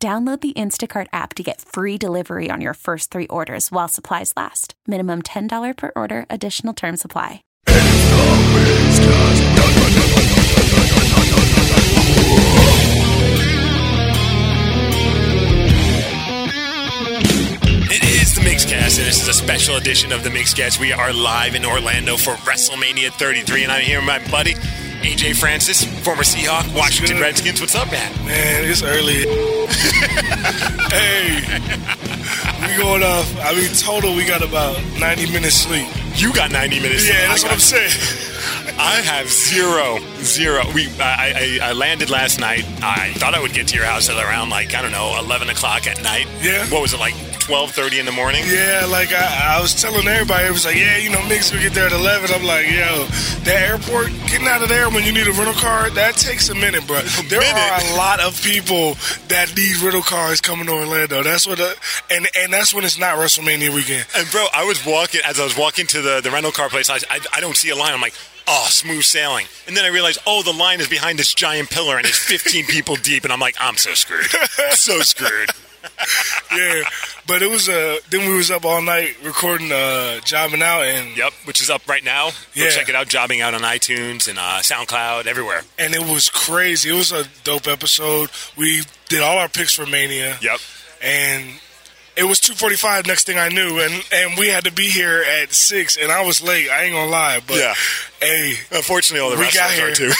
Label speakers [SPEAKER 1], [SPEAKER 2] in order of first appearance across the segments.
[SPEAKER 1] Download the Instacart app to get free delivery on your first three orders while supplies last. Minimum $10 per order, additional term supply.
[SPEAKER 2] It is the MigsCast, and this is a special edition of the MigsCast. We are live in Orlando for WrestleMania 33, and I'm here with my buddy, AJ Francis, former Seahawk, Washington? Redskins. What's up, man?
[SPEAKER 3] Man, it's early. hey, we going off. I mean, total, we got about 90 minutes sleep.
[SPEAKER 2] You got 90 minutes.
[SPEAKER 3] Yeah, that's what I'm saying.
[SPEAKER 2] I have zero, zero. We, I, I, I landed last night. I thought I would get to your house at around like I don't know, 11 o'clock at night.
[SPEAKER 3] Yeah.
[SPEAKER 2] What was it like? 12:30 in the morning.
[SPEAKER 3] Yeah, like I, I was telling everybody, it was like, yeah, you know, Miggs will get there at 11. I'm like, yo, that airport, getting out of there when you need a rental car, that takes a minute, bro. There
[SPEAKER 2] minute.
[SPEAKER 3] are a lot of people that need rental cars coming to Orlando. That's what, uh, and and that's when it's not WrestleMania weekend.
[SPEAKER 2] And bro, I was walking as I was walking to the, the rental car place. I, I I don't see a line. I'm like, oh, smooth sailing. And then I realized, oh, the line is behind this giant pillar and it's 15 people deep. And I'm like, I'm so screwed, so screwed.
[SPEAKER 3] yeah, but it was uh then we was up all night recording uh jobbing out and
[SPEAKER 2] Yep, which is up right now. Go
[SPEAKER 3] Yeah.
[SPEAKER 2] check it out. Jobbing out on iTunes and uh, SoundCloud, everywhere.
[SPEAKER 3] and it was crazy. It was a dope episode. We did all our picks for Mania.
[SPEAKER 2] Yep.
[SPEAKER 3] and it was 2:45 next thing I knew and and we had to be here at 6 and I was late I ain't gonna lie but
[SPEAKER 2] Yeah.
[SPEAKER 3] hey
[SPEAKER 2] Unfortunately, all the
[SPEAKER 3] We got here.
[SPEAKER 2] too.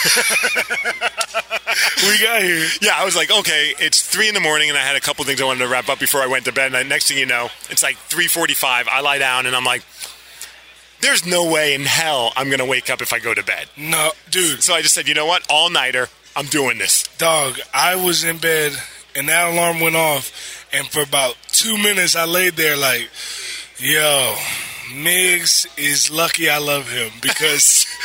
[SPEAKER 3] we got here
[SPEAKER 2] yeah, I was like, okay, it's three in the morning, and I had a couple things I wanted to wrap up before I went to bed. And next thing you know, it's like 3:45. I lie down, and I'm like, there's no way in hell I'm gonna wake up if I go to bed.
[SPEAKER 3] no dude
[SPEAKER 2] So I just said, you know what? All nighter. I'm doing this.
[SPEAKER 3] dog I was in bed and that alarm went off and for about 2 minutes I laid there like yo Miggs is lucky I love him because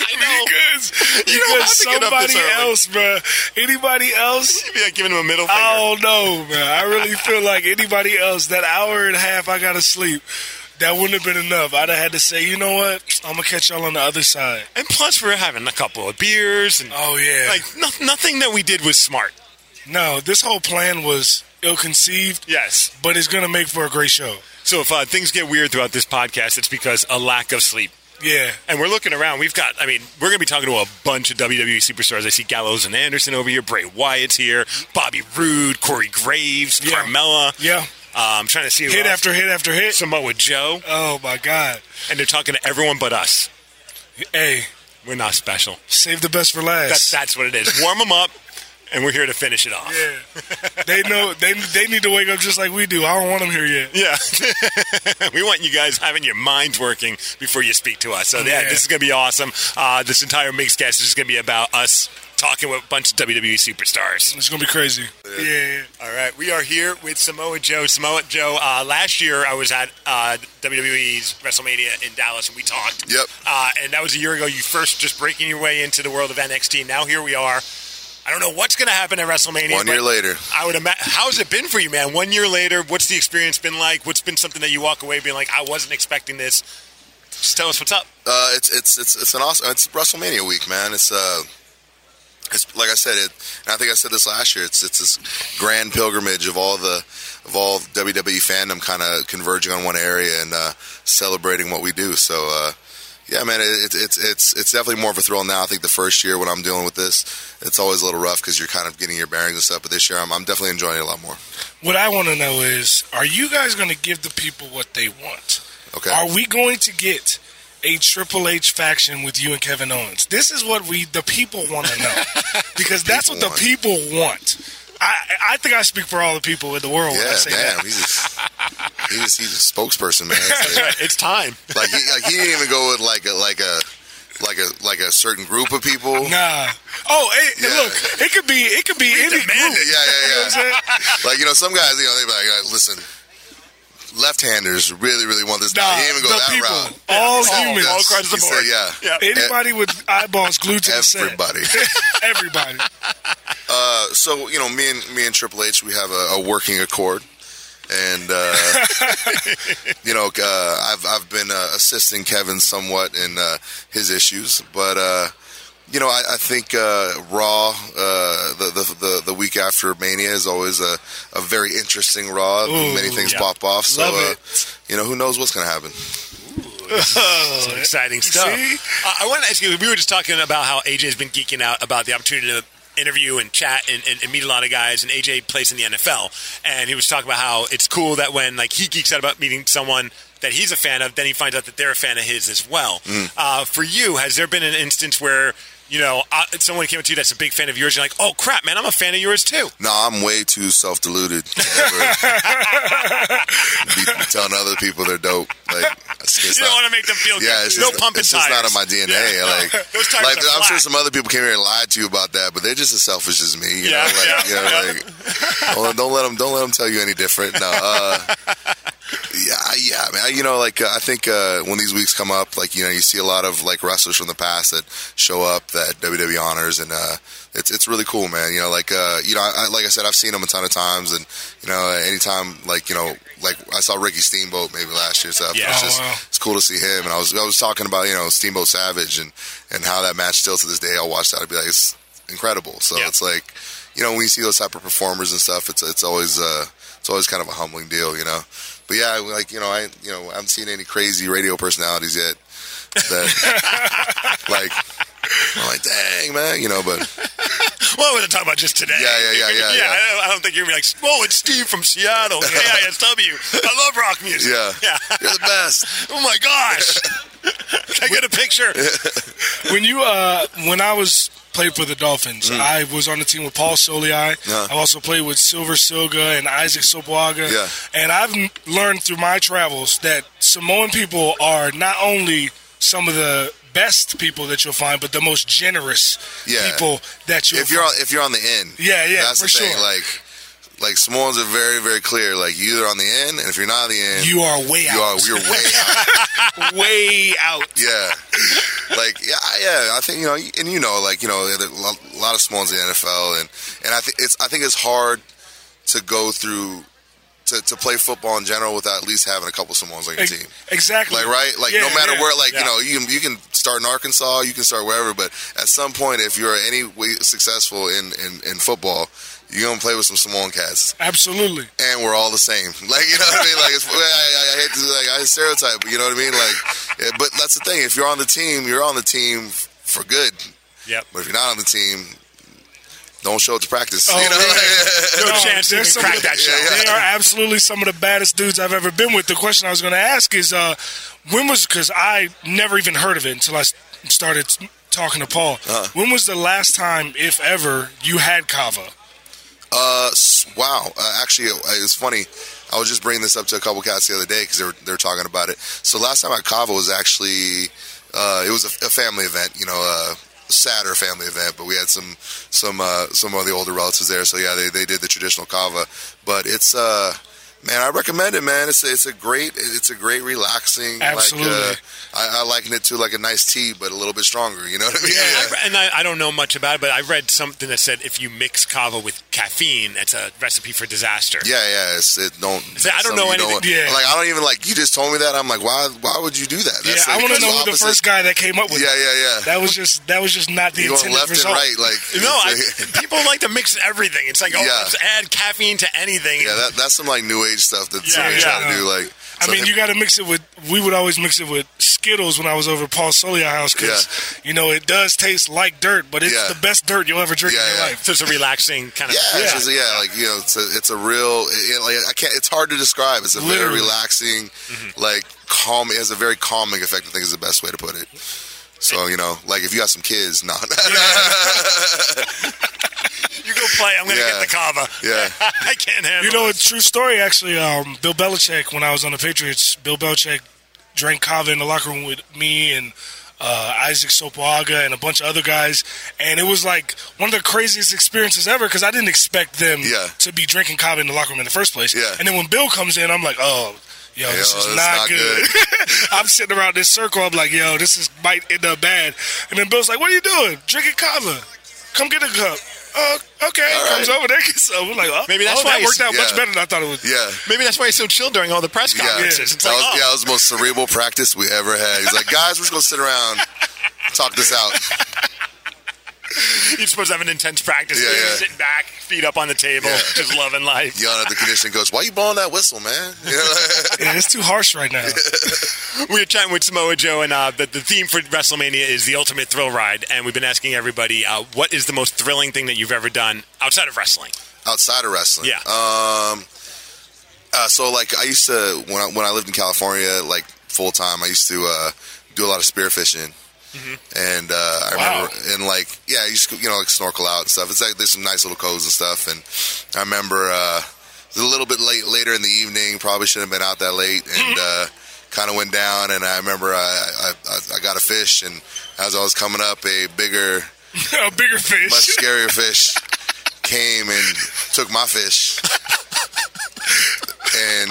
[SPEAKER 2] I know.
[SPEAKER 3] because,
[SPEAKER 2] You don't
[SPEAKER 3] because
[SPEAKER 2] have to get up this
[SPEAKER 3] somebody else bro anybody else
[SPEAKER 2] You'd be like giving him a middle finger.
[SPEAKER 3] I don't know, man. I really feel like anybody else, that hour and a half I gotta sleep, that wouldn't have been enough. I'd have had to say, you know what? I'm gonna catch y'all on the other side.
[SPEAKER 2] And plus, we're having a couple of beers, and
[SPEAKER 3] Oh yeah.
[SPEAKER 2] like no, nothing that we did was smart.
[SPEAKER 3] No, this whole plan was ill-conceived,
[SPEAKER 2] Yes.
[SPEAKER 3] but it's gonna make for a great show.
[SPEAKER 2] So if uh, things get weird throughout this podcast, it's because a lack of sleep.
[SPEAKER 3] Yeah.
[SPEAKER 2] And we're looking around. We've got, I mean, we're going to be talking to a bunch of WWE superstars. I see Gallows and Anderson over here. Bray Wyatt's here. Bobby Roode, Corey Graves,
[SPEAKER 3] Yeah.
[SPEAKER 2] Carmella.
[SPEAKER 3] Yeah.
[SPEAKER 2] Uh, I'm trying to see
[SPEAKER 3] Hit after hit after hit.
[SPEAKER 2] Samoa Joe.
[SPEAKER 3] Oh my God.
[SPEAKER 2] And they're talking to everyone but us.
[SPEAKER 3] Hey,
[SPEAKER 2] We're not special.
[SPEAKER 3] save the best for last.
[SPEAKER 2] That's, that's what it is. Warm them up, and we're here to finish it off.
[SPEAKER 3] yeah. they know they they need to wake up just like we do. I don't want them here yet.
[SPEAKER 2] Yeah. we want you guys having your minds working before you speak to us. So, yeah,
[SPEAKER 3] Yeah.
[SPEAKER 2] this is going to be awesome. Uh, this entire MigsCast is just going to be about us talking with a bunch of WWE superstars.
[SPEAKER 3] It's gonna be crazy. Yeah. yeah.
[SPEAKER 2] All right, we are here with Samoa Joe. Samoa Joe, uh, last year I was at uh, WWE's WrestleMania in Dallas and we talked.
[SPEAKER 4] Yep.
[SPEAKER 2] Uh, and that was a year ago. You first just breaking your way into the world of NXT. Now here we are. I don't know what's going to happen at WrestleMania.
[SPEAKER 4] One year later.
[SPEAKER 2] I would imagine. How's it been for you, man? One year later, what's the experience been like? What's been something that you walk away being like, I wasn't expecting this? Just tell us what's up.
[SPEAKER 4] Uh, it's it's it's it's an awesome. It's WrestleMania week, man. It's uh, it's like I said it. And I think I said this last year. It's it's this grand pilgrimage of all the of all WWE fandom kind of converging on one area and uh, celebrating what we do. So. Uh, yeah, man, it, it, it's it's it's definitely more of a thrill now. I think the first year when I'm dealing with this, it's always a little rough because you're kind of getting your bearings and stuff. But this year, I'm, I'm definitely enjoying it a lot more.
[SPEAKER 3] What I want to know is, are you guys going to give the people what they want?
[SPEAKER 4] Okay.
[SPEAKER 3] Are we going to get a Triple H faction with you and Kevin Owens? This is what we, the people, want to know because that's what the people want. I, I think I speak for all the people in the world when I
[SPEAKER 4] Yeah,
[SPEAKER 3] say
[SPEAKER 4] damn,
[SPEAKER 3] that.
[SPEAKER 4] he's just, he's just, he's a spokesperson, man. It's like-
[SPEAKER 2] It's time.
[SPEAKER 4] Like he, like he didn't even go with like a like a like a like a certain group of people.
[SPEAKER 3] Nah. Oh, hey,
[SPEAKER 4] Yeah.
[SPEAKER 3] look, it could be it could be any group.
[SPEAKER 2] demand it.
[SPEAKER 4] Yeah, yeah,
[SPEAKER 3] You know what I'm saying?
[SPEAKER 4] yeah. like you know, some guys, you know, they be like, "Uh, listen, left-handers really, really want this.
[SPEAKER 3] Nah,
[SPEAKER 4] he didn't even go
[SPEAKER 3] the
[SPEAKER 4] that
[SPEAKER 3] people,
[SPEAKER 4] route.
[SPEAKER 3] all
[SPEAKER 4] Yeah.
[SPEAKER 3] humans,
[SPEAKER 2] all across the
[SPEAKER 4] He said,
[SPEAKER 2] board.
[SPEAKER 4] yeah,
[SPEAKER 2] Yeah.
[SPEAKER 3] anybody with eyeballs glued to the set,
[SPEAKER 4] everybody.
[SPEAKER 3] everybody.
[SPEAKER 4] Uh, so you know, me and me and Triple H, we have a, a working accord, and uh, you know, uh, I've I've been uh, assisting Kevin somewhat in uh, his issues, but uh, you know, I, I think uh, Raw, uh, the, the the the week after Mania is always a, a very interesting Raw.
[SPEAKER 3] Ooh,
[SPEAKER 4] Many things
[SPEAKER 2] yeah.
[SPEAKER 4] pop off, so
[SPEAKER 3] Love
[SPEAKER 4] uh, you know, who knows what's going to happen.
[SPEAKER 2] Some exciting stuff.
[SPEAKER 3] See?
[SPEAKER 2] Uh, I want to ask you. We were just talking about how AJ has been geeking out about the opportunity to interview and chat and, and, and meet a lot of guys. And AJ plays in the NFL, and he was talking about how it's cool that when like he geeks out about meeting someone that he's a fan of, then he finds out that they're a fan of his as well. Uh, for you, has there been an instance where you know uh, someone came up to you that's a big fan of yours? You're like, oh crap, man, I'm a fan of yours too.
[SPEAKER 4] No, I'm way too self-deluded to ever be telling other people they're dope. Like,
[SPEAKER 2] You don't want to make them feel
[SPEAKER 4] Yeah,
[SPEAKER 2] good.
[SPEAKER 4] it's
[SPEAKER 2] no
[SPEAKER 4] just,
[SPEAKER 2] pumping
[SPEAKER 4] it's just
[SPEAKER 2] tires.
[SPEAKER 4] not in my DNA.
[SPEAKER 2] Yeah, no.
[SPEAKER 4] Like,
[SPEAKER 2] tires
[SPEAKER 4] like I'm sure some other people came here and lied to you about that, but they're just as selfish as me. You
[SPEAKER 2] Yeah,
[SPEAKER 4] know, like,
[SPEAKER 2] yeah,
[SPEAKER 4] you know, like don't, don't let them don't let them tell you any different. No, uh, yeah, yeah, man. You know, like uh, I think uh, when these weeks come up, like you know, you see a lot of like wrestlers from the past that show up that WWE honors, and uh, it's it's really cool, man. You know, like uh, you know, I, I- like I said, I've seen him a ton of times, and you know, anytime like you know, like I saw Ricky Steamboat maybe last year, so
[SPEAKER 2] Yeah.
[SPEAKER 4] it's
[SPEAKER 3] Oh,
[SPEAKER 4] just
[SPEAKER 3] wow.
[SPEAKER 4] it's cool to see him. And I was I was talking about you know Steamboat Savage and and how that match still to this day I'll watch that. I'd be like it's incredible. So
[SPEAKER 2] Yeah.
[SPEAKER 4] it's like you know when you see those type of performers and stuff, it's it's always uh it's always kind of a humbling deal, you know. But yeah, like you know I you know I haven't seen any crazy radio personalities yet. That like I'm like dang man, you know. But
[SPEAKER 2] What was I talking about just today?
[SPEAKER 4] Yeah, yeah, yeah, yeah, yeah.
[SPEAKER 2] I, don't, I don't think you're gonna be like, oh, it's Steve from Seattle, KISW. I love rock music.
[SPEAKER 4] yeah,
[SPEAKER 2] Yeah.
[SPEAKER 4] you're the best.
[SPEAKER 2] Oh my gosh. Can I get a picture?
[SPEAKER 3] When you uh when I was played for the Dolphins,
[SPEAKER 4] Mm.
[SPEAKER 3] I was on the team with Paul Soliai.
[SPEAKER 4] Yeah.
[SPEAKER 3] I also played with Silver Silga and Isaac Sopoaga.
[SPEAKER 4] Yeah.
[SPEAKER 3] And I've learned through my travels that Samoan people are not only some of the best people that you'll find, but the most generous
[SPEAKER 4] Yeah.
[SPEAKER 3] people that you'll
[SPEAKER 4] If you're on,
[SPEAKER 3] find.
[SPEAKER 4] if you're on the end,
[SPEAKER 3] Yeah, yeah,
[SPEAKER 4] that's
[SPEAKER 3] for
[SPEAKER 4] the thing.
[SPEAKER 3] sure.
[SPEAKER 4] Like like Samoans are very very clear. Like you're either on the end, and if you're not on the end,
[SPEAKER 3] you are way
[SPEAKER 4] you are
[SPEAKER 3] out.
[SPEAKER 4] you're way out.
[SPEAKER 3] way out.
[SPEAKER 4] Yeah, like yeah, I- yeah. I think you know, and you know, like you know, a lot- of Samoans in the NFL, and and I think it's I think it's hard to go through to, to play football in general without at least having a couple Samoans on your team.
[SPEAKER 3] Exactly.
[SPEAKER 4] Like right, like
[SPEAKER 3] Yeah,
[SPEAKER 4] no matter
[SPEAKER 3] yeah.
[SPEAKER 4] where, like
[SPEAKER 2] yeah.
[SPEAKER 4] you know, you can, you can start in Arkansas, you can start wherever, but at some point, if you're any way successful in in, in football, you're gonna play with some Samoan cats,
[SPEAKER 3] Absolutely.
[SPEAKER 4] and we're all the same. Like you know what I mean? Like it's, I, I, I hate to like I stereotype, but you know what I mean? Like, but that's the thing. If you're on the team, you're on the team for good.
[SPEAKER 2] Yep.
[SPEAKER 4] But if you're not on the team, don't show up to practice.
[SPEAKER 3] Oh,
[SPEAKER 4] you know?
[SPEAKER 2] No,
[SPEAKER 3] No,
[SPEAKER 2] chance you
[SPEAKER 3] there's
[SPEAKER 2] can crack
[SPEAKER 3] of the-
[SPEAKER 2] that shell.
[SPEAKER 4] Yeah,
[SPEAKER 3] They are absolutely some of the baddest dudes I've ever been with. The question I was going to ask is, uh, when was because I never even heard of it until I started talking to Paul.
[SPEAKER 4] Uh-huh.
[SPEAKER 3] When was the last time, if ever, you had kava?
[SPEAKER 4] Uh, wow. Uh, actually, it, it's funny. I was just bringing this up to a couple cats the other day because they were they were talking about it. So last time I had kava was actually uh, it was a, a family event. You know, a sadder family event, but we had some some uh, some of the older relatives there. So yeah, they, they did the traditional kava. But it's uh. Man, I recommend it, man. It's a, it's a great it's a great relaxing.
[SPEAKER 3] Absolutely.
[SPEAKER 4] Like, uh, I, I liken it to like a nice tea, but a little bit stronger. You know what I mean?
[SPEAKER 2] Yeah, I- and I, I don't know much about it, but I read something that said if you mix kava with caffeine, it's a recipe for disaster.
[SPEAKER 4] Yeah, yeah. It's, it don't.
[SPEAKER 2] I don't know anything-
[SPEAKER 3] yeah.
[SPEAKER 4] Like I don't even like. You just told me that. I'm like, why? Why would you do that?
[SPEAKER 3] yeah,
[SPEAKER 4] That's
[SPEAKER 3] I want to know who the first guy that came up with
[SPEAKER 4] Yeah,
[SPEAKER 3] it.
[SPEAKER 4] yeah, yeah.
[SPEAKER 3] That was just that was just not the
[SPEAKER 4] You
[SPEAKER 3] intended
[SPEAKER 4] left
[SPEAKER 3] result.
[SPEAKER 4] and right, like
[SPEAKER 2] No, I, people like to mix everything. It's like, oh,
[SPEAKER 4] Yeah.
[SPEAKER 2] let's add caffeine to anything.
[SPEAKER 4] yeah, that, that's some like new age stuff that
[SPEAKER 2] Yeah,
[SPEAKER 4] somebody's
[SPEAKER 2] yeah.
[SPEAKER 4] trying to do. Like,
[SPEAKER 3] I mean,
[SPEAKER 4] him-
[SPEAKER 3] you got to mix it with. We would always mix it with Skittles when I was over at Paul Soliai house because you know it does taste like dirt, but it's
[SPEAKER 4] Yeah.
[SPEAKER 3] the best dirt you'll ever drink
[SPEAKER 4] Yeah,
[SPEAKER 3] in your
[SPEAKER 4] yeah.
[SPEAKER 3] life.
[SPEAKER 2] so it's a relaxing kind of.
[SPEAKER 4] Yeah,
[SPEAKER 3] Yeah.
[SPEAKER 4] just, yeah, like you know, it's a, it's a real. It, like I can't. It's hard to describe. It's a very
[SPEAKER 3] Literally.
[SPEAKER 4] relaxing, mm-hmm. like calm. It has a very calming effect. I think is the best way to put it. So you know, like if you got some kids, no,
[SPEAKER 2] You go play. I'm going to
[SPEAKER 4] Yeah.
[SPEAKER 2] get the kava.
[SPEAKER 4] Yeah.
[SPEAKER 2] I can't handle.
[SPEAKER 3] You know, a true story actually. Um, Bill Belichick, when I was on the Patriots, Bill Belichick drank kava in the locker room with me and uh, Isaac Sopoaga and a bunch of other guys, and it was like one of the craziest experiences ever because I didn't expect them
[SPEAKER 4] Yeah.
[SPEAKER 3] to be drinking kava in the locker room in the first place.
[SPEAKER 4] Yeah.
[SPEAKER 3] And then when Bill comes in, I'm like, oh. Yo, this is
[SPEAKER 4] this
[SPEAKER 3] not,
[SPEAKER 4] not
[SPEAKER 3] good. I'm sitting around this circle. I'm like, yo, this is might end up bad. And then Bill's like, what are you doing? Drinking kava. Come get a cup. Uh, okay.
[SPEAKER 4] All
[SPEAKER 3] Comes over there, gets some. We're like, oh,
[SPEAKER 2] Maybe that's
[SPEAKER 3] oh,
[SPEAKER 2] why
[SPEAKER 3] that worked
[SPEAKER 2] he's-
[SPEAKER 3] out much better than I thought it would.
[SPEAKER 4] Yeah.
[SPEAKER 2] Maybe that's why he's so chill during all the press
[SPEAKER 4] Yeah.
[SPEAKER 2] conferences. It's
[SPEAKER 4] that
[SPEAKER 2] like,
[SPEAKER 4] was,
[SPEAKER 2] oh.
[SPEAKER 4] yeah, that was the most cerebral practice we ever had. He's like, guys, we're just gonna sit around, talk this out.
[SPEAKER 2] You're supposed to have an intense practice.
[SPEAKER 4] Yeah,
[SPEAKER 2] You're
[SPEAKER 4] yeah.
[SPEAKER 2] Sitting back, feet up on the table,
[SPEAKER 4] Yeah.
[SPEAKER 2] just loving life.
[SPEAKER 4] Yelling at the conditioning coach, why are you blowing that whistle, man? You know,
[SPEAKER 3] Yeah, it's too harsh right now.
[SPEAKER 2] We were chatting with Samoa Joe, and uh, the, the theme for WrestleMania is the ultimate thrill ride. And we've been asking everybody, uh, what is the most thrilling thing that you've ever done outside of wrestling?
[SPEAKER 4] outside of wrestling.
[SPEAKER 2] Yeah.
[SPEAKER 4] Um. Uh, so like I used to when I, when I lived in California, like full time, I used to uh, do a lot of spearfishing. And uh, I
[SPEAKER 3] Wow.
[SPEAKER 4] remember, and like, yeah, used to, you know, like snorkel out and stuff. It's like there's some nice little coves and stuff. And I remember uh, a little bit late later in the evening. Probably shouldn't have been out that late, and uh, kind of went down. And I remember I, I I I got a fish, and as I was coming up, a bigger
[SPEAKER 3] a bigger fish.
[SPEAKER 4] much scarier fish came and took my fish, and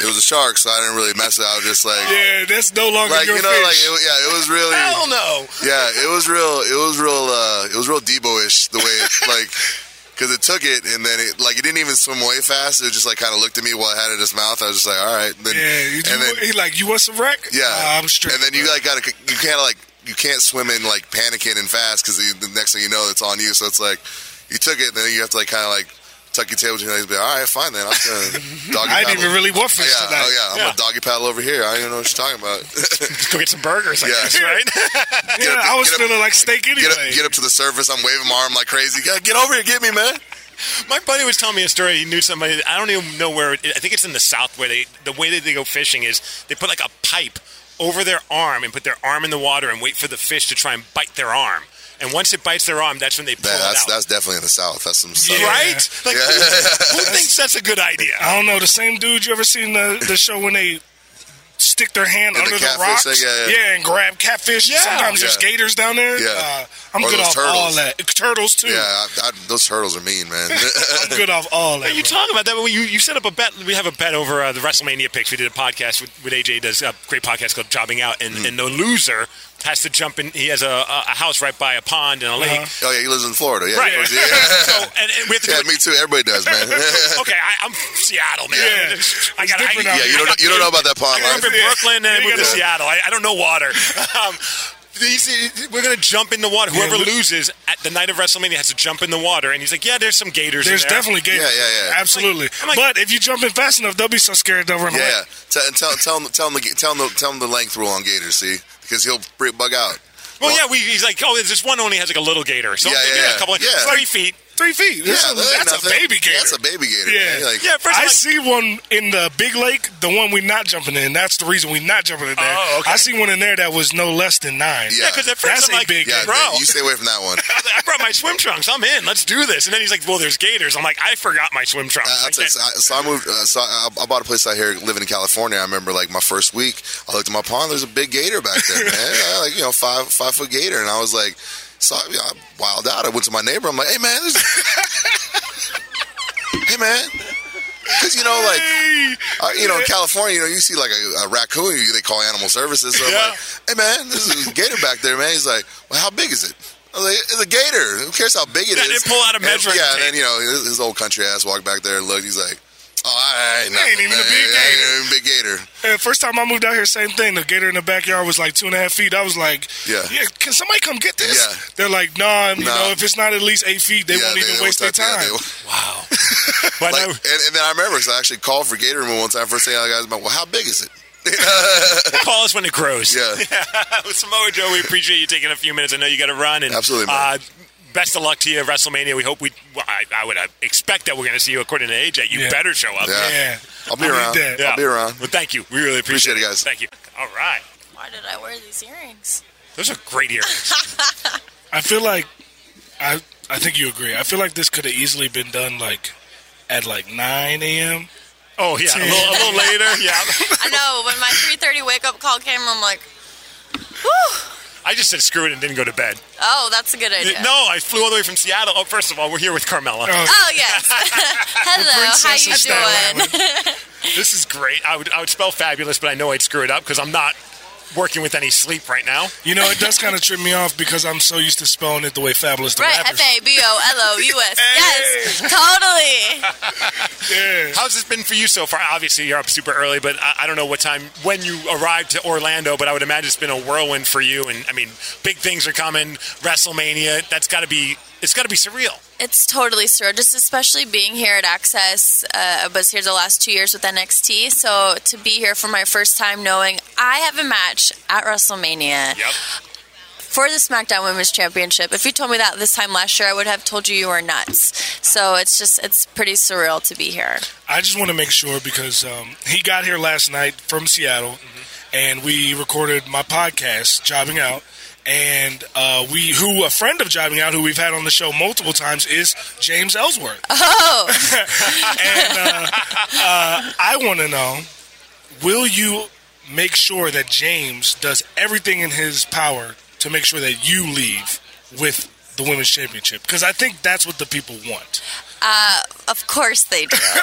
[SPEAKER 4] it was a shark, so I didn't really mess it. I was just like,
[SPEAKER 3] yeah, that's no longer
[SPEAKER 4] like
[SPEAKER 3] your
[SPEAKER 4] you know,
[SPEAKER 3] fish.
[SPEAKER 4] like it, yeah, it was really,
[SPEAKER 2] Hell no!
[SPEAKER 4] yeah, it was real, it was real, uh, it was real Debo-ish the way, it, like, because it took it and then it, like, it didn't even swim away fast. It just like kind of looked at me while it had it in its mouth. I was just like, all right, then,
[SPEAKER 3] yeah, you,
[SPEAKER 4] and then
[SPEAKER 3] he like, you want some wreck?
[SPEAKER 4] yeah,
[SPEAKER 3] Nah, I'm straight.
[SPEAKER 4] And then you like gotta, you can't like, you can't swim in like panicking and fast because the next thing you know, it's on you. So it's like you took it, and then you have to like kind of like tuck your tail between your legs. and Be like, all right, fine then. I'm gonna doggy
[SPEAKER 3] I didn't even really want
[SPEAKER 4] Oh,
[SPEAKER 3] fish
[SPEAKER 4] yeah,
[SPEAKER 3] tonight.
[SPEAKER 4] oh yeah, I'm
[SPEAKER 2] Yeah.
[SPEAKER 4] a doggy paddle over here. I don't even know what you're talking about.
[SPEAKER 2] Let's go get some burgers, I
[SPEAKER 4] Yeah.
[SPEAKER 2] guess, right?
[SPEAKER 3] Yeah,
[SPEAKER 4] up-
[SPEAKER 3] I was
[SPEAKER 4] get up-
[SPEAKER 3] feeling like steak anyway.
[SPEAKER 4] get, up, get up to the surface. I'm waving my arm like crazy. Get get over here, get me, man.
[SPEAKER 2] My buddy was telling me a story. He knew somebody. I don't even know where. I think it's in the south where they. The way that they go fishing is they put like a pipe over their arm and put their arm in the water and wait for the fish to try and bite their arm. And once it bites their arm, that's when they pull
[SPEAKER 4] That,
[SPEAKER 2] it
[SPEAKER 4] that's
[SPEAKER 2] out.
[SPEAKER 4] that's definitely in the south. That's some
[SPEAKER 3] Yeah.
[SPEAKER 2] right? Like
[SPEAKER 4] Yeah.
[SPEAKER 2] who, who thinks that's a good idea?
[SPEAKER 3] I don't know. The same dude you ever seen the, the show when they stick their hand
[SPEAKER 4] And
[SPEAKER 3] under the,
[SPEAKER 4] catfish
[SPEAKER 3] rocks?
[SPEAKER 4] thing, yeah, yeah.
[SPEAKER 3] and grab catfish.
[SPEAKER 2] Yeah.
[SPEAKER 3] Sometimes there's gators down there.
[SPEAKER 4] Yeah.
[SPEAKER 3] Uh, I'm
[SPEAKER 4] Or
[SPEAKER 3] good
[SPEAKER 4] those
[SPEAKER 3] off all that. Turtles too.
[SPEAKER 4] Yeah, I, I, those turtles are mean, man.
[SPEAKER 3] I'm good off all that.
[SPEAKER 2] You
[SPEAKER 3] bro.
[SPEAKER 2] talk about that, but you, you set up a bet. We have a bet over uh, the WrestleMania picks. We did a podcast with, with AJ. Does a great podcast called Jobbing Out, and, and the loser has to jump in. He has a, a a house right by a pond and a lake.
[SPEAKER 4] oh yeah, he lives in Florida. Yeah,
[SPEAKER 2] Right.
[SPEAKER 4] course, yeah.
[SPEAKER 2] So and, and we have to
[SPEAKER 4] yeah,
[SPEAKER 2] do it.
[SPEAKER 4] me too. Everybody does, man.
[SPEAKER 2] Okay, I, I'm from Seattle, man.
[SPEAKER 3] Yeah.
[SPEAKER 2] I got. I,
[SPEAKER 3] different
[SPEAKER 4] yeah, you
[SPEAKER 3] here.
[SPEAKER 4] don't you don't know about that pond
[SPEAKER 2] I grew up
[SPEAKER 4] life.
[SPEAKER 2] in Brooklyn and I moved to Seattle. I, I don't know water. Um, these- we're gonna jump in the water. Whoever
[SPEAKER 3] look-
[SPEAKER 2] loses at the night of WrestleMania has to jump in the water. And he's like, "Yeah, there's some gators.
[SPEAKER 3] There's
[SPEAKER 2] in there.
[SPEAKER 3] definitely gators.
[SPEAKER 4] Yeah, yeah, yeah.
[SPEAKER 3] Absolutely.
[SPEAKER 2] I'm like-
[SPEAKER 3] but if you jump in fast enough, they'll be so scared they'll run
[SPEAKER 4] Yeah,
[SPEAKER 3] away.
[SPEAKER 4] yeah. Tell, tell, tell, him, tell, him the, tell, him the, tell him the length rule on gators, see? Because he'll bug out.
[SPEAKER 2] Well, yeah, we, he's like, oh, this one only has like a little gator. So
[SPEAKER 4] Yeah, yeah, yeah.
[SPEAKER 2] a couple,
[SPEAKER 4] Yeah.
[SPEAKER 2] three feet.
[SPEAKER 3] Three feet. This
[SPEAKER 4] yeah,
[SPEAKER 3] is-
[SPEAKER 4] that ain't
[SPEAKER 3] that's a baby gator.
[SPEAKER 4] That's a baby gator.
[SPEAKER 3] Yeah.
[SPEAKER 4] Like,
[SPEAKER 2] Yeah, first
[SPEAKER 3] I
[SPEAKER 2] like,
[SPEAKER 3] see one in the big lake, the one we're not jumping in. That's the reason we're not jumping in there.
[SPEAKER 2] Oh, okay.
[SPEAKER 3] I see one in there that was no less than nine.
[SPEAKER 4] Yeah.
[SPEAKER 2] yeah, because at first
[SPEAKER 3] That's
[SPEAKER 2] I'm
[SPEAKER 3] a
[SPEAKER 2] like,
[SPEAKER 3] big
[SPEAKER 4] yeah,
[SPEAKER 2] bro,
[SPEAKER 4] you stay away from that one.
[SPEAKER 2] I brought my swim trunks. I'm in. Let's do this. And then he's like, well, there's gators. I'm like, I forgot my swim trunks.
[SPEAKER 4] I,
[SPEAKER 2] I
[SPEAKER 4] I'll tell you,
[SPEAKER 2] can't-
[SPEAKER 4] so, I, so I moved. Uh, so I, I bought a place out here, living in California. I remember like my first week. I looked at my pond. There's a big gator back there, man. Like you know, five five foot gator, and I was like, so I, I wild out. I went to my neighbor. I'm like, hey man, hey man. Because you know, like uh, you know, in California, you know, you see like a, a raccoon, they call animal services. So I'm
[SPEAKER 2] Yeah.
[SPEAKER 4] like, hey man, this is a gator back there, man. He's like, well, how big is it? I was like, it's a gator. Who cares how big it
[SPEAKER 2] Yeah,
[SPEAKER 4] is?
[SPEAKER 2] pull out a
[SPEAKER 4] And-
[SPEAKER 2] measuring
[SPEAKER 4] Yeah, and then you know, his, his old country ass walked back there and looked. He's like, oh, I ain't, nothing,
[SPEAKER 3] ain't even a
[SPEAKER 4] man.
[SPEAKER 3] big
[SPEAKER 4] I ain't even big gator.
[SPEAKER 3] And first time I moved out here, same thing. The gator in the backyard was like two and a half feet. I was like,
[SPEAKER 4] Yeah.
[SPEAKER 3] yeah can somebody come get this?
[SPEAKER 4] Yeah.
[SPEAKER 3] They're like, nah, you
[SPEAKER 4] Nah.
[SPEAKER 3] know, if it's not at least eight feet, they
[SPEAKER 4] yeah,
[SPEAKER 3] won't even
[SPEAKER 4] they
[SPEAKER 3] waste their time.
[SPEAKER 4] yeah, they-
[SPEAKER 2] wow. But
[SPEAKER 4] like,
[SPEAKER 2] I-
[SPEAKER 4] and, and then I remember because I actually called for gator removal one time. First thing I guys about, well, how big is it?
[SPEAKER 2] call us when it grows.
[SPEAKER 4] Yeah.
[SPEAKER 2] With Samoa Joe, we appreciate you taking a few minutes. I know you got to run. And,
[SPEAKER 4] Absolutely, man.
[SPEAKER 2] Uh, best of luck to you at WrestleMania. We hope we. Well, I, I would uh, expect that we're going to see you. According to AJ, you
[SPEAKER 3] Yeah.
[SPEAKER 2] better show up.
[SPEAKER 4] Yeah.
[SPEAKER 3] Yeah.
[SPEAKER 4] I'll be
[SPEAKER 3] I need
[SPEAKER 4] around.
[SPEAKER 3] that.
[SPEAKER 4] I'll be around.
[SPEAKER 2] Well, thank you. We really appreciate,
[SPEAKER 4] Appreciate it, guys.
[SPEAKER 2] Thank you. All right.
[SPEAKER 5] Why did I wear these earrings?
[SPEAKER 2] Those are great earrings.
[SPEAKER 3] I feel like, I I think you agree. I feel like this could have easily been done like at like 9 a.m.
[SPEAKER 2] Oh yeah, a little, a little later. Yeah.
[SPEAKER 5] I know. When my 3:30 wake up call came, I'm like, whew.
[SPEAKER 2] I just said screw it and didn't go to bed.
[SPEAKER 5] Oh, that's a good idea.
[SPEAKER 2] No, I flew all the way from Seattle. Oh, first of all, we're here with Carmella.
[SPEAKER 3] Oh,
[SPEAKER 5] Oh yes. Hello, how you doing?
[SPEAKER 2] This is great. I would I would spell fabulous, but I know I'd screw it up because I'm not working with any sleep right now.
[SPEAKER 3] You know, it does kind of trip me off because I'm so used to spelling it the way Fabulous the
[SPEAKER 5] Right,
[SPEAKER 3] rapper.
[SPEAKER 5] F A B O L O U S. Yes, totally.
[SPEAKER 3] Yeah.
[SPEAKER 2] How's this been for you so far? Obviously, you're up super early, but I, I don't know what time when you arrived to Orlando. But I would imagine it's been a whirlwind for you. And I mean, big things are coming. WrestleMania. That's got to be. It's got to be surreal.
[SPEAKER 5] It's totally surreal, just especially being here at Access. Uh, I was here the last two years with NXT, so to be here for my first time knowing I have a match at WrestleMania
[SPEAKER 2] Yep.
[SPEAKER 5] for the SmackDown Women's Championship. If you told me that this time last year, I would have told you you were nuts. So it's just, it's pretty surreal to be here.
[SPEAKER 3] I just want to make sure because um, he got here last night from Seattle, and we recorded my podcast, Jobbing Out. And uh, we, who a friend of Jobbing Out, who we've had on the show multiple times, is James Ellsworth.
[SPEAKER 5] Oh,
[SPEAKER 3] and uh, uh, I want to know: Will you make sure that James does everything in his power to make sure that you leave with the women's championship? Because I think that's what the people want.
[SPEAKER 5] Uh, of course they do.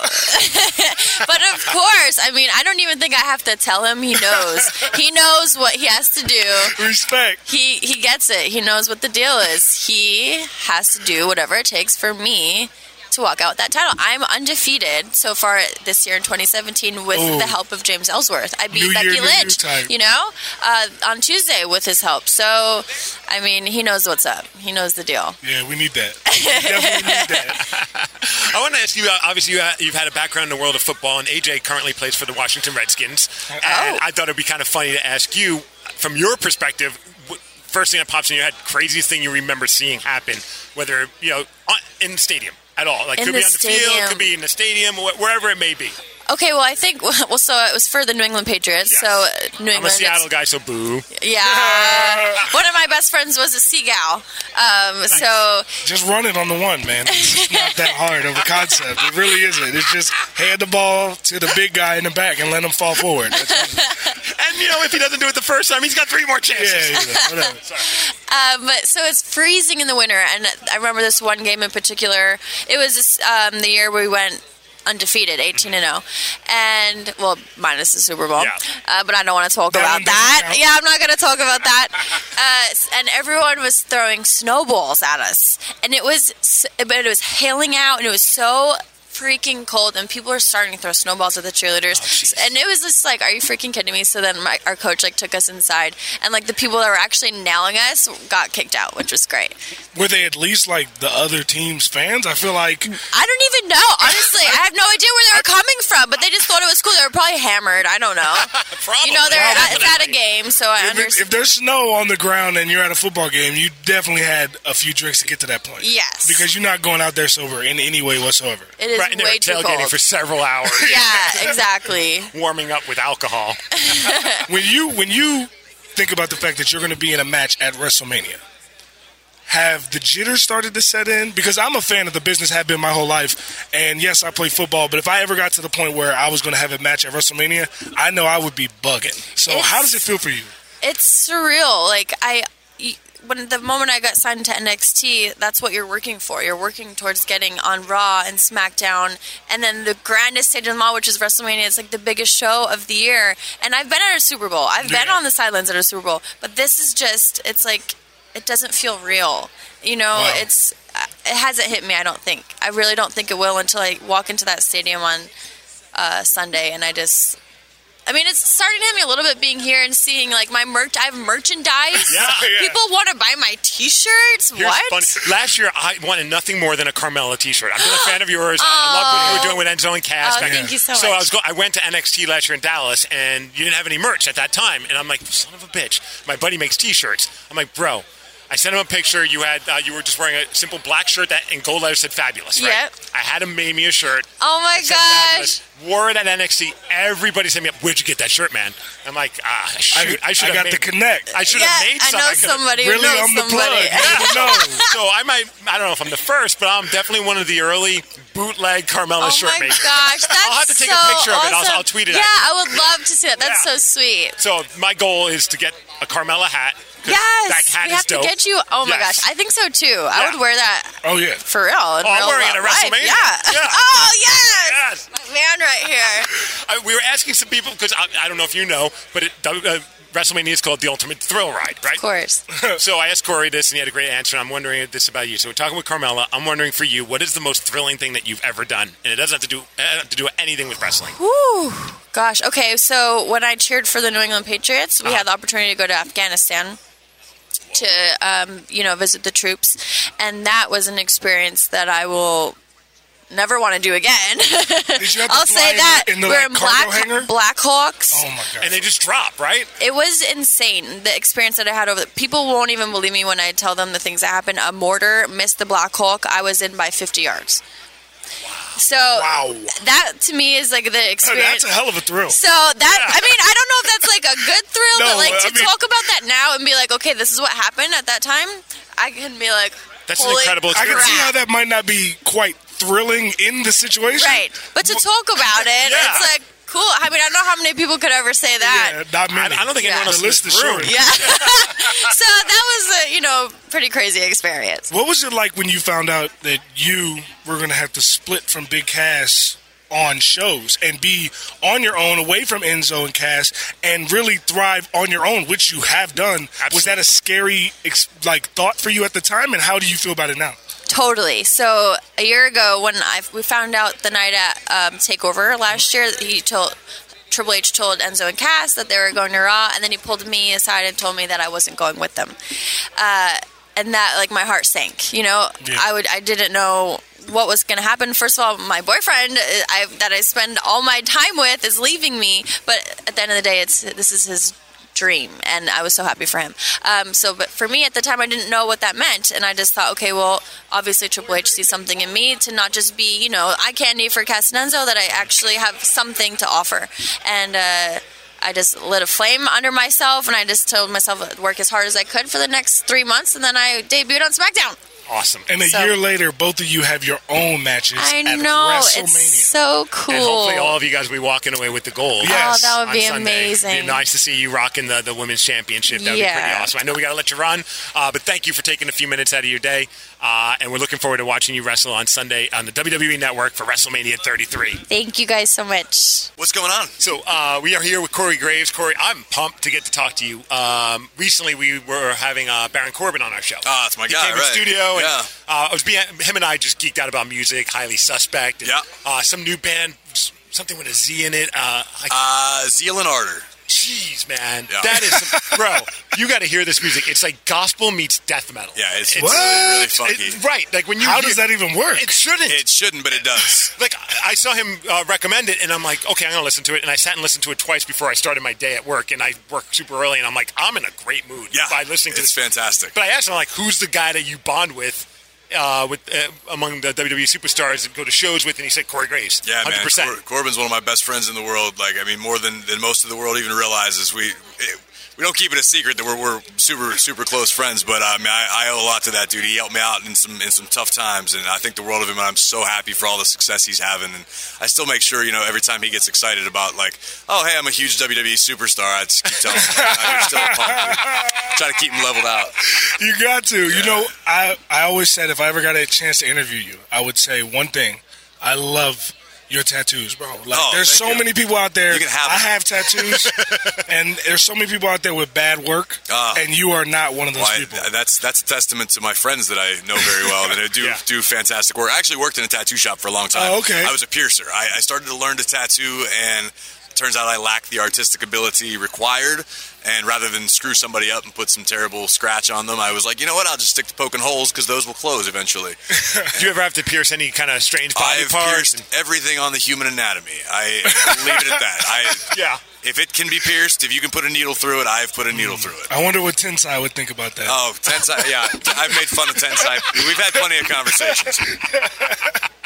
[SPEAKER 5] but of course, I mean, I don't even think I have to tell him. He knows. He knows what he has to do.
[SPEAKER 3] Respect.
[SPEAKER 5] he he gets it. He knows what the deal is. He has to do whatever it takes for me to walk out that title. I'm undefeated so far this year in 2017 with
[SPEAKER 3] Ooh.
[SPEAKER 5] the help of James Ellsworth. I beat
[SPEAKER 3] New
[SPEAKER 5] Becky
[SPEAKER 3] new you
[SPEAKER 5] Lynch, you know, uh, on Tuesday with his help. So, I mean, he knows what's up. He knows the deal.
[SPEAKER 3] Yeah, we need that. We definitely need that.
[SPEAKER 2] I want to ask you. Obviously, you ha- you've had a background in the world of football, and AJ currently plays for the Washington Redskins. And
[SPEAKER 5] Oh.
[SPEAKER 2] I thought it'd be kind of funny to ask you, from your perspective, first thing that pops in your head, craziest thing you remember seeing happen, whether you know in the stadium at all, like
[SPEAKER 5] In
[SPEAKER 2] could
[SPEAKER 5] the
[SPEAKER 2] be on the field, could be in the stadium, wh- wherever it may be.
[SPEAKER 5] Okay, well, I think well, so it was for the New England Patriots.
[SPEAKER 2] Yes.
[SPEAKER 5] So uh, New
[SPEAKER 2] I'm a
[SPEAKER 5] England.
[SPEAKER 2] Seattle guy, so boo.
[SPEAKER 5] Yeah. One of my best friends was a Sea Gal. Um, So
[SPEAKER 3] Just run it on the one, man. It's not that hard of a concept. It really isn't. It's just hand the ball to the big guy in the back and let him fall forward.
[SPEAKER 2] And you know, if he doesn't do it the first time, he's got three more chances.
[SPEAKER 3] yeah, yeah, whatever.
[SPEAKER 5] Um, but so it's freezing in the winter, and I remember this one game in particular. It was this, um, the year we went undefeated, eighteen and zero, and well, minus the Super Bowl.
[SPEAKER 2] Yeah.
[SPEAKER 5] Uh, but I don't want to talk
[SPEAKER 3] That
[SPEAKER 5] about that.
[SPEAKER 3] count.
[SPEAKER 5] Yeah, I'm not going to talk about that. Uh, and everyone was throwing snowballs at us, and it was, but it was hailing out, and it was so freaking cold and people were starting to throw snowballs at the cheerleaders
[SPEAKER 3] Oh,
[SPEAKER 5] and it was just like are you freaking kidding me so then my, our coach like took us inside and like the people that were actually nailing us got kicked out which was great
[SPEAKER 3] Were they at least like the other team's fans? I feel like
[SPEAKER 5] I don't even know. Honestly, I have no idea where they were coming from, but they just thought it was cool. They were probably hammered. I don't know.
[SPEAKER 2] Probably.
[SPEAKER 5] You know, they're at, at a game, so I
[SPEAKER 3] if,
[SPEAKER 5] understand.
[SPEAKER 3] if there's snow on the ground and you're at a football game, you definitely had a few drinks to get to that point.
[SPEAKER 5] Yes.
[SPEAKER 3] Because you're not going out there sober in any way whatsoever.
[SPEAKER 5] It is
[SPEAKER 2] Right, and they were
[SPEAKER 5] way
[SPEAKER 2] tailgating
[SPEAKER 5] cold.
[SPEAKER 2] for several hours,
[SPEAKER 5] yeah, exactly.
[SPEAKER 2] warming up with alcohol.
[SPEAKER 3] When you when you think about the fact that you're going to be in a match at WrestleMania, have the jitters started to set in? Because I'm a fan of the business, have been my whole life, and yes, I play football. But if I ever got to the point where I was going to have a match at WrestleMania, I know I would be bugging. So
[SPEAKER 5] It's-
[SPEAKER 3] how does it feel for you?
[SPEAKER 5] It's surreal. Like I, y- when the moment I got signed to NXT, that's what you're working for. You're working towards getting on Raw and SmackDown, and then the grandest stage in law, which is WrestleMania. It's like the biggest show of the year. And I've been at a Super Bowl. I've been on the sidelines at a Super Bowl, but this is just. It's like it doesn't feel real. You know,
[SPEAKER 3] Wow.
[SPEAKER 5] it's it hasn't hit me. I don't think. I really don't think it will until I walk into that stadium on uh, Sunday, and I just. I mean, it's starting to hit me a little bit being here and seeing like my merch. I have merchandise.
[SPEAKER 2] Yeah, yeah.
[SPEAKER 5] People want to buy my T-shirts.
[SPEAKER 2] Here's
[SPEAKER 5] what?
[SPEAKER 2] Last year, I wanted nothing more than a Carmella T-shirt. Been a fan of yours. I love what you were oh. doing with Enzo and Cass.
[SPEAKER 5] Oh, thank
[SPEAKER 2] then.
[SPEAKER 5] you so
[SPEAKER 2] So I was go- I went to NXT last year in Dallas, and you didn't have any merch at that time. And I'm like, son of a bitch. My buddy makes T-shirts. I'm like, bro. I sent him a picture. You had uh, you were just wearing a simple black shirt that in gold letters said "fabulous." Right?
[SPEAKER 5] Yep.
[SPEAKER 2] I had him made me a shirt.
[SPEAKER 5] Oh my gosh.
[SPEAKER 2] "Fabulous." Wore it at NXT. Everybody sent me up. Where'd you get that shirt, man? I'm like, ah, shoot. I, should
[SPEAKER 3] I
[SPEAKER 2] have
[SPEAKER 3] got
[SPEAKER 2] made,
[SPEAKER 3] the connect.
[SPEAKER 2] I should
[SPEAKER 5] yeah,
[SPEAKER 2] have made
[SPEAKER 5] I know
[SPEAKER 2] could've-
[SPEAKER 5] somebody
[SPEAKER 3] really,
[SPEAKER 5] knows
[SPEAKER 3] I'm the plug. You never know.
[SPEAKER 2] So I might. I don't know if I'm the first, but I'm definitely one of the early bootleg Carmella
[SPEAKER 5] Oh
[SPEAKER 2] shirt makers.
[SPEAKER 5] Oh my
[SPEAKER 2] makers.
[SPEAKER 5] gosh, that's
[SPEAKER 2] I'll have to take
[SPEAKER 5] so
[SPEAKER 2] a picture of it. I'll. I'll tweet it.
[SPEAKER 5] Yeah,
[SPEAKER 2] out.
[SPEAKER 5] I would love to see that. That's
[SPEAKER 2] Yeah.
[SPEAKER 5] so sweet.
[SPEAKER 2] So my goal is to get a Carmella hat.
[SPEAKER 5] Yes,
[SPEAKER 2] that hat
[SPEAKER 5] we
[SPEAKER 2] is
[SPEAKER 5] have
[SPEAKER 2] dope.
[SPEAKER 5] to get you. Oh my
[SPEAKER 2] Yes.
[SPEAKER 5] gosh, I think so too.
[SPEAKER 2] Yeah.
[SPEAKER 5] I would wear that
[SPEAKER 3] Oh yeah.
[SPEAKER 5] for real. in
[SPEAKER 2] Oh, I'm wearing it at. WrestleMania.
[SPEAKER 5] Yeah.
[SPEAKER 2] Yeah.
[SPEAKER 5] oh yes.
[SPEAKER 2] Yes.
[SPEAKER 5] my man right here.
[SPEAKER 2] I, we were asking some people because I, I don't know if you know, but it, uh, WrestleMania is called the Ultimate Thrill Ride, right?
[SPEAKER 5] Of course.
[SPEAKER 2] So I asked Corey this, and he had a great answer. And I'm wondering this about you. So we're talking with Carmella. I'm wondering for you, what is the most thrilling thing that you've ever done? And it doesn't have to do have to do anything with wrestling.
[SPEAKER 5] Whew. Gosh. Okay. So when I cheered for the New England Patriots, we
[SPEAKER 2] Uh-huh.
[SPEAKER 5] had the opportunity to go to Afghanistan to, um, you know, visit the troops, and that was an experience that I will never want to do again.
[SPEAKER 3] Did you have
[SPEAKER 5] I'll
[SPEAKER 3] fly
[SPEAKER 5] say that
[SPEAKER 3] in the
[SPEAKER 5] we're
[SPEAKER 3] like,
[SPEAKER 5] in Black
[SPEAKER 3] hanger?
[SPEAKER 5] Black Hawks.
[SPEAKER 3] Oh my god.
[SPEAKER 2] And they just drop, right?
[SPEAKER 5] It was insane. The experience that I had over the people won't even believe me when I tell them the things that happened. A mortar missed the Black Hawk. I was in by 50 yards. So
[SPEAKER 3] Wow.
[SPEAKER 5] that to me is like the experience.
[SPEAKER 3] that's a hell of a thrill.
[SPEAKER 5] So that I mean I don't know if that's like a good thrill,
[SPEAKER 3] No,
[SPEAKER 5] but like to
[SPEAKER 3] I mean-
[SPEAKER 5] talk about that now and be like, okay, this is what happened at that time. I can be like,
[SPEAKER 2] That's an
[SPEAKER 5] holy
[SPEAKER 2] incredible
[SPEAKER 3] I can see how that might not be quite thrilling in the situation.
[SPEAKER 5] right. But to talk about it,
[SPEAKER 2] Yeah.
[SPEAKER 5] it's like cool. I mean, I don't know how many people could ever say that.
[SPEAKER 3] Yeah, not
[SPEAKER 2] I,
[SPEAKER 3] many.
[SPEAKER 2] I don't think
[SPEAKER 5] Yeah.
[SPEAKER 2] anyone else
[SPEAKER 3] The
[SPEAKER 2] in
[SPEAKER 3] list
[SPEAKER 2] this
[SPEAKER 3] is
[SPEAKER 2] room.
[SPEAKER 5] Yeah. so that was a you know pretty crazy experience.
[SPEAKER 3] What was it like when you found out that you were going to have to split from Big Cass on shows and be on your own, away from Enzo and Cass, and really thrive on your own, which you have done? Was that a scary like thought for you at the time, and how do you feel about it now?
[SPEAKER 5] Totally. So a year ago, when I we found out the night at um, Takeover last year, he told Triple H told Enzo and Cass that they were going to Raw, and then he pulled me aside and told me that I wasn't going with them. Uh, and that like my heart sank. You know,
[SPEAKER 3] Yeah.
[SPEAKER 5] I would I didn't know what was going to happen. First of all, my boyfriend uh, I, that I spend all my time with is leaving me, but at the end of the day, it's this is his dream and I was so happy for him. Um, so, but for me at the time, I didn't know what that meant. And I just thought, okay, well, obviously Triple H sees something in me to not just be, you know, eye candy for Cass and Enzo, that I actually have something to offer. And, uh, I just lit a flame under myself and I just told myself I'd work as hard as I could for the next three months and then I debuted on SmackDown.
[SPEAKER 2] Awesome.
[SPEAKER 3] And a
[SPEAKER 5] So-
[SPEAKER 3] year later, both of you have your own matches
[SPEAKER 5] I
[SPEAKER 3] at
[SPEAKER 5] know.
[SPEAKER 3] WrestleMania.
[SPEAKER 5] It's so cool.
[SPEAKER 2] And hopefully all of you guys will be walking away with the gold.
[SPEAKER 3] Yes.
[SPEAKER 5] Oh, that would be
[SPEAKER 2] Sunday.
[SPEAKER 5] amazing.
[SPEAKER 2] It'd be nice to see you rocking the, the women's championship. That would be pretty awesome. I know we got to let you run, uh, but thank you for taking a few minutes out of your day. Uh, and we're looking forward to watching you wrestle on Sunday on the WWE Network for WrestleMania 33.
[SPEAKER 5] Thank you guys so much.
[SPEAKER 6] What's going on?
[SPEAKER 2] So uh, we are here with Corey Graves. Corey, I'm pumped to get to talk to you. Um, recently, we were having uh, Baron Corbin on our show.
[SPEAKER 6] Ah, that's my
[SPEAKER 2] he
[SPEAKER 6] guy,
[SPEAKER 2] came to the
[SPEAKER 6] right.
[SPEAKER 2] studio, and
[SPEAKER 6] Yeah.
[SPEAKER 2] uh, I was being, him and I just geeked out about music, highly suspect. And,
[SPEAKER 6] Yeah.
[SPEAKER 2] Uh, some new band, something with a Z in it. Uh, I
[SPEAKER 6] Uh, Zeal and Ardor.
[SPEAKER 2] Jeez, man,
[SPEAKER 6] Yeah.
[SPEAKER 2] that is, some, bro. You got to hear this music. It's like gospel meets death metal.
[SPEAKER 6] Yeah, it's,
[SPEAKER 2] It's-
[SPEAKER 6] really, really funky.
[SPEAKER 2] It- right, like when you.
[SPEAKER 3] How
[SPEAKER 2] hear-
[SPEAKER 3] does that even work?
[SPEAKER 2] It shouldn't.
[SPEAKER 6] it shouldn't, but it does.
[SPEAKER 2] like I saw him uh, recommend it, and I'm like, okay, I'm gonna listen to it. And I sat and listened to it twice before I started my day at work, and I work super early, and I'm like, I'm in a great mood
[SPEAKER 6] Yeah,
[SPEAKER 2] by listening to
[SPEAKER 6] it's
[SPEAKER 2] this.
[SPEAKER 6] fantastic.
[SPEAKER 2] But I asked him like, who's the guy that you bond with? Uh, with uh, among the WWE superstars and go to shows with, and he said Corey Graves.
[SPEAKER 6] Yeah, man.
[SPEAKER 2] 100%.
[SPEAKER 6] Cor- Corbin's one of my best friends in the world. Like, I mean, more than, than most of the world even realizes. We it, we don't keep it a secret that we're, we're super super close friends. But uh, I mean, I, I owe a lot to that dude. He helped me out in some in some tough times, and I think the world of him. And I'm so happy for all the success he's having. And I still make sure, you know, every time he gets excited about like, oh, hey, I'm a huge WWE superstar. I just keep telling him, like, "Nah, you're still a punk. Try to keep him leveled out.
[SPEAKER 3] You got to. You know, I I always said if I ever got a chance to interview you, I would say one thing. I love your tattoos, bro. Like
[SPEAKER 6] Oh,
[SPEAKER 3] there's so
[SPEAKER 6] you.
[SPEAKER 3] many people out there.
[SPEAKER 6] Have
[SPEAKER 3] I have tattoos, and there's so many people out there with bad work,
[SPEAKER 6] Ah.
[SPEAKER 3] and you are not one of those
[SPEAKER 6] Well, I-
[SPEAKER 3] people.
[SPEAKER 6] that's that's a testament to my friends that I know very well that I do
[SPEAKER 2] Yeah.
[SPEAKER 6] do fantastic work. I actually worked in a tattoo shop for a long time.
[SPEAKER 3] Oh, okay.
[SPEAKER 6] I was a piercer. I, I started to learn to tattoo, and turns out I lack the artistic ability required. And rather than screw somebody up and put some terrible scratch on them, I was like, you know what? I'll just stick to poking holes because those will close eventually.
[SPEAKER 2] Do you ever have to pierce any kind of strange body
[SPEAKER 6] I've
[SPEAKER 2] parts?
[SPEAKER 6] pierced everything on the human anatomy. I leave it at that. I,
[SPEAKER 2] Yeah.
[SPEAKER 6] If it can be pierced, if you can put a needle through it, I've put a needle through it.
[SPEAKER 3] I wonder what Tensai would think about that.
[SPEAKER 6] Oh, Tensai, yeah. I've made fun of Tensai. We've had plenty of conversations.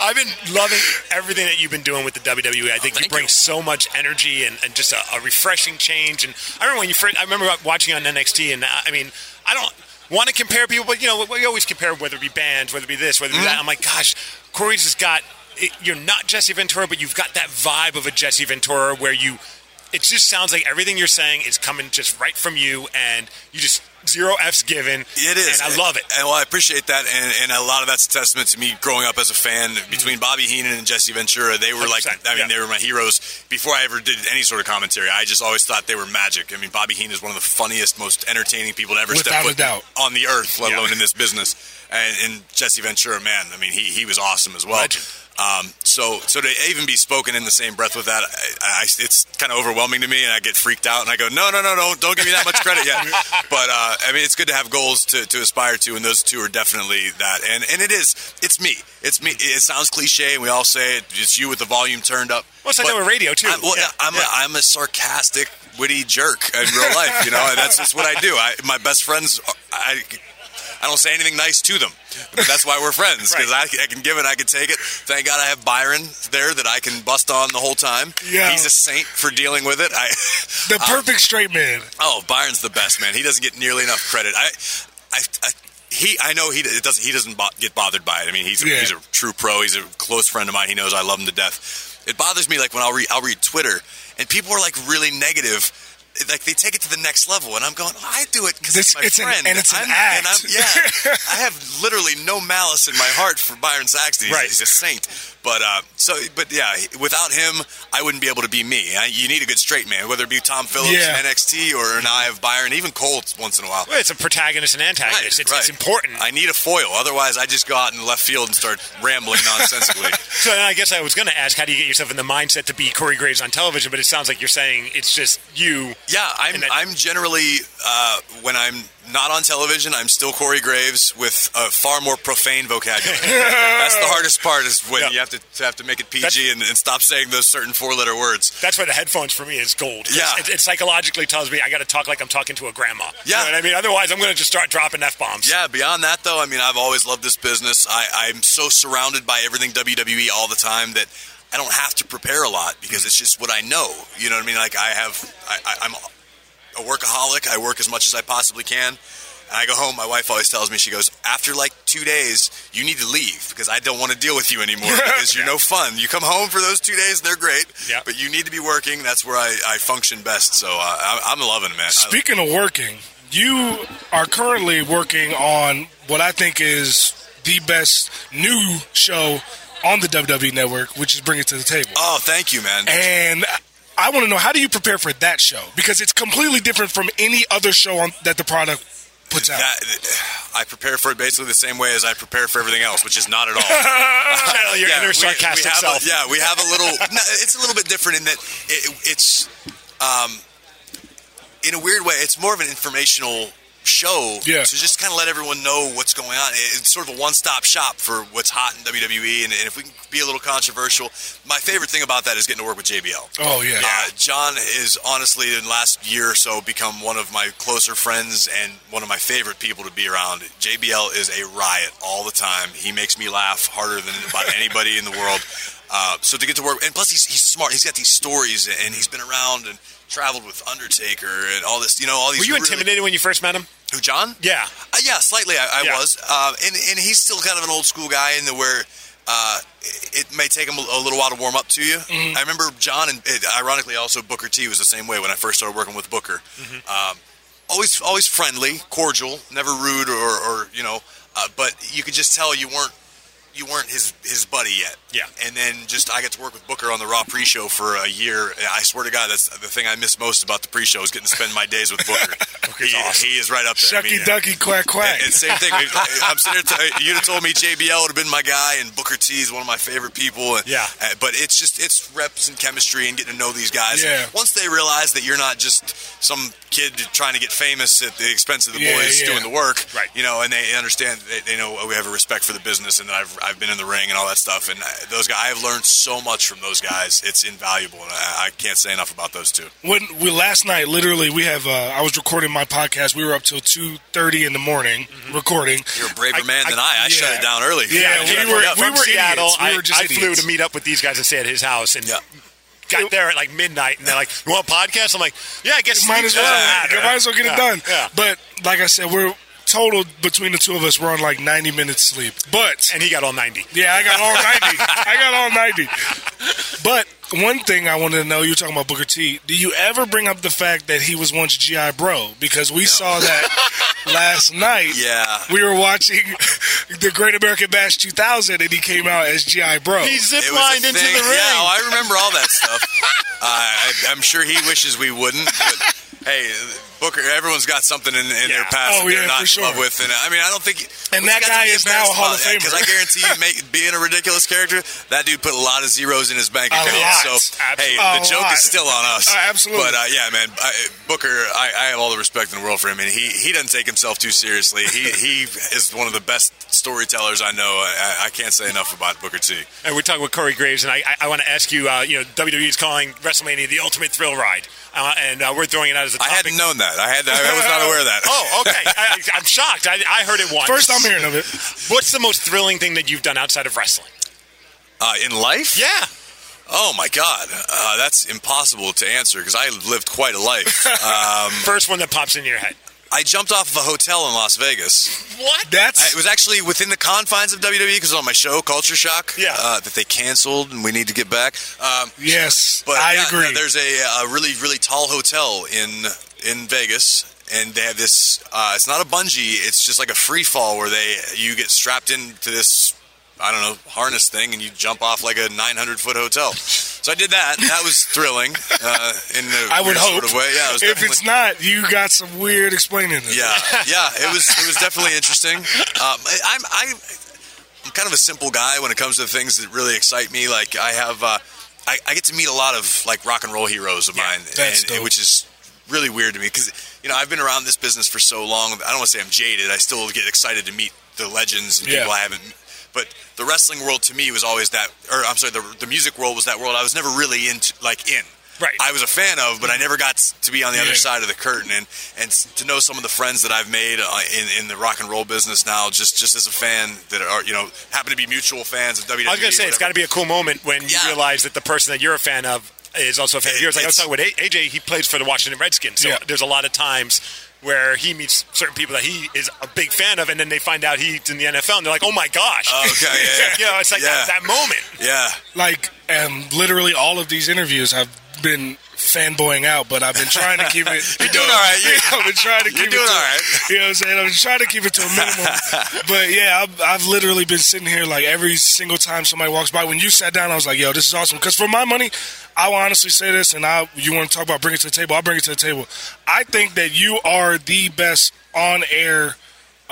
[SPEAKER 2] I've been loving everything that you've been doing with the WWE. I oh, think you bring
[SPEAKER 6] you.
[SPEAKER 2] so much energy and, and just a, a refreshing change. And I remember when you first, I remember watching on NXT, and I mean, I don't want to compare people, but you know, we always compare whether it be bands, whether it be this, whether it be that. Mm-hmm. I'm like, gosh, Corey's has got. It, you're not Jesse Ventura, but you've got that vibe of a Jesse Ventura where you. It just sounds like everything you're saying is coming just right from you, and you just zero f's given.
[SPEAKER 6] It is,
[SPEAKER 2] and I love it.
[SPEAKER 6] And well, I appreciate that, and, and a lot of that's a testament to me growing up as a fan. Between mm-hmm. Bobby Heenan and Jesse Ventura, they were like,
[SPEAKER 2] 100%,
[SPEAKER 6] I mean,
[SPEAKER 2] yeah.
[SPEAKER 6] they were my heroes before I ever did any sort of commentary. I just always thought they were magic. I mean, Bobby Heenan is one of the funniest, most entertaining people to ever
[SPEAKER 3] Without
[SPEAKER 6] step foot
[SPEAKER 3] doubt.
[SPEAKER 6] on the earth, let
[SPEAKER 2] Yeah.
[SPEAKER 6] alone in this business. And, and Jesse Ventura, man, I mean, he, he was awesome as well.
[SPEAKER 2] Legend.
[SPEAKER 6] Um, so, so to even be spoken in the same breath with that, I, I, it's kind of overwhelming to me, and I get freaked out, and I go, no, no, no, no, don't give me that much credit yet. but uh, I mean, it's good to have goals to, to aspire to, and those two are definitely that. And and it is, it's me, it's me. It sounds cliche, and we all say it. It's you with the volume turned up.
[SPEAKER 2] Well, it's like with radio, too.
[SPEAKER 6] I'm, well,
[SPEAKER 2] Yeah,
[SPEAKER 6] I'm,
[SPEAKER 2] yeah.
[SPEAKER 6] A, I'm a sarcastic, witty jerk in real life. You know, and that's just what I do. I, my best friends, I. I don't say anything nice to them. But that's why we're friends because I, I can give it, I can take it. Thank God I have Byron there that I can bust on the whole time.
[SPEAKER 3] Yeah.
[SPEAKER 6] He's a saint for dealing with it. I,
[SPEAKER 3] the perfect straight man.
[SPEAKER 6] oh, Byron's the best man. He doesn't get nearly enough credit. I, I, I he, I know he it doesn't. He doesn't bo- get bothered by it. I mean, he's a,
[SPEAKER 3] Yeah.
[SPEAKER 6] he's a true pro. He's a close friend of mine. He knows I love him to death. It bothers me like when I'll read I'll read Twitter and people are like really negative. Like they take it to the next level, and I'm going. "Oh, I do it because it's my
[SPEAKER 3] it's an-
[SPEAKER 6] friend,
[SPEAKER 3] and it's an
[SPEAKER 6] I'm,
[SPEAKER 3] act.
[SPEAKER 6] And I'm, yeah, I have literally no malice in my heart for Byron Saxton. He's,
[SPEAKER 2] Right.
[SPEAKER 6] he's a saint. But uh, so, but yeah, without him, I wouldn't be able to be me. I, you need a good straight man, whether it be Tom Phillips
[SPEAKER 3] Yeah.
[SPEAKER 6] in NXT or an eye of Byron, even Cole once in a while.
[SPEAKER 2] Well, it's a protagonist and antagonist.
[SPEAKER 6] Right,
[SPEAKER 2] it's,
[SPEAKER 6] right.
[SPEAKER 2] it's important.
[SPEAKER 6] I need a foil. Otherwise, I just go out in left field and start rambling nonsensically.
[SPEAKER 2] So I guess I was going to ask, how do you get yourself in the mindset to be Corey Graves on television? But it sounds like you're saying it's just you.
[SPEAKER 6] yeah, I'm.
[SPEAKER 2] That-
[SPEAKER 6] I'm generally uh, when I'm not on television, I'm still Corey Graves with a far more profane vocabulary. That's the hardest part is when
[SPEAKER 2] Yeah.
[SPEAKER 6] you have to, to have to make it PG and, and stop saying those certain four letter words.
[SPEAKER 2] That's why the headphones for me is gold.
[SPEAKER 6] Yeah.
[SPEAKER 2] It, it psychologically tells me I got to talk like I'm talking to a grandma. You
[SPEAKER 6] Yeah.
[SPEAKER 2] know what I mean? Otherwise, I'm going to just start dropping F bombs.
[SPEAKER 6] Yeah, beyond that though, I mean, I've always loved this business. I, I'm so surrounded by everything WWE all the time that I don't have to prepare a lot because it's just what I know. You know what I mean? Like I have, I, I, I'm a workaholic. I work as much as I possibly can. And I go home. My wife always tells me, she goes, after like two days, you need to leave because I don't want to deal with you anymore because you're no fun. You come home for those two days, they're great,
[SPEAKER 2] Yeah.
[SPEAKER 6] but you need to be working. That's where I, I function best. So I, I'm loving it, man. I-
[SPEAKER 3] Speaking of working, you are currently working on what I think is the best new show on the WWE Network, which is Bring It to the Table.
[SPEAKER 6] oh, thank you, man.
[SPEAKER 3] And I want to know how do you prepare for that show because it's completely different from any other show on, that the product puts out.
[SPEAKER 6] That, I prepare for it basically the same way as I prepare for everything else, which is not at all.
[SPEAKER 2] Channel your inner
[SPEAKER 6] we-
[SPEAKER 2] sarcastic
[SPEAKER 6] we have
[SPEAKER 2] self.
[SPEAKER 6] A, yeah, we have a little. no, it's a little bit different in that it, it's, um, in a weird way, it's more of an informational show.
[SPEAKER 3] Yeah.
[SPEAKER 6] To just kind of let everyone know what's going on. It's sort of a one-stop shop for what's hot in WWE, and, and if we can be a little controversial, my favorite thing about that is getting to work with JBL.
[SPEAKER 3] oh yeah.
[SPEAKER 6] Uh, John is honestly in the last year or so become one of my closer friends and one of my favorite people to be around. JBL is a riot all the time. He makes me laugh harder than about anybody in the world. Uh, so to get to work, and plus he's, he's smart. He's got these stories, and he's been around and traveled with Undertaker and all this. You know, all these.
[SPEAKER 2] Were you
[SPEAKER 6] really-
[SPEAKER 2] intimidated when you first met him?
[SPEAKER 6] Who, John?
[SPEAKER 2] Yeah.
[SPEAKER 6] Uh, yeah, slightly. I, I
[SPEAKER 2] Yeah.
[SPEAKER 6] was, uh, and and he's still kind of an old school guy in the where uh, it may take him a, a little while to warm up to you.
[SPEAKER 2] Mm-hmm.
[SPEAKER 6] I remember John, and it, ironically, also Booker T was the same way when I first started working with Booker.
[SPEAKER 2] Mm-hmm.
[SPEAKER 6] Um, always, always friendly, cordial, never rude or, or you know, uh, but you could just tell you weren't you weren't his his buddy yet.
[SPEAKER 2] Yeah.
[SPEAKER 6] And then just I got to work with Booker on the Raw pre-show for a year. I swear to God, that's the thing I miss most about the pre-show is getting to spend my days with Booker.
[SPEAKER 2] Booker's
[SPEAKER 6] he,
[SPEAKER 2] awesome.
[SPEAKER 6] he is right up there. I
[SPEAKER 3] Shucky
[SPEAKER 6] mean,
[SPEAKER 3] ducky quack quack.
[SPEAKER 6] and, and same thing. I'm sitting there. T- you'd have told me JBL would have been my guy, and Booker T is one of my favorite people.
[SPEAKER 2] Yeah.
[SPEAKER 6] uh, but it's just it's reps and chemistry and getting to know these guys.
[SPEAKER 3] Yeah.
[SPEAKER 6] And once they realize that you're not just some kid trying to get famous at the expense of the
[SPEAKER 3] Yeah,
[SPEAKER 6] boys
[SPEAKER 3] yeah.
[SPEAKER 6] doing the work,
[SPEAKER 2] Right.
[SPEAKER 6] You know, and they understand. They, they know we have a respect for the business, and that I've I've been in the ring and all that stuff. And uh, those guys, I have learned so much from those guys. It's invaluable, and I, I can't say enough about those two.
[SPEAKER 3] when we last night, literally, we have. Uh, I was recording my podcast. We were up till two thirty in the morning recording.
[SPEAKER 6] You're a braver
[SPEAKER 3] I-
[SPEAKER 6] man than I. I,
[SPEAKER 3] yeah.
[SPEAKER 6] shut it down early.
[SPEAKER 3] Yeah,
[SPEAKER 2] He-
[SPEAKER 3] we were-
[SPEAKER 2] yeah,
[SPEAKER 3] we were
[SPEAKER 2] Seattle.
[SPEAKER 3] idiots. We
[SPEAKER 2] I,
[SPEAKER 3] were just
[SPEAKER 2] I flew to meet up with these guys and stay at his house, and
[SPEAKER 6] Yeah.
[SPEAKER 2] got there at like midnight. And they're like, "You want a podcast?" I'm like, "Yeah, I guess."
[SPEAKER 3] Might as well.
[SPEAKER 2] Yeah,
[SPEAKER 3] You might as well get
[SPEAKER 2] yeah,
[SPEAKER 3] it done.
[SPEAKER 2] Yeah.
[SPEAKER 3] But like I said, we're total between the two of us. We're on like ninety minutes sleep. But
[SPEAKER 2] And he got all ninety.
[SPEAKER 3] Yeah, I got all 90. I got all 90. But one thing I wanted to know, you were talking about Booker T. Do you ever bring up the fact that he was once GI Bro? Because we saw that last night.
[SPEAKER 6] Yeah.
[SPEAKER 3] We were watching the Great American Bash 2000, and he came out as GI Bro.
[SPEAKER 2] He
[SPEAKER 6] It was
[SPEAKER 2] ziplined into
[SPEAKER 6] thing.
[SPEAKER 2] the ring.
[SPEAKER 6] Yeah, oh, I remember all that stuff. uh, I, I'm sure he wishes we wouldn't. But hey, Booker, everyone's got something in, in their past
[SPEAKER 3] oh,
[SPEAKER 6] that they're not
[SPEAKER 3] for sure.
[SPEAKER 6] in love with. And I mean, I don't think.
[SPEAKER 3] And that guy is now a Hall of Famer.
[SPEAKER 6] Because I guarantee you, make, being a ridiculous character, that dude put a lot of zeros in his bank
[SPEAKER 3] A
[SPEAKER 6] account.
[SPEAKER 3] lot.
[SPEAKER 6] So
[SPEAKER 3] Absolutely.
[SPEAKER 6] hey, the joke
[SPEAKER 3] lot.
[SPEAKER 6] is still on us.
[SPEAKER 3] Uh, absolutely.
[SPEAKER 6] But uh, yeah, man, I, Booker, I, I have all the respect in the world for him, and he, he doesn't take himself too seriously. He he is one of the best storytellers I know. I, I can't say enough about Booker T.
[SPEAKER 2] And we're talking with Corey Graves, and I, I, I want to ask you. Uh, you know, WWE is calling WrestleMania the ultimate thrill ride, uh, and uh, we're throwing it out as a
[SPEAKER 6] I
[SPEAKER 2] topic.
[SPEAKER 6] hadn't known that. I had I was not aware of that.
[SPEAKER 2] Oh, okay. I, I'm shocked. I, I heard it once.
[SPEAKER 3] First, I'm hearing of it.
[SPEAKER 2] What's the most thrilling thing that you've done outside of wrestling?
[SPEAKER 6] Uh, in life?
[SPEAKER 2] Yeah.
[SPEAKER 6] Oh my God, uh, that's impossible to answer because I lived quite a life. Um,
[SPEAKER 2] First one that pops into your head.
[SPEAKER 6] I jumped off of a hotel in Las Vegas.
[SPEAKER 2] What?
[SPEAKER 3] That's
[SPEAKER 6] I, it was actually within the confines of WWE because on my show, Culture Shock,
[SPEAKER 2] Yeah.
[SPEAKER 6] uh, that they canceled and we need to get back. Um,
[SPEAKER 3] yes.
[SPEAKER 6] but
[SPEAKER 3] I
[SPEAKER 6] yeah,
[SPEAKER 3] agree.
[SPEAKER 6] no, there's a, a really really tall hotel in in Vegas, and they have this. Uh, it's not a bungee; it's just like a free fall where they you get strapped into this. I don't know harness thing, and you jump off like a 900 foot hotel. So I did that. That was thrilling uh, in a
[SPEAKER 3] I would hope.
[SPEAKER 6] sort of way. Yeah, it was
[SPEAKER 3] if it's not, you got some weird explaining. This.
[SPEAKER 6] yeah, yeah, it was it was definitely interesting. Um, I, I'm I, I'm kind of a simple guy when it comes to things that really excite me. Like I have, uh, I, I get to meet a lot of like rock and roll heroes of mine,
[SPEAKER 3] that's
[SPEAKER 6] and, which is really weird to me because you know I've been around this business for so long. I don't want to say I'm jaded. I still get excited to meet the legends and
[SPEAKER 3] Yeah.
[SPEAKER 6] people I haven't. But the wrestling world to me was always that, or I'm sorry, the, the music world was that world I was never really into, like in.
[SPEAKER 2] Right.
[SPEAKER 6] I was a fan of, but I never got to be on the
[SPEAKER 3] Yeah.
[SPEAKER 6] other side of the curtain, and and to know some of the friends that I've made uh, in in the rock and roll business now, just just as a fan that are you know happen to be mutual fans of WWE.
[SPEAKER 2] I was going to say, it's got to be a cool moment when you realize that the person that you're a fan of is also a fan of yours. Like I was talking with AJ, he plays for the Washington Redskins. So
[SPEAKER 3] Yeah.
[SPEAKER 2] there's a lot of times where he meets certain people that he is a big fan of, and then they find out he's in the NFL, and they're like, oh my gosh.
[SPEAKER 6] Okay, yeah, yeah.
[SPEAKER 2] you know, it's like
[SPEAKER 6] Yeah.
[SPEAKER 2] that, that moment.
[SPEAKER 6] Yeah,
[SPEAKER 3] like um, literally all of these interviews have been fanboying out, but I've been trying to keep it.
[SPEAKER 6] You're doing all right. You're-
[SPEAKER 3] Yeah, I've been trying to
[SPEAKER 6] you're
[SPEAKER 3] keep
[SPEAKER 6] doing
[SPEAKER 3] it. To,
[SPEAKER 6] all right.
[SPEAKER 3] You know what I'm saying? I've been trying to keep it to a minimum. but yeah, I've, I've literally been sitting here like every single time somebody walks by. When you sat down, I was like, "Yo, this is awesome." Because for my money, I will honestly say this, and I you want to talk about bring it to the table? I'll bring it to the table. I think that you are the best on air.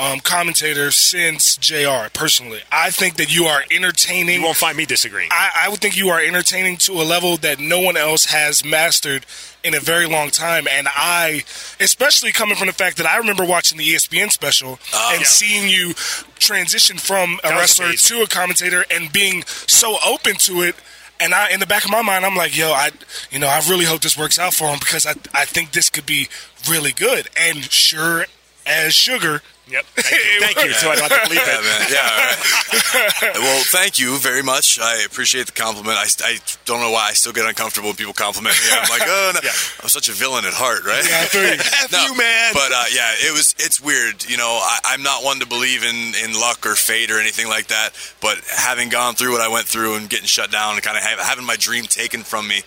[SPEAKER 3] Um, commentator since JR personally, I think that you are entertaining.
[SPEAKER 2] You won't find me disagreeing.
[SPEAKER 3] I, I would think you are entertaining to a level that no one else has mastered in a very long time. And I, especially coming from the fact that I remember watching the ESPN special and
[SPEAKER 2] yeah.
[SPEAKER 3] seeing you transition from a wrestler
[SPEAKER 2] amazing.
[SPEAKER 3] to a commentator and being so open to it. And I, in the back of my mind, I'm like, yo, I, you know, I really hope this works out for him because I, I think this could be really good. And sure as sugar,
[SPEAKER 2] Yep. Thank you. Thank you. So I don't have to believe
[SPEAKER 6] yeah,
[SPEAKER 2] it.
[SPEAKER 6] man. Yeah. all right. well, thank you very much. I appreciate the compliment. I, I don't know why I still get uncomfortable when people compliment me. I'm like, oh, no.
[SPEAKER 2] Yeah.
[SPEAKER 6] I'm such a villain at heart, right?
[SPEAKER 3] Yeah, I feel you.
[SPEAKER 2] F
[SPEAKER 6] No,
[SPEAKER 2] you, man.
[SPEAKER 6] But uh, yeah, it was. It's weird. You know, I, I'm not one to believe in in luck or fate or anything like that. But having gone through what I went through and getting shut down and kind of have, having my dream taken from me,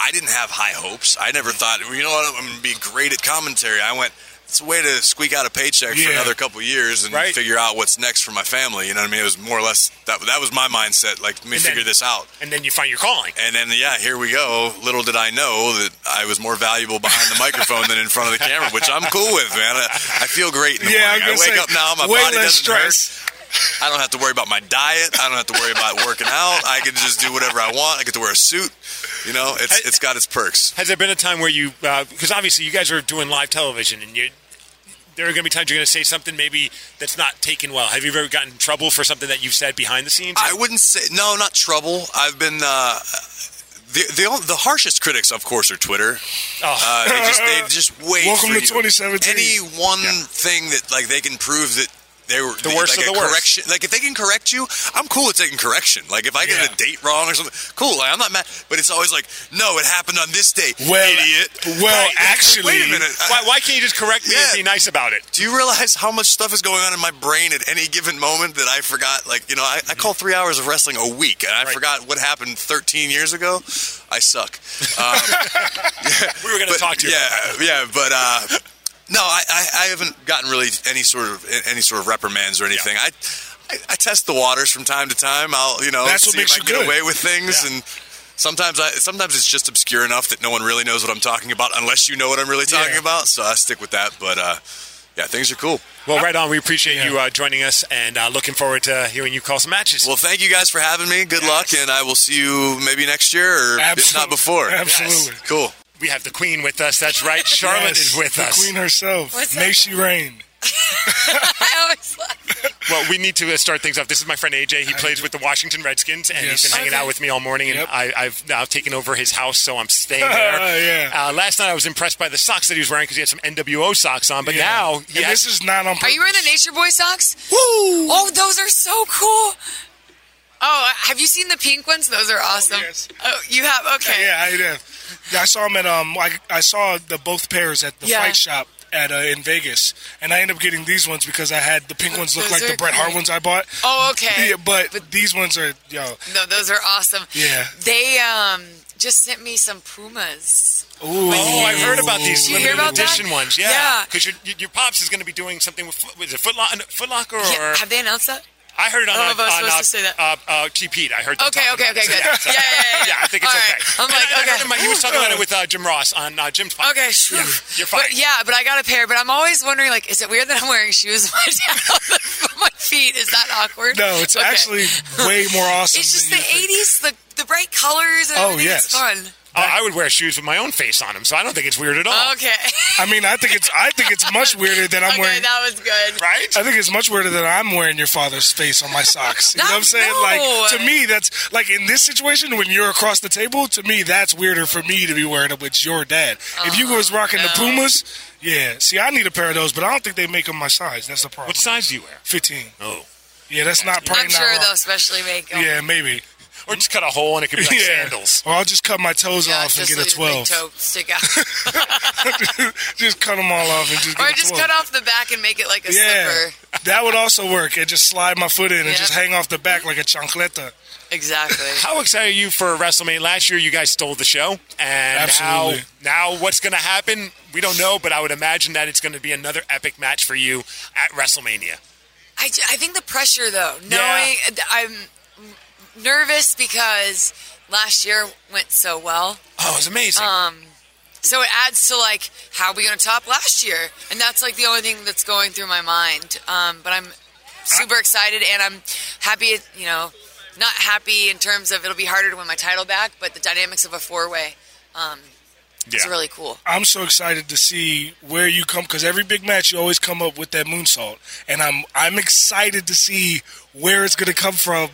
[SPEAKER 6] I didn't have high hopes. I never thought, well, you know what, I'm going to be great at commentary. I went. It's a way to squeak out a paycheck for another couple years and
[SPEAKER 2] Right.
[SPEAKER 6] figure out what's next for my family. You know what I mean? It was more or less that that was my mindset. Like, let me
[SPEAKER 2] And
[SPEAKER 6] figure
[SPEAKER 2] then-
[SPEAKER 6] this out.
[SPEAKER 2] And then you find your calling.
[SPEAKER 6] And then, yeah, here we go. Little did I know that I was more valuable behind the microphone than in front of the camera, which I'm cool with, man. I, I feel great in the
[SPEAKER 3] Yeah.
[SPEAKER 6] I wake
[SPEAKER 3] say,
[SPEAKER 6] up now, my body doesn't hurt. I don't have to worry about my diet. I don't have to worry about working out. I can just do whatever I want. I get to wear a suit. You know, it's it's got its perks.
[SPEAKER 2] Has there been a time where you, uh, because obviously you guys are doing live television, and you, there are going to be times you're going to say something maybe that's not taken well. Have you ever gotten in trouble for something that you've said behind the scenes?
[SPEAKER 6] I wouldn't say no, not trouble. I've been uh, the the the harshest critics, of course, are Twitter.
[SPEAKER 2] oh,
[SPEAKER 6] Uh, they just they just wait.
[SPEAKER 3] Welcome to
[SPEAKER 6] you.
[SPEAKER 3] 2017.
[SPEAKER 6] Any one thing that like they can prove that. They were
[SPEAKER 2] The worst
[SPEAKER 6] like
[SPEAKER 2] of the worst.
[SPEAKER 6] correction. Like if they can correct you, I'm cool with taking correction. Like if I get
[SPEAKER 3] Yeah.
[SPEAKER 6] a date wrong or something, cool. Like, I'm not mad. But it's always like, no, it happened on this day,
[SPEAKER 3] Well,
[SPEAKER 6] idiot.
[SPEAKER 3] well,
[SPEAKER 6] Right.
[SPEAKER 3] actually-
[SPEAKER 6] wait a minute.
[SPEAKER 2] why, why can't you just correct me and be nice about it?
[SPEAKER 6] Do you realize how much stuff is going on in my brain at any given moment that I forgot? Like, you know, I, I call three hours of wrestling a week, and I
[SPEAKER 2] Right.
[SPEAKER 6] forgot what happened 13 years ago. I suck. Um,
[SPEAKER 2] We were going to talk to you.
[SPEAKER 6] Yeah, yeah, but uh, no, I, I, I haven't gotten really any sort of any sort of reprimands or anything. I, I I test the waters from time to time. I'll you know
[SPEAKER 3] That's what
[SPEAKER 6] see
[SPEAKER 3] makes
[SPEAKER 6] if I
[SPEAKER 3] you
[SPEAKER 6] get
[SPEAKER 3] good.
[SPEAKER 6] away with things
[SPEAKER 2] Yeah.
[SPEAKER 6] and. Sometimes I sometimes it's just obscure enough that no one really knows what I'm talking about unless you know what I'm really talking
[SPEAKER 3] Yeah.
[SPEAKER 6] about. So I stick with that. But uh, yeah, things are cool.
[SPEAKER 2] Well, right on. We appreciate
[SPEAKER 3] Yeah.
[SPEAKER 2] you uh, joining us and uh, looking forward to hearing you call some matches.
[SPEAKER 6] Well, thank you guys for having me. Good luck, and I will see you maybe next year or if not before.
[SPEAKER 3] Absolutely.
[SPEAKER 6] Cool.
[SPEAKER 2] We have the queen with us. That's right. Charlotte
[SPEAKER 3] Yes,
[SPEAKER 2] is with
[SPEAKER 3] the
[SPEAKER 2] us.
[SPEAKER 3] queen herself.
[SPEAKER 5] What's
[SPEAKER 3] May
[SPEAKER 5] that?
[SPEAKER 3] she reign.
[SPEAKER 5] I always laugh.
[SPEAKER 2] Well, we need to uh, start things off. This is my friend AJ. He plays with the Washington Redskins, and
[SPEAKER 3] Yes.
[SPEAKER 2] he's been hanging
[SPEAKER 5] Okay.
[SPEAKER 2] out with me all morning. And
[SPEAKER 3] Yep.
[SPEAKER 2] I, I've now taken over his house, so I'm staying there.
[SPEAKER 3] Yeah.
[SPEAKER 2] Uh, last night I was impressed by the socks that he was wearing because he had some NWO socks on. But
[SPEAKER 3] Yeah.
[SPEAKER 2] now
[SPEAKER 3] and
[SPEAKER 2] he has
[SPEAKER 3] this is not on purpose.
[SPEAKER 7] Are you wearing the Nature Boy socks? Woo! Oh, those are so cool. Oh, have you seen the pink ones? Those are awesome.
[SPEAKER 3] yes.
[SPEAKER 7] Oh, you have? Okay.
[SPEAKER 3] Yeah, I did. Yeah, I saw him at um. I, I saw the both pairs at the
[SPEAKER 7] Yeah.
[SPEAKER 3] fight shop at uh, in Vegas, and I ended up getting these ones because I had the pink ones look
[SPEAKER 7] Those
[SPEAKER 3] like the
[SPEAKER 7] are
[SPEAKER 3] Bret Hart
[SPEAKER 7] great.
[SPEAKER 3] ones I bought.
[SPEAKER 7] Oh, okay.
[SPEAKER 3] Yeah, but, but these ones are yo.
[SPEAKER 7] No, those are awesome.
[SPEAKER 3] Yeah.
[SPEAKER 7] They um just sent me some Pumas.
[SPEAKER 3] Ooh.
[SPEAKER 2] Oh, I've heard about these
[SPEAKER 7] Did you hear
[SPEAKER 2] limited
[SPEAKER 7] about that?
[SPEAKER 2] edition ones. Yeah,
[SPEAKER 7] Yeah.
[SPEAKER 2] because your, your pops is going to be doing something with Foot- was it Foot, Lo- Foot Locker or
[SPEAKER 7] Yeah, have they announced that?
[SPEAKER 2] I heard it on,
[SPEAKER 7] I don't know if I was
[SPEAKER 2] on,
[SPEAKER 7] supposed
[SPEAKER 2] uh,
[SPEAKER 7] to say that.
[SPEAKER 2] Uh, uh, TP. I heard. them
[SPEAKER 7] Okay, okay,
[SPEAKER 2] about
[SPEAKER 7] okay,
[SPEAKER 2] it.
[SPEAKER 7] good.
[SPEAKER 2] So,
[SPEAKER 7] Yeah, yeah, yeah, yeah.
[SPEAKER 2] yeah, I think it's
[SPEAKER 7] All
[SPEAKER 2] okay.
[SPEAKER 7] right. I'm
[SPEAKER 2] And
[SPEAKER 7] like,
[SPEAKER 2] I- I
[SPEAKER 7] okay.
[SPEAKER 2] him- he was talking about it with uh, Jim Ross on uh, Jim's podcast.
[SPEAKER 7] Okay, sure.
[SPEAKER 2] You're fine.
[SPEAKER 7] But yeah, but I got a pair. But I'm always wondering, like, is it weird that I'm wearing shoes on my, my feet? Is that awkward?
[SPEAKER 3] No, it's
[SPEAKER 7] Okay.
[SPEAKER 3] actually way more awesome.
[SPEAKER 7] It's just
[SPEAKER 3] than
[SPEAKER 7] the
[SPEAKER 3] you think.
[SPEAKER 7] '80s, the the bright colors. And
[SPEAKER 3] Oh, yes.
[SPEAKER 7] it's fun.
[SPEAKER 2] I would wear shoes with my own face on them, so I don't think it's weird at all.
[SPEAKER 7] Okay,
[SPEAKER 3] I mean, I think it's I think it's much weirder than I'm
[SPEAKER 7] okay,
[SPEAKER 3] wearing.
[SPEAKER 7] that was good.
[SPEAKER 2] Right?
[SPEAKER 3] I think it's much weirder than I'm wearing your father's face on my socks. You know what I'm saying?
[SPEAKER 7] No.
[SPEAKER 3] Like to me, that's like in this situation when you're across the table. To me, that's weirder for me to be wearing it with your dad. if you was oh, rocking the. Pumas, yeah. See, I need a pair of those, but I don't think they make them my size. That's the problem.
[SPEAKER 2] What size do you wear?
[SPEAKER 3] 15.
[SPEAKER 2] Oh.
[SPEAKER 3] Yeah, that's not probably
[SPEAKER 7] I'm
[SPEAKER 3] not
[SPEAKER 7] sure
[SPEAKER 3] wrong.
[SPEAKER 7] they'll especially make 'em.
[SPEAKER 3] Yeah, maybe.
[SPEAKER 2] Or just cut a hole and it could be like
[SPEAKER 3] yeah.
[SPEAKER 2] sandals.
[SPEAKER 3] Or I'll just cut my toes
[SPEAKER 7] Yeah,
[SPEAKER 3] off and get a
[SPEAKER 7] leave the big
[SPEAKER 3] 12.
[SPEAKER 7] toe stick out,
[SPEAKER 3] just cut them all off and just get
[SPEAKER 7] or
[SPEAKER 3] a
[SPEAKER 7] just
[SPEAKER 3] 12.
[SPEAKER 7] cut off the back and make it like a
[SPEAKER 3] Yeah,
[SPEAKER 7] slipper.
[SPEAKER 3] that would also work. And just slide my foot in and
[SPEAKER 7] Yeah.
[SPEAKER 3] just hang off the back like a chancleta.
[SPEAKER 7] Exactly.
[SPEAKER 2] How excited are you for WrestleMania? Last year, you guys stole the show, and
[SPEAKER 3] Absolutely.
[SPEAKER 2] now, now what's going to happen? We don't know, but I would imagine that it's going to be another epic match for you at WrestleMania.
[SPEAKER 7] I, I think the pressure though,
[SPEAKER 2] Yeah.
[SPEAKER 7] knowing I'm nervous because last year went so well.
[SPEAKER 2] Oh, was amazing.
[SPEAKER 7] Um, So it adds to like how are we going to top last year, and that's like the only thing that's going through my mind. Um, but I'm super excited, and I'm happy. You know, not happy in terms of it'll be harder to win my title back, but the dynamics of a four way um, is
[SPEAKER 2] Yeah.
[SPEAKER 7] really cool.
[SPEAKER 3] I'm so excited to see where you come because every big match you always come up with that moonsault, and I'm I'm excited to see where it's going to come from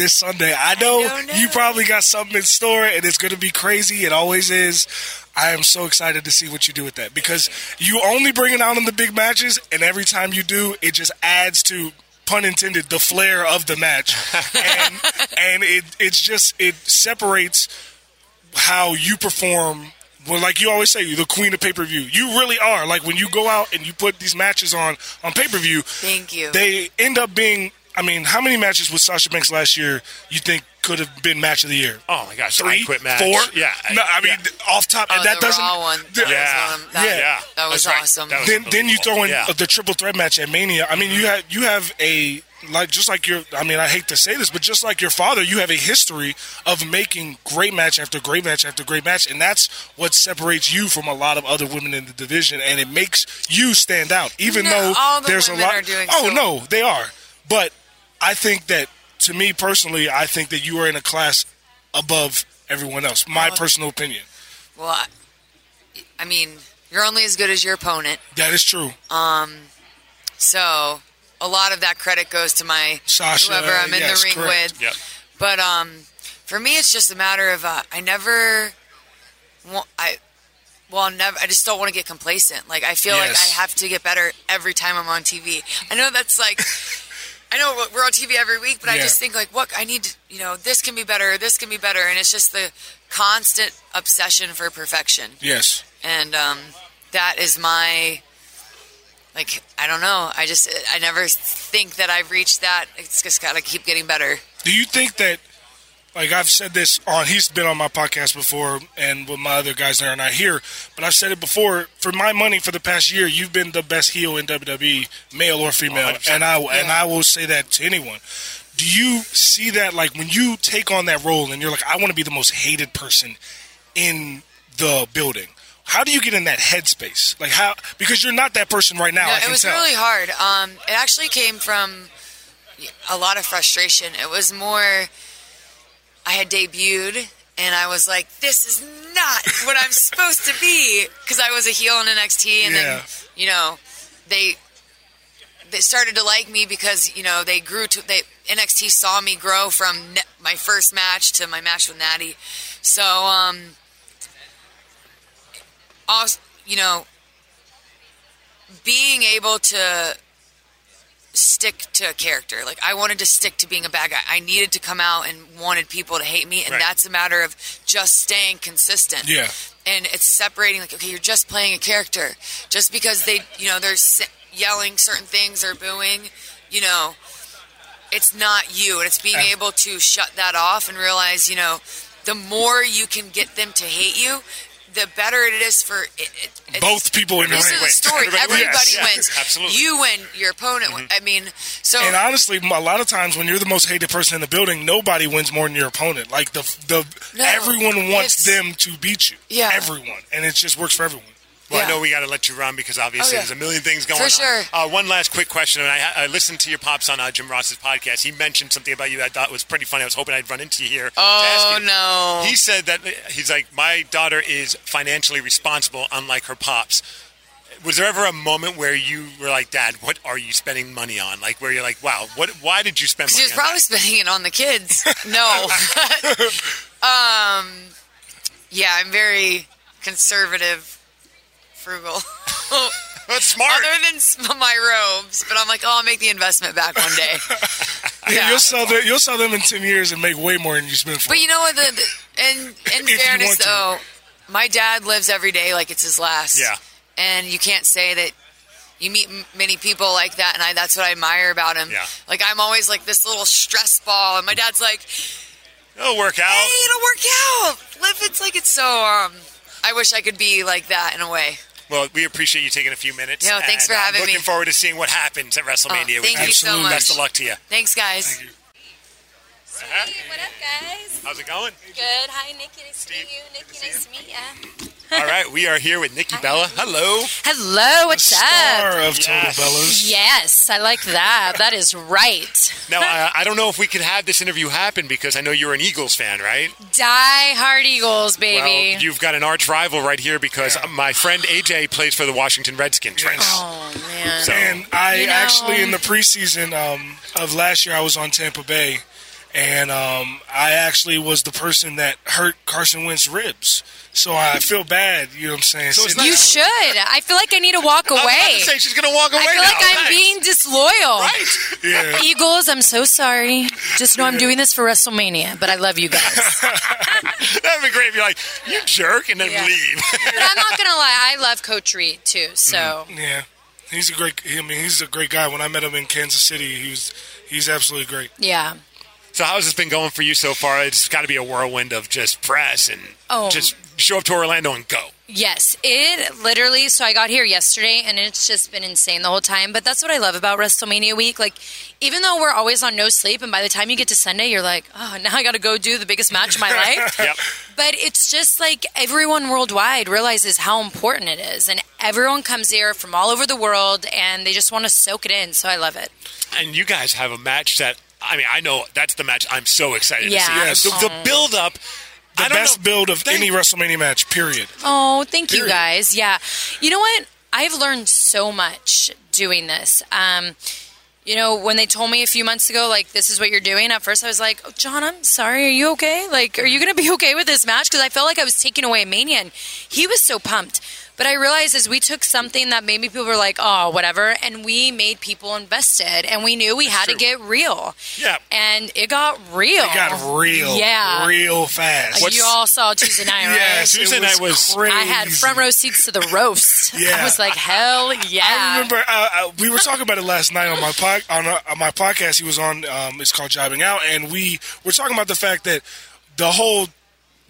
[SPEAKER 3] this Sunday. I know,
[SPEAKER 7] don't know.
[SPEAKER 3] you probably got something in store, and it's going to be crazy. It always is. I am so excited to see what you do with that because you only bring it out in the big matches, and every time you do, it just adds to pun intended the flair of the match, and and it it's just it separates how you perform. Well, like you always say, you're the queen of pay per view. You really are. Like when you go out and you put these matches on on pay per view,
[SPEAKER 7] Thank you.
[SPEAKER 3] they end up being. I mean, how many matches with Sasha Banks last year you think could have been match of the year?
[SPEAKER 2] Oh my gosh,
[SPEAKER 3] Three,
[SPEAKER 2] I quit match.
[SPEAKER 3] four.
[SPEAKER 2] Yeah.
[SPEAKER 3] No, I mean
[SPEAKER 2] yeah.
[SPEAKER 3] off top,
[SPEAKER 7] Oh,
[SPEAKER 3] that
[SPEAKER 7] the
[SPEAKER 3] doesn't.
[SPEAKER 7] Raw one.
[SPEAKER 3] the-
[SPEAKER 2] Yeah.
[SPEAKER 7] that,
[SPEAKER 3] Yeah.
[SPEAKER 7] that was
[SPEAKER 2] right.
[SPEAKER 7] awesome.
[SPEAKER 2] That was
[SPEAKER 3] then then you throw in
[SPEAKER 2] Yeah.
[SPEAKER 3] the triple threat match at Mania. I mean, you have you have a like just like your. I mean, I hate to say this, but just like your father, you have a history of making great match after great match after great match, and that's what separates you from a lot of other women in the division, and it makes you stand out. Even
[SPEAKER 7] No,
[SPEAKER 3] though
[SPEAKER 7] all the
[SPEAKER 3] there's a lot.
[SPEAKER 7] are doing
[SPEAKER 3] oh
[SPEAKER 7] so-
[SPEAKER 3] no, they are. But I think that to me personally, I think that you are in a class above everyone else. My personal opinion.
[SPEAKER 7] well, I, I mean, you're only as good as your opponent.
[SPEAKER 3] That is true.
[SPEAKER 7] Um, So a lot of that credit goes to my
[SPEAKER 3] Sasha,
[SPEAKER 7] whoever I'm in
[SPEAKER 3] yes,
[SPEAKER 7] the ring
[SPEAKER 3] correct.
[SPEAKER 7] with.
[SPEAKER 2] Yep.
[SPEAKER 7] But um, for me, it's just a matter of uh, I never, I, well, never. I just don't want to get complacent. Like I feel like I have to get better every time I'm on TV. I know that's like. I know we're on TV every week, but I just think like, what I need to, you know, this can be better, this can be better, and it's just the constant obsession for perfection
[SPEAKER 3] Yes.
[SPEAKER 7] and um, that is my like I don't know. I just I never think that I've reached that. It's just got to keep getting better.
[SPEAKER 3] Do you think that, like I've said this on, he's been on my podcast before, and with my other guys that are not here, but I've said it before. For my money, for the past year, you've been the best heel in WWE, male or female,
[SPEAKER 2] 100%.
[SPEAKER 3] and I and I will say that to anyone. Do you see that, like when you take on that role, and you're like, I want to be the most hated person in the building? How do you get in that headspace? Like how? Because you're not that person right now.
[SPEAKER 7] No, it was
[SPEAKER 3] tell.
[SPEAKER 7] really hard. Um, it actually came from a lot of frustration. It was more I had debuted and I was like, this is not what I'm supposed to be because I was a heel in NXT and
[SPEAKER 3] Yeah.
[SPEAKER 7] then you know they they started to like me because you know they grew to they NXT saw me grow from ne- my first match to my match with Nattie. So um also, you know being able to stick to a character. Like I wanted to stick to being a bad guy. I needed to come out and wanted people to hate me, and
[SPEAKER 2] Right.
[SPEAKER 7] that's a matter of just staying consistent.
[SPEAKER 3] Yeah.
[SPEAKER 7] And it's separating like okay, you're just playing a character. Just because they, you know, they're yelling certain things or booing, you know, it's not you, and it's being
[SPEAKER 3] And-
[SPEAKER 7] able to shut that off and realize, you know, the more you can get them to hate you, the better it is for it, it,
[SPEAKER 3] Both people in the
[SPEAKER 7] this is the story.
[SPEAKER 2] Everybody
[SPEAKER 7] Everybody,
[SPEAKER 2] wins.
[SPEAKER 7] Wins.
[SPEAKER 2] absolutely.
[SPEAKER 7] You win. Your opponent. win. Mm-hmm. I mean, so
[SPEAKER 3] And honestly, a lot of times when you're the most hated person in the building, nobody wins more than your opponent. Like the the
[SPEAKER 7] No,
[SPEAKER 3] everyone wants them to beat you.
[SPEAKER 7] Yeah.
[SPEAKER 3] everyone, and it just works for everyone.
[SPEAKER 2] Well,
[SPEAKER 7] Yeah.
[SPEAKER 2] I know we got to let you run because obviously
[SPEAKER 7] Oh, yeah.
[SPEAKER 2] there's a million things going on.
[SPEAKER 7] For
[SPEAKER 2] on.
[SPEAKER 7] sure.
[SPEAKER 2] Uh, one last quick question. And I, I listened to your pops on uh, Jim Ross's podcast. He mentioned something about you I thought was pretty funny. I was hoping I'd run into you here.
[SPEAKER 7] Oh
[SPEAKER 2] you.
[SPEAKER 7] no.
[SPEAKER 2] He said that he's like, my daughter is financially responsible, unlike her pops. Was there ever a moment where you were like, Dad, what are you spending money on? Like, where you're like, Wow, what? Why did you spend
[SPEAKER 7] She was probably
[SPEAKER 2] that?
[SPEAKER 7] spending it on the kids. no. um. Yeah, I'm very conservative, frugal.
[SPEAKER 2] That's smart.
[SPEAKER 7] Other than my robes, but I'm like, oh, I'll make the investment back one day. Yeah.
[SPEAKER 3] You'll sell them. You'll sell them in ten years and make way more than you spend for.
[SPEAKER 7] But you know what? The, the, in in fairness, though, my dad lives every day like it's his last.
[SPEAKER 2] Yeah.
[SPEAKER 7] And you can't say that you meet m- many people like that, and I that's what I admire about him.
[SPEAKER 2] Yeah.
[SPEAKER 7] Like I'm always like this little stress ball, and my dad's like,
[SPEAKER 2] It'll work out.
[SPEAKER 7] "Hey, it'll work out." Live it's like it's so. Um, I wish I could be like that in a way.
[SPEAKER 2] Well, we appreciate you taking a few minutes.
[SPEAKER 7] No, thanks
[SPEAKER 2] and,
[SPEAKER 7] for
[SPEAKER 2] uh,
[SPEAKER 7] having
[SPEAKER 2] looking
[SPEAKER 7] me.
[SPEAKER 2] Looking forward to seeing what happens at WrestleMania.
[SPEAKER 7] Oh, thank
[SPEAKER 2] with
[SPEAKER 7] you so much.
[SPEAKER 2] Best of luck to you.
[SPEAKER 7] Thanks, guys.
[SPEAKER 3] Thank you.
[SPEAKER 5] Hey, what up, guys?
[SPEAKER 2] How's it going?
[SPEAKER 5] Good. Hi, Nikki. Nice to meet you. Nikki, nice to meet you.
[SPEAKER 2] All right, we are here with Nikki Bella. Hello.
[SPEAKER 8] Hello, what's up?
[SPEAKER 3] Star of Total
[SPEAKER 2] Yes.
[SPEAKER 3] Bellas.
[SPEAKER 8] Yes, I like that. That is right.
[SPEAKER 2] Now, I, I don't know if we could have this interview happen because I know you're an Eagles fan, right?
[SPEAKER 8] Die hard Eagles, baby.
[SPEAKER 2] Well, you've got an arch rival right here because my friend AJ plays for the Washington Redskins right now.
[SPEAKER 8] oh man.
[SPEAKER 2] So,
[SPEAKER 3] And I
[SPEAKER 8] You know-
[SPEAKER 3] actually, in the preseason um, of last year, I was on Tampa Bay, and um, I actually was the person that hurt Carson Wentz's ribs. So I feel bad. You know what I'm saying?
[SPEAKER 2] So it's
[SPEAKER 3] Sitting
[SPEAKER 8] you should. I feel like I need to walk
[SPEAKER 2] I was about
[SPEAKER 8] away.
[SPEAKER 2] to say she's going to walk away
[SPEAKER 8] I feel
[SPEAKER 2] now.
[SPEAKER 8] like I'm
[SPEAKER 2] Thanks.
[SPEAKER 8] being disloyal.
[SPEAKER 2] Right.
[SPEAKER 3] Yeah.
[SPEAKER 8] Eagles, I'm so sorry. Just know I'm doing this for WrestleMania, but I love you guys.
[SPEAKER 2] That'd be great if you're like, you jerk, and then
[SPEAKER 8] Yeah.
[SPEAKER 2] leave.
[SPEAKER 8] but I'm not gonna lie, I love Coach Reid too. So
[SPEAKER 3] Yeah, he's a great. I mean, he's a great guy. When I met him in Kansas City, he was he's absolutely great.
[SPEAKER 8] yeah.
[SPEAKER 2] So how's this been going for you so far? It's got to be a whirlwind of just press and
[SPEAKER 9] Oh.
[SPEAKER 2] just show up to Orlando and go.
[SPEAKER 9] Yes, it literally. So I got here yesterday, and it's just been insane the whole time. But that's what I love about WrestleMania week. Like, even though we're always on no sleep, and by the time you get to Sunday, you're like, oh, now I got to go do the biggest match of my life.
[SPEAKER 2] Yep.
[SPEAKER 9] But it's just like everyone worldwide realizes how important it is, and everyone comes here from all over the world, and they just want to soak it in. So I love it.
[SPEAKER 2] And you guys have a match that I mean, I know that's the match I'm so excited
[SPEAKER 9] Yeah.
[SPEAKER 2] to see.
[SPEAKER 3] Yes.
[SPEAKER 2] The, the build up.
[SPEAKER 3] The
[SPEAKER 2] I don't
[SPEAKER 3] best
[SPEAKER 2] know.
[SPEAKER 3] build of
[SPEAKER 2] Thank-
[SPEAKER 3] any WrestleMania match, period.
[SPEAKER 9] Oh, thank you guys. Yeah. You know what? I've learned so much doing this. Um, you know, when they told me a few months ago, like, this is what you're doing, at first I was like, oh, John, I'm sorry. Are you okay? Like, are you going to be okay with this match? Because I felt like I was taking away a mania. And he was so pumped. But I realized as we took something that maybe people were like, oh, whatever, and we made people invested, and we knew we had to get real.
[SPEAKER 2] Yeah.
[SPEAKER 9] And it got real.
[SPEAKER 3] It got real,
[SPEAKER 9] Yeah.
[SPEAKER 3] real fast.
[SPEAKER 9] Like, you all saw Tuesday night, right?
[SPEAKER 3] yes,
[SPEAKER 2] Tuesday
[SPEAKER 3] it
[SPEAKER 2] night was-
[SPEAKER 3] crazy.
[SPEAKER 9] I had front row seats to the roast.
[SPEAKER 3] Yeah.
[SPEAKER 9] I was like, hell yeah.
[SPEAKER 3] I remember uh, uh, we were talking about it last night on my pod, on, uh, on my podcast. He was on. Um, it's called Jobbing Out, and we were talking about the fact that the whole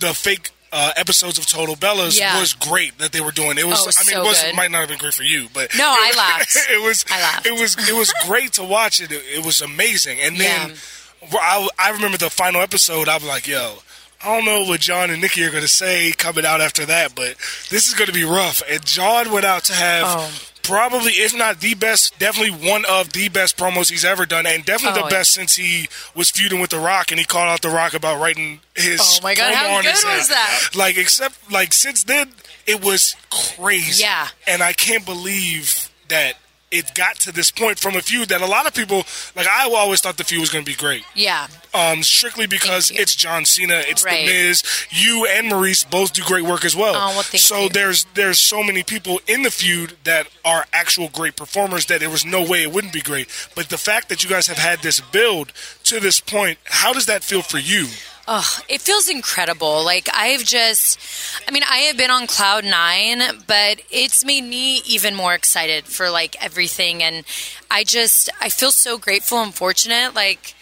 [SPEAKER 3] the fake. Uh, episodes of Total Bellas
[SPEAKER 9] Yeah.
[SPEAKER 3] was great that they were doing. It was,
[SPEAKER 9] Oh, it was
[SPEAKER 3] I mean,
[SPEAKER 9] so
[SPEAKER 3] it was might not have been great for you, but
[SPEAKER 9] No, I laughed.
[SPEAKER 3] it was,
[SPEAKER 9] I laughed.
[SPEAKER 3] it was, it was great to watch. It, it was amazing. And then
[SPEAKER 9] Yeah.
[SPEAKER 3] well, I, I remember the final episode. I was like, yo, I don't know what John and Nikki are going to say coming out after that, but this is going to be rough. And John went out to have
[SPEAKER 9] Oh.
[SPEAKER 3] Probably, if not the best, definitely one of the best promos he's ever done, and definitely
[SPEAKER 9] Oh,
[SPEAKER 3] the best since he was feuding with The Rock, and he called out The Rock about writing his.
[SPEAKER 9] Oh my God, how good was that?
[SPEAKER 3] Like, except like since then, it was crazy.
[SPEAKER 9] Yeah.
[SPEAKER 3] and I can't believe that. It got to this point from a feud that a lot of people like. I always thought the feud was going to be great
[SPEAKER 9] Yeah.
[SPEAKER 3] um, strictly because it's John Cena, it's
[SPEAKER 9] Right.
[SPEAKER 3] The Miz. You and Maryse both do great work as well.
[SPEAKER 9] Oh, well, thank
[SPEAKER 3] so
[SPEAKER 9] you.
[SPEAKER 3] there's there's so many people in the feud that are actual great performers that there was no way it wouldn't be great. But the fact that you guys have had this build to this point, how does that feel for you?
[SPEAKER 9] Oh, it feels incredible. Like I've just, I mean, I have been on cloud nine, but it's made me even more excited for like everything. And I just, I feel so grateful and fortunate. Like,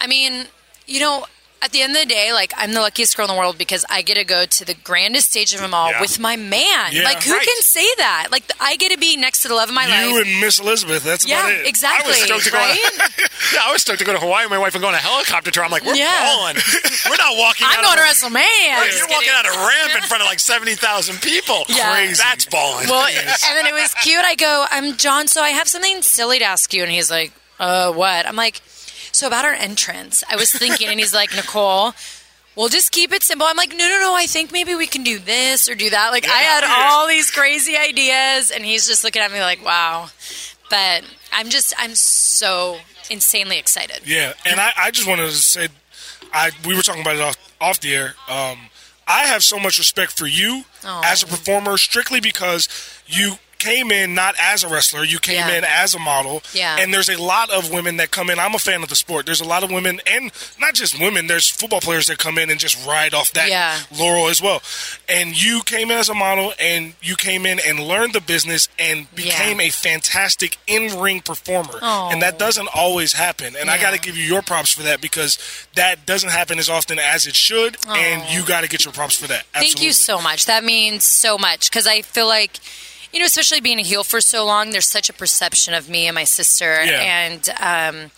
[SPEAKER 9] I mean, you know, at the end of the day, like I'm the luckiest girl in the world because I get to go to the grandest stage of them all
[SPEAKER 2] Yeah.
[SPEAKER 9] with my man.
[SPEAKER 3] Yeah.
[SPEAKER 9] like, who
[SPEAKER 2] Right.
[SPEAKER 9] can say that? Like, I get to be next to the love of my
[SPEAKER 3] you
[SPEAKER 9] life.
[SPEAKER 3] You and Miss Elizabeth. That's
[SPEAKER 9] yeah,
[SPEAKER 3] about it.
[SPEAKER 9] exactly.
[SPEAKER 2] stoked to go
[SPEAKER 9] right?
[SPEAKER 2] Yeah, I was stoked to go to Hawaii with my wife and go on a helicopter tour. I'm like, we're
[SPEAKER 9] Yeah.
[SPEAKER 2] balling. We're not walking.
[SPEAKER 9] I'm
[SPEAKER 2] out
[SPEAKER 9] going to
[SPEAKER 2] of,
[SPEAKER 9] WrestleMania.
[SPEAKER 2] You're walking out a ramp in front of like seventy thousand people.
[SPEAKER 9] Yeah.
[SPEAKER 2] Crazy. That's balling.
[SPEAKER 9] Well, and then it was cute. I go, I'm John, so I have something silly to ask you. And he's like, uh, what? I'm like, so about our entrance. I was thinking, and he's like, Nicole, we'll just keep it simple. I'm like, no, no, no. I think maybe we can do this or do that. Like, I had all these crazy ideas, and he's just looking at me like, wow. But I'm just, I'm so insanely excited.
[SPEAKER 3] Yeah, and I, I just wanted to say, I we were talking about it off, off the air. Um, I have so much respect for you as a performer, strictly because you came in not as a wrestler, you came
[SPEAKER 9] Yeah.
[SPEAKER 3] in as a model.
[SPEAKER 9] Yeah.
[SPEAKER 3] And there's a lot of women that come in. I'm a fan of the sport. There's a lot of women, and not just women. There's football players that come in and just ride off that
[SPEAKER 9] Yeah.
[SPEAKER 3] laurel as well. And you came in as a model, and you came in and learned the business and became a fantastic in-ring performer.
[SPEAKER 9] Aw.
[SPEAKER 3] And that doesn't always happen. And I got to give you your props for that because that doesn't happen as often as it should, and you got to get your props for that.
[SPEAKER 9] Thank you so much. That means so much because I feel like, you know, especially being a heel for so long, there's such a perception of me and my sister,
[SPEAKER 3] Yeah.
[SPEAKER 9] and um,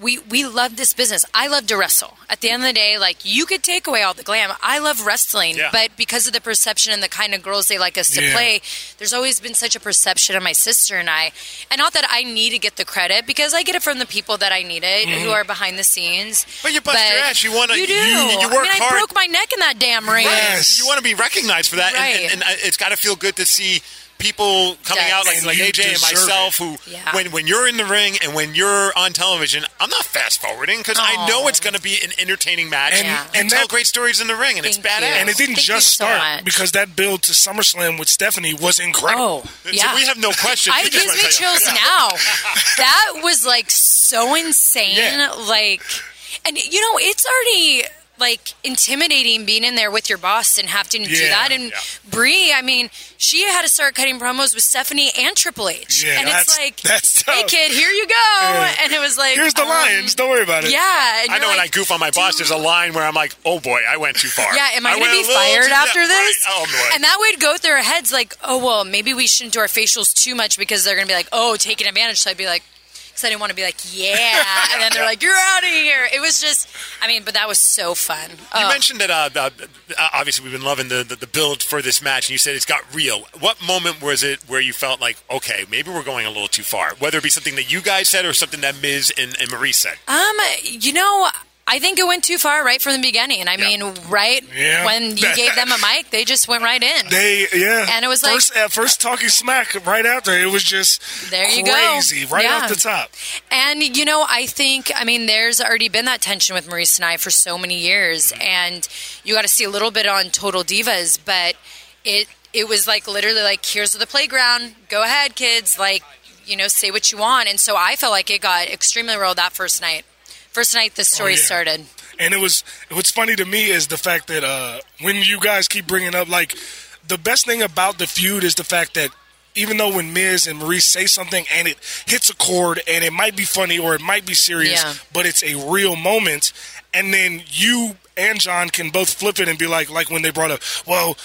[SPEAKER 9] we we love this business. I love to wrestle. At the end of the day, like you could take away all the glam. I love wrestling,
[SPEAKER 2] Yeah.
[SPEAKER 9] but because of the perception and the kind of girls they like us to
[SPEAKER 3] Yeah.
[SPEAKER 9] play, there's always been such a perception of my sister and I. And not that I need to get the credit because I get it from the people that I need it,
[SPEAKER 3] Mm-hmm.
[SPEAKER 9] who are behind the scenes.
[SPEAKER 2] But you bust your ass. You wanna-
[SPEAKER 9] You do.
[SPEAKER 2] you- you
[SPEAKER 9] I
[SPEAKER 2] work
[SPEAKER 9] mean,
[SPEAKER 2] hard.
[SPEAKER 9] Broke my neck in that damn ring.
[SPEAKER 3] Yes.
[SPEAKER 2] You want to be recognized for that, and-
[SPEAKER 9] Right.
[SPEAKER 2] and, and, I- it's got to feel good to see people coming
[SPEAKER 9] Does.
[SPEAKER 2] out like, like AJ and myself,
[SPEAKER 3] it.
[SPEAKER 2] who
[SPEAKER 9] Yeah.
[SPEAKER 2] when when you're in the ring and when you're on television, I'm not fast forwarding because I know it's going to be an entertaining match
[SPEAKER 3] And-
[SPEAKER 2] and,
[SPEAKER 3] and
[SPEAKER 2] tell great stories in the ring, and it's
[SPEAKER 9] Thank
[SPEAKER 2] badass.
[SPEAKER 9] you.
[SPEAKER 3] And it didn't
[SPEAKER 9] Thank
[SPEAKER 3] just
[SPEAKER 9] so
[SPEAKER 3] start
[SPEAKER 9] much.
[SPEAKER 3] because that build to SummerSlam with Stephanie was incredible.
[SPEAKER 9] Oh,
[SPEAKER 2] So
[SPEAKER 9] yeah.
[SPEAKER 2] we have no questions.
[SPEAKER 9] I
[SPEAKER 2] We
[SPEAKER 9] it
[SPEAKER 2] just
[SPEAKER 9] gives me chills now. That was like so insane.
[SPEAKER 3] Yeah.
[SPEAKER 9] Like, and you know, it's already like intimidating being in there with your boss and having to do that. And
[SPEAKER 2] yeah.
[SPEAKER 9] Brie, I mean, she had to start cutting promos with Stephanie and Triple H,
[SPEAKER 3] Yeah,
[SPEAKER 9] and it's
[SPEAKER 3] that's-
[SPEAKER 9] like,
[SPEAKER 3] that's
[SPEAKER 9] hey kid, here you go,
[SPEAKER 3] Yeah.
[SPEAKER 9] and it was like,
[SPEAKER 3] Here's the
[SPEAKER 9] um,
[SPEAKER 3] lions. Don't worry about it.
[SPEAKER 9] Yeah, and
[SPEAKER 2] I know when I goof on my boss, there's a line where I'm like, "Oh boy, I went too far."
[SPEAKER 9] Yeah, am I, going to be fired after
[SPEAKER 2] yeah,
[SPEAKER 9] this?
[SPEAKER 2] right. Oh boy.
[SPEAKER 9] And that would go through our heads like, oh, well, maybe we shouldn't do our facials too much because they're going to be like, oh, taking advantage. So I'd be like, because I didn't want to be like, yeah. And then they're like, you're out of here. It was just, I mean, but that was so fun.
[SPEAKER 2] You
[SPEAKER 9] Oh.
[SPEAKER 2] mentioned that uh, uh, obviously we've been loving the, the, the build for this match, and you said it's got real. What moment was it where you felt like, okay, maybe we're going a little too far? Whether it be something that you guys said or something that Miz and, and Maryse said.
[SPEAKER 9] Um, you know, I think it went too far right from the beginning. I mean, right
[SPEAKER 3] Yeah.
[SPEAKER 9] when you gave them a mic, they just went right in.
[SPEAKER 3] They yeah,
[SPEAKER 9] And it was like-
[SPEAKER 3] first at first talking smack right after it was just
[SPEAKER 9] There you go.
[SPEAKER 3] crazy right
[SPEAKER 9] Yeah.
[SPEAKER 3] off the top.
[SPEAKER 9] And you know, I think I mean there's already been that tension with Maryse and I for so many years, mm-hmm. and you got to see a little bit on Total Divas, but it it was like literally like here's the playground, go ahead, kids, like you know, say what you want. And so I felt like it got extremely real that first night. First night the story
[SPEAKER 3] Oh, yeah.
[SPEAKER 9] started.
[SPEAKER 3] And it was what's funny to me is the fact that uh, when you guys keep bringing up like the best thing about the feud is the fact that even though when Miz and Maryse say something and it hits a chord and it might be funny or it might be serious,
[SPEAKER 9] Yeah.
[SPEAKER 3] but it's a real moment, and then you and John can both flip it and be like, like when they brought up, well.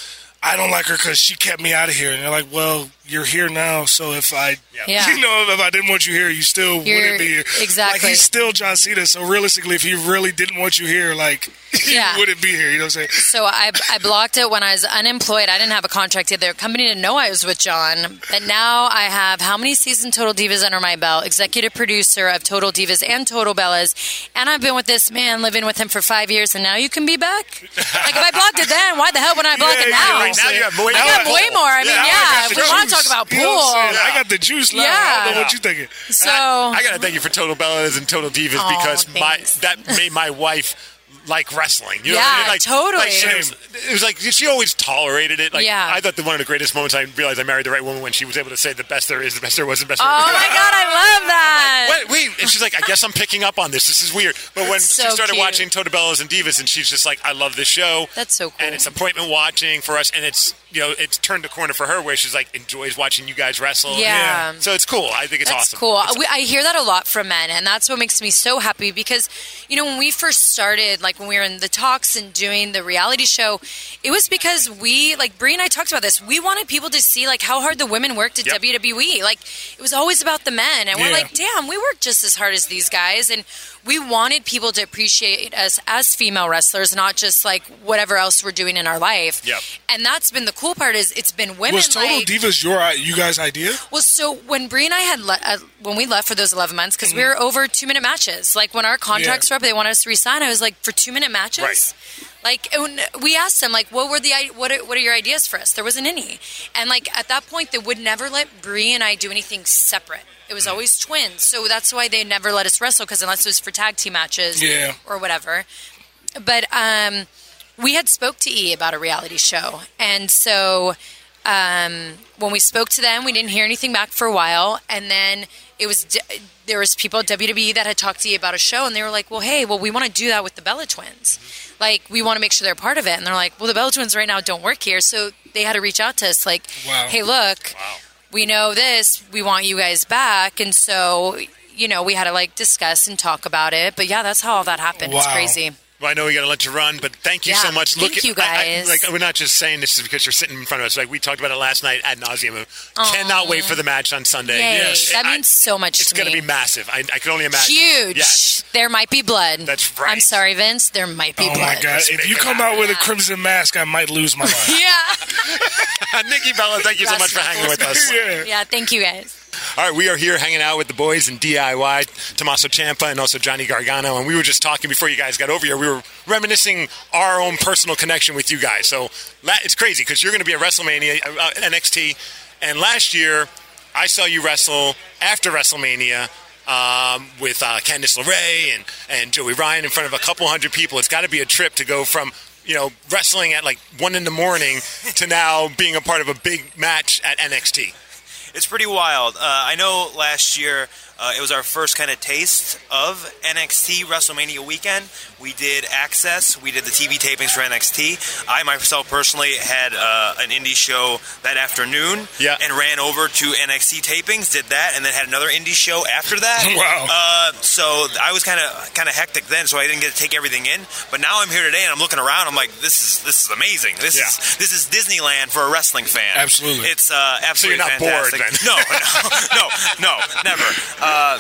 [SPEAKER 3] I don't like her because she kept me out of here, and they're like, "Well, you're here now, so if I,
[SPEAKER 9] Yeah.
[SPEAKER 3] you know, if I didn't want you here, you still
[SPEAKER 9] You're-
[SPEAKER 3] wouldn't be here."
[SPEAKER 9] exactly.
[SPEAKER 3] Like he's still John Cena, so realistically, if he really didn't want you here, like
[SPEAKER 9] Yeah.
[SPEAKER 3] he wouldn't be here. You know what I'm saying?
[SPEAKER 9] So I, I blocked it when I was unemployed. I didn't have a contract yet. Their company didn't know I was with John. But now I have how many season Total Divas under my belt? Executive producer of Total Divas and Total Bellas. And I've been with this man, living with him for five years, and now you can be back? Like, if I blocked it then, why the hell would I block
[SPEAKER 3] Yeah,
[SPEAKER 9] it
[SPEAKER 3] yeah,
[SPEAKER 9] now?
[SPEAKER 3] right.
[SPEAKER 2] now you have way
[SPEAKER 9] I got way more. I mean,
[SPEAKER 3] now
[SPEAKER 9] yeah,
[SPEAKER 3] got
[SPEAKER 9] if we want to
[SPEAKER 3] juice.
[SPEAKER 9] Talk about
[SPEAKER 3] You know what
[SPEAKER 9] pool.
[SPEAKER 3] I'm? I got the juice now. I don't know
[SPEAKER 9] Yeah.
[SPEAKER 3] what you thinking.
[SPEAKER 9] So,
[SPEAKER 2] I got to thank you for Total Bellas and Total Divas
[SPEAKER 9] Aw,
[SPEAKER 2] because my that made my wife like wrestling. You know
[SPEAKER 9] Yeah,
[SPEAKER 2] what I mean? Like,
[SPEAKER 9] totally.
[SPEAKER 2] Like, it, was, it was like she always tolerated it. Like
[SPEAKER 9] Yeah.
[SPEAKER 2] I thought that one of the greatest moments I realized I married the right woman when she was able to say the best there is, the best there was, the best
[SPEAKER 9] oh
[SPEAKER 2] there was.
[SPEAKER 9] my God, I love that.
[SPEAKER 2] Wait, wait. And she's like, I guess I'm picking up on this. This is weird. But when
[SPEAKER 9] So
[SPEAKER 2] she started
[SPEAKER 9] cute.
[SPEAKER 2] watching Total Bellas and Divas, and she's just like, I love this show.
[SPEAKER 9] That's so cool.
[SPEAKER 2] And it's appointment watching for us, and it's you know it's turned a corner for her where she's like enjoys watching you guys wrestle.
[SPEAKER 9] Yeah.
[SPEAKER 2] So it's cool. I think it's
[SPEAKER 9] That's
[SPEAKER 2] awesome.
[SPEAKER 9] cool.
[SPEAKER 2] It's-
[SPEAKER 9] We, I hear that a lot from men, and that's what makes me so happy because, you know, when we first started, like when we were in the talks and doing the reality show, it was because we, like Brie and I talked about this. We wanted people to see like how hard the women worked at
[SPEAKER 2] Yep.
[SPEAKER 9] WWE. Like it was always about the men, and we're like, damn, we work just as hard as these guys, and we wanted people to appreciate us as female wrestlers, not just like whatever else we're doing in our life.
[SPEAKER 2] Yep.
[SPEAKER 9] And that's been the cool part is it's been women
[SPEAKER 3] Was Total
[SPEAKER 9] like
[SPEAKER 3] Divas your you guys' idea?
[SPEAKER 9] well, so when Brie and I had le- uh, when we left for those eleven months, because we
[SPEAKER 3] Mm-hmm.
[SPEAKER 9] were over two minute matches. Like when our contracts were up, they wanted us to resign. I was like, for two minute matches.
[SPEAKER 2] Right.
[SPEAKER 9] Like we asked them, like, what were the what are, what are your ideas for us? There wasn't any, and like at that point, they would never let Brie and I do anything separate. It was always twins, so that's why they never let us wrestle because unless it was for tag team matches,
[SPEAKER 3] Yeah.
[SPEAKER 9] or whatever. But um, we had spoke to E about a reality show, and so um, when we spoke to them, we didn't hear anything back for a while, and then it was d- there was people at WWE that had talked to E about a show, and they were like, "Well, hey, well, we want to do that with the Bella Twins. Like, we want to make sure they're part of it." And they're like, "Well, the Bella Twins right now don't work here," so they had to reach out to us, like,
[SPEAKER 3] Wow.
[SPEAKER 9] "Hey, look, we know this. We want you guys back," and so. You know, we had to like discuss and talk about it, but yeah, that's how all that happened. It's crazy.
[SPEAKER 2] Well, I know we got to let you run, but thank you
[SPEAKER 9] Yeah,
[SPEAKER 2] so much.
[SPEAKER 9] thank
[SPEAKER 2] at-
[SPEAKER 9] you,
[SPEAKER 2] I- I-
[SPEAKER 9] guys.
[SPEAKER 2] like we're not just saying this is because you're sitting in front of us. Like we talked about it last night ad nauseum. Cannot wait for the match on Sunday.
[SPEAKER 9] Yay.
[SPEAKER 2] Yes,
[SPEAKER 9] That
[SPEAKER 2] I-
[SPEAKER 9] means so much to
[SPEAKER 2] It's
[SPEAKER 9] to
[SPEAKER 2] going to
[SPEAKER 9] me.
[SPEAKER 2] be massive. I, I can only imagine.
[SPEAKER 9] Huge.
[SPEAKER 2] Yes.
[SPEAKER 9] There might be blood.
[SPEAKER 2] That's right.
[SPEAKER 9] I'm sorry, Vince. There might be
[SPEAKER 3] oh
[SPEAKER 9] blood. Oh blood.
[SPEAKER 3] my god! If you come out with a crimson mask, I might lose my mind.
[SPEAKER 9] Yeah.
[SPEAKER 2] Nikki Bella, thank you so much for hanging with us.
[SPEAKER 3] yeah.
[SPEAKER 9] yeah. Thank you guys.
[SPEAKER 2] All right, we are here hanging out with the boys in DIY, Tommaso Ciampa and also Johnny Gargano, and we were just talking before you guys got over here. We were reminiscing our own personal connection with you guys. So it's crazy because you're going to be at WrestleMania, uh, uh, NXT, and last year I saw you wrestle after WrestleMania. Um, with uh, Candice LeRae and, and Joey Ryan in front of a couple hundred people, it's got to be a trip to go from you know wrestling at like one in the morning to now being a part of a big match at NXT.
[SPEAKER 10] It's pretty wild. Uh, I know last year Uh, it was our first kind of taste of NXT WrestleMania weekend. We did Access, we did the TV tapings for NXT. I myself personally had uh, an indie show that afternoon
[SPEAKER 2] Yeah.
[SPEAKER 10] and ran over to NXT tapings, did that, and then had another indie show after that.
[SPEAKER 3] Wow.
[SPEAKER 10] Uh, so I was kind of kind of hectic then, so I didn't get to take everything in. But now I'm here today, and I'm looking around. I'm like, this is this is amazing. This
[SPEAKER 2] Yeah.
[SPEAKER 10] is this is Disneyland for a wrestling fan.
[SPEAKER 3] Absolutely.
[SPEAKER 10] it's uh, absolutely
[SPEAKER 2] not bored, then?
[SPEAKER 10] No, no, no, no, never. Uh,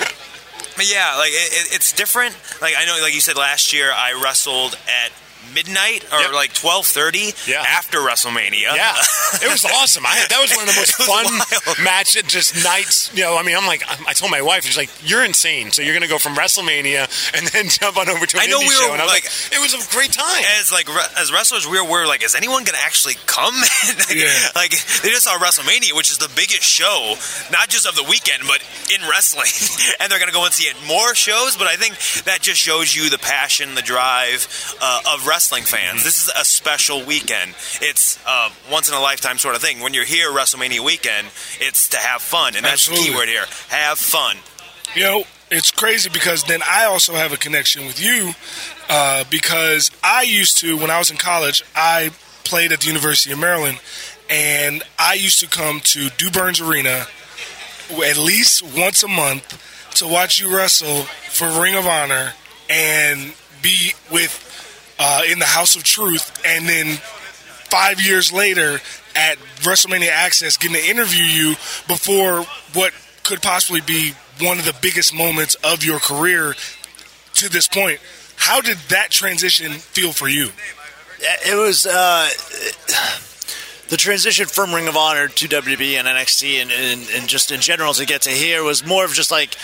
[SPEAKER 10] but yeah, like it, it, it's different. Like I know, like you said last year, I wrestled at midnight or
[SPEAKER 2] Yep.
[SPEAKER 10] like twelve thirty
[SPEAKER 2] Yeah.
[SPEAKER 10] after WrestleMania.
[SPEAKER 2] Yeah, it was awesome. I that was one of the most fun
[SPEAKER 10] wild.
[SPEAKER 2] matches, just nights. You know, I mean, I'm like, I told my wife, she's like, "You're insane." So you're going to go from WrestleMania and then jump on over to an
[SPEAKER 10] I know
[SPEAKER 2] indie
[SPEAKER 10] we
[SPEAKER 2] show,
[SPEAKER 10] were,
[SPEAKER 2] and I was like,
[SPEAKER 10] like-
[SPEAKER 2] it was a great time.
[SPEAKER 10] as like as wrestlers, we were like, is anyone gonna actually come? like,
[SPEAKER 3] Yeah.
[SPEAKER 10] like they just saw WrestleMania, which is the biggest show, not just of the weekend, but in wrestling, and they're gonna go and see it more shows. But I think that just shows you the passion, the drive uh, of wrestling fans. This is a special weekend. It's a once in a lifetime sort of thing. When you're here WrestleMania weekend, it's to have fun, and that's
[SPEAKER 3] Absolutely.
[SPEAKER 10] the key word here: have fun.
[SPEAKER 3] You know, it's crazy because then I also have a connection with you uh, because I used to, when I was in college, I played at the University of Maryland, and I used to come to Du Burns Arena at least once a month to watch you wrestle for Ring of Honor and be with uh, in the House of Truth, and then five years later at WrestleMania Access, getting to interview you before what could possibly be one of the biggest moments of your career to this point. How did that transition feel for you?
[SPEAKER 11] It was uh, the transition from Ring of Honor to WWE and NXT, and, and, and just in general to get to here was more of just like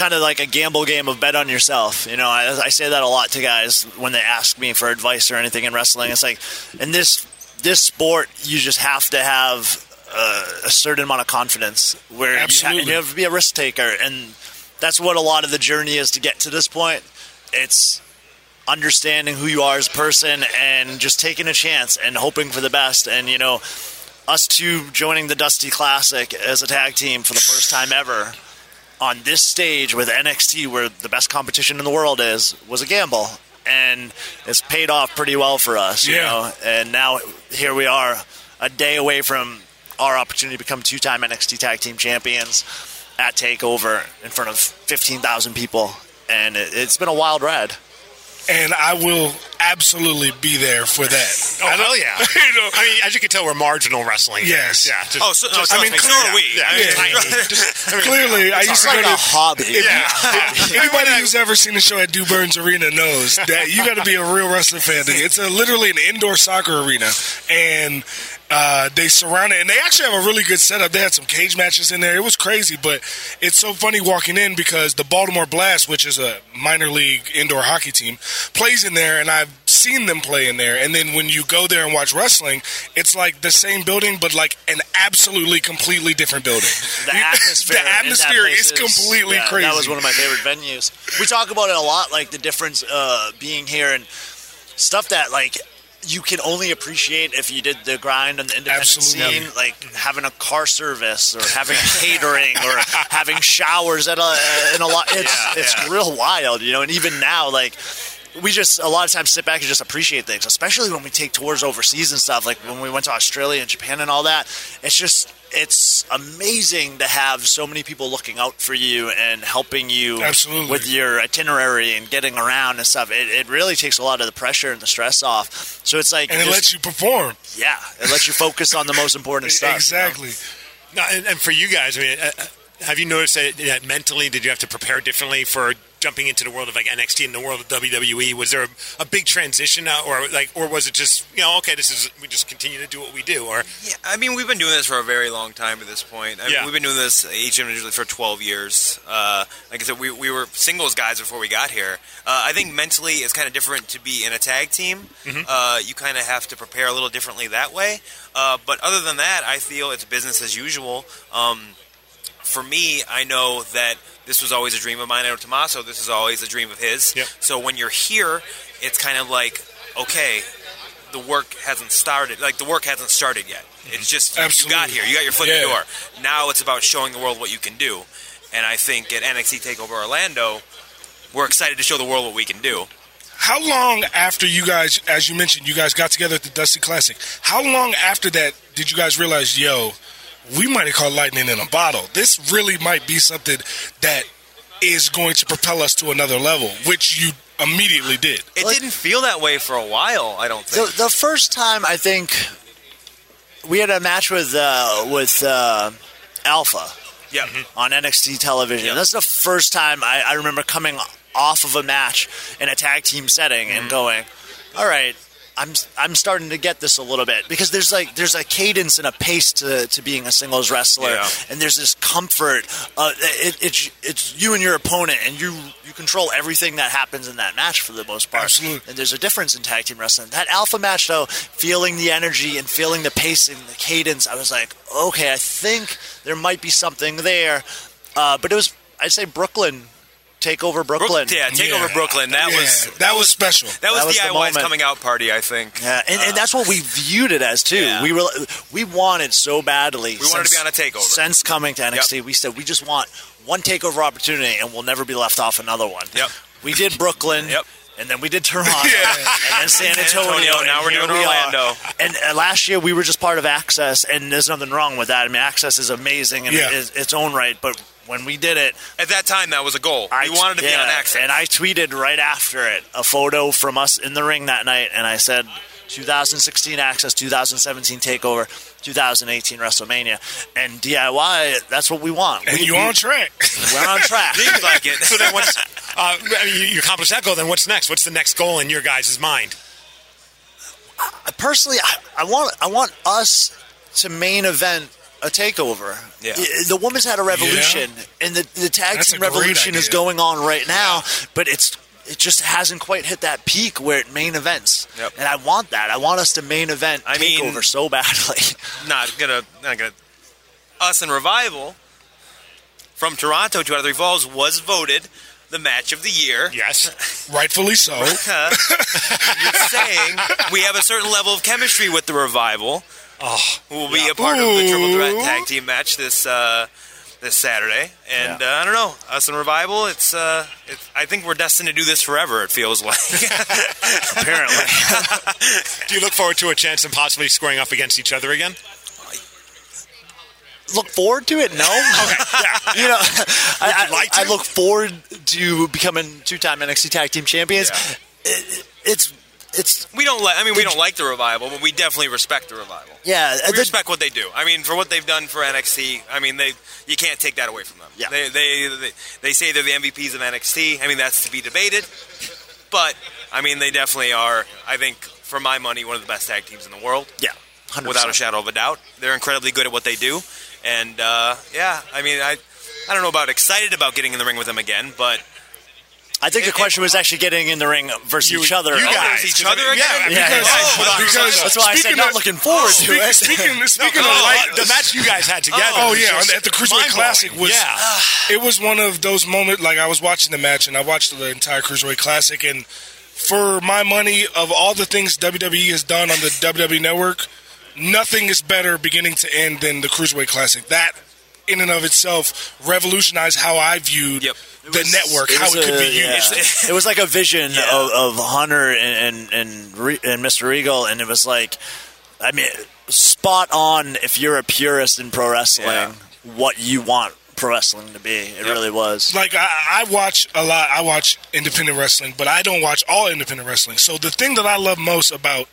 [SPEAKER 11] kind of like a gamble game of bet on yourself. You know, I, I say that a lot to guys when they ask me for advice or anything in wrestling. It's like in this this sport, you just have to have uh, a certain amount of confidence where you, ha- you have to be a risk taker, and that's what a lot of the journey is to get to this point. It's understanding who you are as a person and just taking a chance and hoping for the best. And you know, us two joining the Dusty Classic as a tag team for the first time ever on this stage with NXT, where the best competition in the world is, was a gamble. And it's paid off pretty well for us, you
[SPEAKER 3] Yeah.
[SPEAKER 11] know. And now here we are, a day away from our opportunity to become two-time NXT Tag Team Champions at Takeover in front of 15,000 people, and it, it's been a wild ride.
[SPEAKER 3] And I will absolutely be there for that.
[SPEAKER 2] oh hell yeah!
[SPEAKER 3] you know,
[SPEAKER 2] I mean, as you can tell, we're marginal wrestling.
[SPEAKER 3] Yes.
[SPEAKER 2] fans. Yeah. Just,
[SPEAKER 10] Oh, so, no,
[SPEAKER 2] just-
[SPEAKER 10] I
[SPEAKER 3] I
[SPEAKER 10] mean,
[SPEAKER 3] mean,
[SPEAKER 10] so we.
[SPEAKER 2] yeah,
[SPEAKER 10] I mean,
[SPEAKER 2] it's. Just- I mean,
[SPEAKER 3] clearly, I
[SPEAKER 2] it's
[SPEAKER 3] used to
[SPEAKER 2] all
[SPEAKER 3] go
[SPEAKER 2] right.
[SPEAKER 11] Like a
[SPEAKER 3] to.
[SPEAKER 11] hobby.
[SPEAKER 2] Yeah.
[SPEAKER 3] Anybody who's ever seen a show at Du Burns Arena knows that you got to be a real wrestling fan. It's a, literally an indoor soccer arena, and uh, they surround it. And they actually have a really good setup. They had some cage matches in there. It was crazy, but it's so funny walking in because the Baltimore Blast, which is a minor league indoor hockey team, plays in there, and I've seen them play in there. And then when you go there and watch wrestling, it's like the same building, but like an absolutely completely different building.
[SPEAKER 11] the atmosphere.
[SPEAKER 3] the atmosphere
[SPEAKER 11] place
[SPEAKER 3] is completely
[SPEAKER 11] yeah,
[SPEAKER 3] crazy.
[SPEAKER 11] That was one of my favorite venues. We talk about it a lot, like the difference uh, being here and stuff that like you can only appreciate if you did the grind on the independent
[SPEAKER 3] Absolutely.
[SPEAKER 11] scene, like having a car service or having catering or having showers at a in a lot. It's
[SPEAKER 10] Yeah,
[SPEAKER 11] it's
[SPEAKER 10] yeah.
[SPEAKER 11] real wild, you know. And even now, like we just a lot of times sit back and just appreciate things, especially when we take tours overseas and stuff. Like when we went to Australia and Japan and all that. It's just it's amazing to have so many people looking out for you and helping you
[SPEAKER 3] Absolutely.
[SPEAKER 11] with your itinerary and getting around and stuff. It, it really takes a lot of the pressure and the stress off. So it's like
[SPEAKER 3] and it
[SPEAKER 11] just-
[SPEAKER 3] lets you perform.
[SPEAKER 11] yeah, it lets you focus on the most important stuff. you know?
[SPEAKER 3] exactly.
[SPEAKER 2] No, and, and for you guys, I mean, uh, have you noticed that, that mentally, did you have to prepare differently for jumping into the world of like NXT and the world of WWE? Was there a, a big transition, or like, or was it just you know, okay, this is we just continue to do what we do, or
[SPEAKER 10] Yeah, I mean, we've been doing this for a very long time at this point. I mean,
[SPEAKER 2] Yeah.
[SPEAKER 10] We've been doing this each individually for 12 years. Uh, like I said, we, we were singles guys before we got here. Uh, I think mentally it's kind of different to be in a tag team. Uh, you kind of have to prepare a little differently that way. Uh, but other than that, I feel it's business as usual. Um, for me, I know that this was always a dream of mine. I know Tommaso, this is always a dream of his.
[SPEAKER 2] Yep.
[SPEAKER 10] So when you're here, it's kind of like, okay, the work hasn't started. Like the work hasn't started yet. Mm-hmm. It's just you- you got here, you got your foot in the door. Now it's about showing the world what you can do. And I think at NXT Takeover Orlando, we're excited to show the world what we can do.
[SPEAKER 3] How long after you guys, as you mentioned, you guys got together at the Dusty Classic? How long after that did you guys realize, yo, we might have caught lightning in a bottle? This really might be something that is going to propel us to another level, which you immediately did.
[SPEAKER 10] It didn't feel that way for a while. I don't think.
[SPEAKER 11] The, the first time I think we had a match with uh, with uh, Alpha
[SPEAKER 10] yeah.
[SPEAKER 11] on NXT television. That's the first time I, I remember coming off of a match in a tag team setting
[SPEAKER 10] Mm-hmm.
[SPEAKER 11] and going, "All right, I'm I'm starting to get this a little bit because there's like there's a cadence and a pace to, to being a singles wrestler,
[SPEAKER 10] Yeah.
[SPEAKER 11] and there's this comfort. Uh, it, it's it's you and your opponent, and you you control everything that happens in that match for the most part.
[SPEAKER 3] Absolutely.
[SPEAKER 11] And there's a difference in tag team wrestling. That alpha match, though, feeling the energy and feeling the pace and the cadence, I was like, okay, I think there might be something there. Uh, but it was, I'd say, Brooklyn. Take over Brooklyn.
[SPEAKER 10] Brook- yeah, take over Brooklyn. That
[SPEAKER 3] Yeah,
[SPEAKER 10] was
[SPEAKER 3] that was special.
[SPEAKER 10] that was,
[SPEAKER 11] That was the
[SPEAKER 10] DIY's
[SPEAKER 11] moment.
[SPEAKER 10] coming out party. I think.
[SPEAKER 11] Yeah, and, and that's what we viewed it as too.
[SPEAKER 10] Yeah.
[SPEAKER 11] We were we wanted so badly.
[SPEAKER 10] We wanted to be on a takeover.
[SPEAKER 11] Since coming to NXT, we said we just want one takeover opportunity, and we'll never be left off another one.
[SPEAKER 10] Yep.
[SPEAKER 11] We did Brooklyn.
[SPEAKER 10] Yep.
[SPEAKER 11] And then we did Toronto,
[SPEAKER 3] Yeah.
[SPEAKER 11] and then San
[SPEAKER 10] San
[SPEAKER 11] Antonio.
[SPEAKER 10] Antonio,
[SPEAKER 11] and
[SPEAKER 10] now we're doing
[SPEAKER 11] we are.
[SPEAKER 10] Orlando.
[SPEAKER 11] And uh, last year we were just part of Access, and there's nothing wrong with that. I mean, Access is amazing in
[SPEAKER 3] Yeah.
[SPEAKER 11] its, its own right, but when we did it,
[SPEAKER 10] At that time, that was a goal. we wanted to be on Access.
[SPEAKER 11] And I tweeted right after it a photo from us in the ring that night, and I said 2016 Access, 2017 Takeover, 2018 WrestleMania, and DIY. That's what we want.
[SPEAKER 3] And
[SPEAKER 11] we,
[SPEAKER 3] you on track.
[SPEAKER 11] We're on track.
[SPEAKER 10] Seems like it.
[SPEAKER 2] So then what's, uh, you, you accomplished that goal, then what's next? What's the next goal in your guys' mind?
[SPEAKER 11] Personally, I, I want I want us to main event a takeover.
[SPEAKER 10] Yeah.
[SPEAKER 11] The women's had a revolution, and the the tag
[SPEAKER 3] That's
[SPEAKER 11] team revolution is going on right now. But it's it just hasn't quite hit that peak where it main events.
[SPEAKER 10] Yep.
[SPEAKER 11] And I want that. I want us to main event
[SPEAKER 10] I mean-
[SPEAKER 11] takeover so badly.
[SPEAKER 10] not gonna not gonna us and revival from Toronto two out of three falls was voted the match of the year.
[SPEAKER 2] Yes.
[SPEAKER 3] Rightfully so.
[SPEAKER 10] You're saying we have a certain level of chemistry with the revival.
[SPEAKER 2] Oh,
[SPEAKER 10] Who will be a part of the triple threat tag team match this uh, this Saturday? And uh, I don't know, us and revival. It's, uh, it's I think we're destined to do this forever. It feels like.
[SPEAKER 11] Apparently.
[SPEAKER 2] do you look forward to a chance of possibly squaring off against each other again?
[SPEAKER 11] look forward to it? No. you know, I, I,
[SPEAKER 2] like to?
[SPEAKER 11] I look forward to becoming two-time NXT Tag Team Champions. It, it's it's
[SPEAKER 10] we don't like. I mean, we don't like the revival, but we definitely respect the revival.
[SPEAKER 11] yeah.
[SPEAKER 10] we
[SPEAKER 11] the-
[SPEAKER 10] respect what they do. I mean, for what they've done for NXT, I mean, they you can't take that away from them.
[SPEAKER 11] Yeah.
[SPEAKER 10] They, they they they say they're the MVPs of NXT. I mean, that's to be debated, but I mean, they definitely are. I think, for my money, one of the best tag teams in the world,
[SPEAKER 11] yeah. 100%.
[SPEAKER 10] without a shadow of a doubt. They're incredibly good at what they do, and uh, yeah, I mean, I I don't know about excited about getting in the ring with them again, but
[SPEAKER 11] I think the
[SPEAKER 10] It-
[SPEAKER 11] question was actually getting in the ring versus
[SPEAKER 2] You-
[SPEAKER 11] each other.
[SPEAKER 2] you
[SPEAKER 11] Oh,
[SPEAKER 2] guys.
[SPEAKER 10] each other again.
[SPEAKER 2] yeah,
[SPEAKER 11] Yeah,
[SPEAKER 2] because,
[SPEAKER 11] yeah.
[SPEAKER 2] hold on,
[SPEAKER 3] Because
[SPEAKER 11] That's why I said
[SPEAKER 3] speaking
[SPEAKER 11] not
[SPEAKER 3] of-
[SPEAKER 11] looking forward to
[SPEAKER 3] Speaking,
[SPEAKER 11] it.
[SPEAKER 3] speaking, speaking
[SPEAKER 2] No,
[SPEAKER 3] of
[SPEAKER 2] no,
[SPEAKER 3] light, uh,
[SPEAKER 2] the match you guys had together.
[SPEAKER 3] Oh yeah,
[SPEAKER 2] just
[SPEAKER 3] at the Cruiserweight. Classic was
[SPEAKER 2] yeah.
[SPEAKER 3] it was one of those moments like I was watching the match and I watched the entire Cruiserweight Classic and for my money of all the things WWE has done on the WWE network, nothing is better beginning to end than the Cruiserweight Classic. That in and of itself revolutionized how I viewed
[SPEAKER 10] Yep.
[SPEAKER 3] The network,
[SPEAKER 11] It
[SPEAKER 3] how
[SPEAKER 11] was
[SPEAKER 3] it could
[SPEAKER 11] a-
[SPEAKER 3] be
[SPEAKER 11] yeah.
[SPEAKER 3] used.
[SPEAKER 11] It was like a vision
[SPEAKER 10] Yeah.
[SPEAKER 11] of, of Hunter and and and, Re- and Mr. Regal, and it was like, I mean, spot on. If you're a purist in pro wrestling,
[SPEAKER 10] Yeah.
[SPEAKER 11] what you want pro wrestling to be, it really was.
[SPEAKER 3] like I, I watch a lot. I watch independent wrestling, but I don't watch all independent wrestling. So the thing that I love most about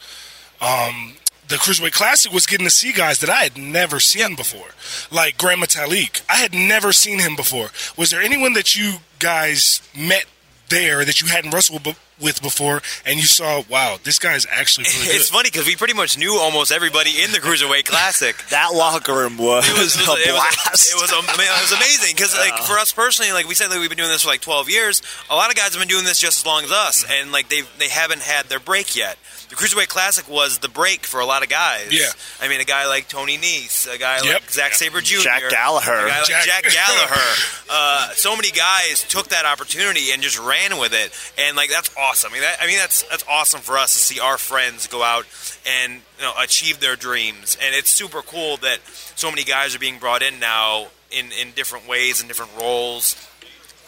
[SPEAKER 3] um, the Cruiserweight Classic was getting to see guys that I had never seen before, like Grand Metalik. I had never seen him before. Was there anyone that you guys met there that you hadn't wrestled b- with before, and you saw, wow, this guy's actually really good?
[SPEAKER 10] it's funny because we pretty much knew almost everybody in the Cruiserweight Classic.
[SPEAKER 11] That locker room was,
[SPEAKER 10] it was, it was,
[SPEAKER 11] a
[SPEAKER 10] it was,
[SPEAKER 11] blast.
[SPEAKER 10] it was, it was amazing because like for us personally, like we said, like we've been doing this for like 12 years. A lot of guys have been doing this just as long as us,
[SPEAKER 11] Mm-hmm.
[SPEAKER 10] and like they they haven't had their break yet. The Cruiserweight Classic was the break for a lot of guys.
[SPEAKER 3] Yeah.
[SPEAKER 10] I mean, a guy like Tony Nese, a guy
[SPEAKER 3] Yep.
[SPEAKER 10] like Zack Sabre Jr.,
[SPEAKER 11] Jack Gallagher.
[SPEAKER 10] a guy like
[SPEAKER 3] Jack-
[SPEAKER 10] Jack, Gallagher. uh, so many guys took that opportunity and just ran with it, and like that's awesome. I mean, that, I mean that's that's awesome for us to see our friends go out and you know achieve their dreams, and it's super cool that so many guys are being brought in now in in different ways and different roles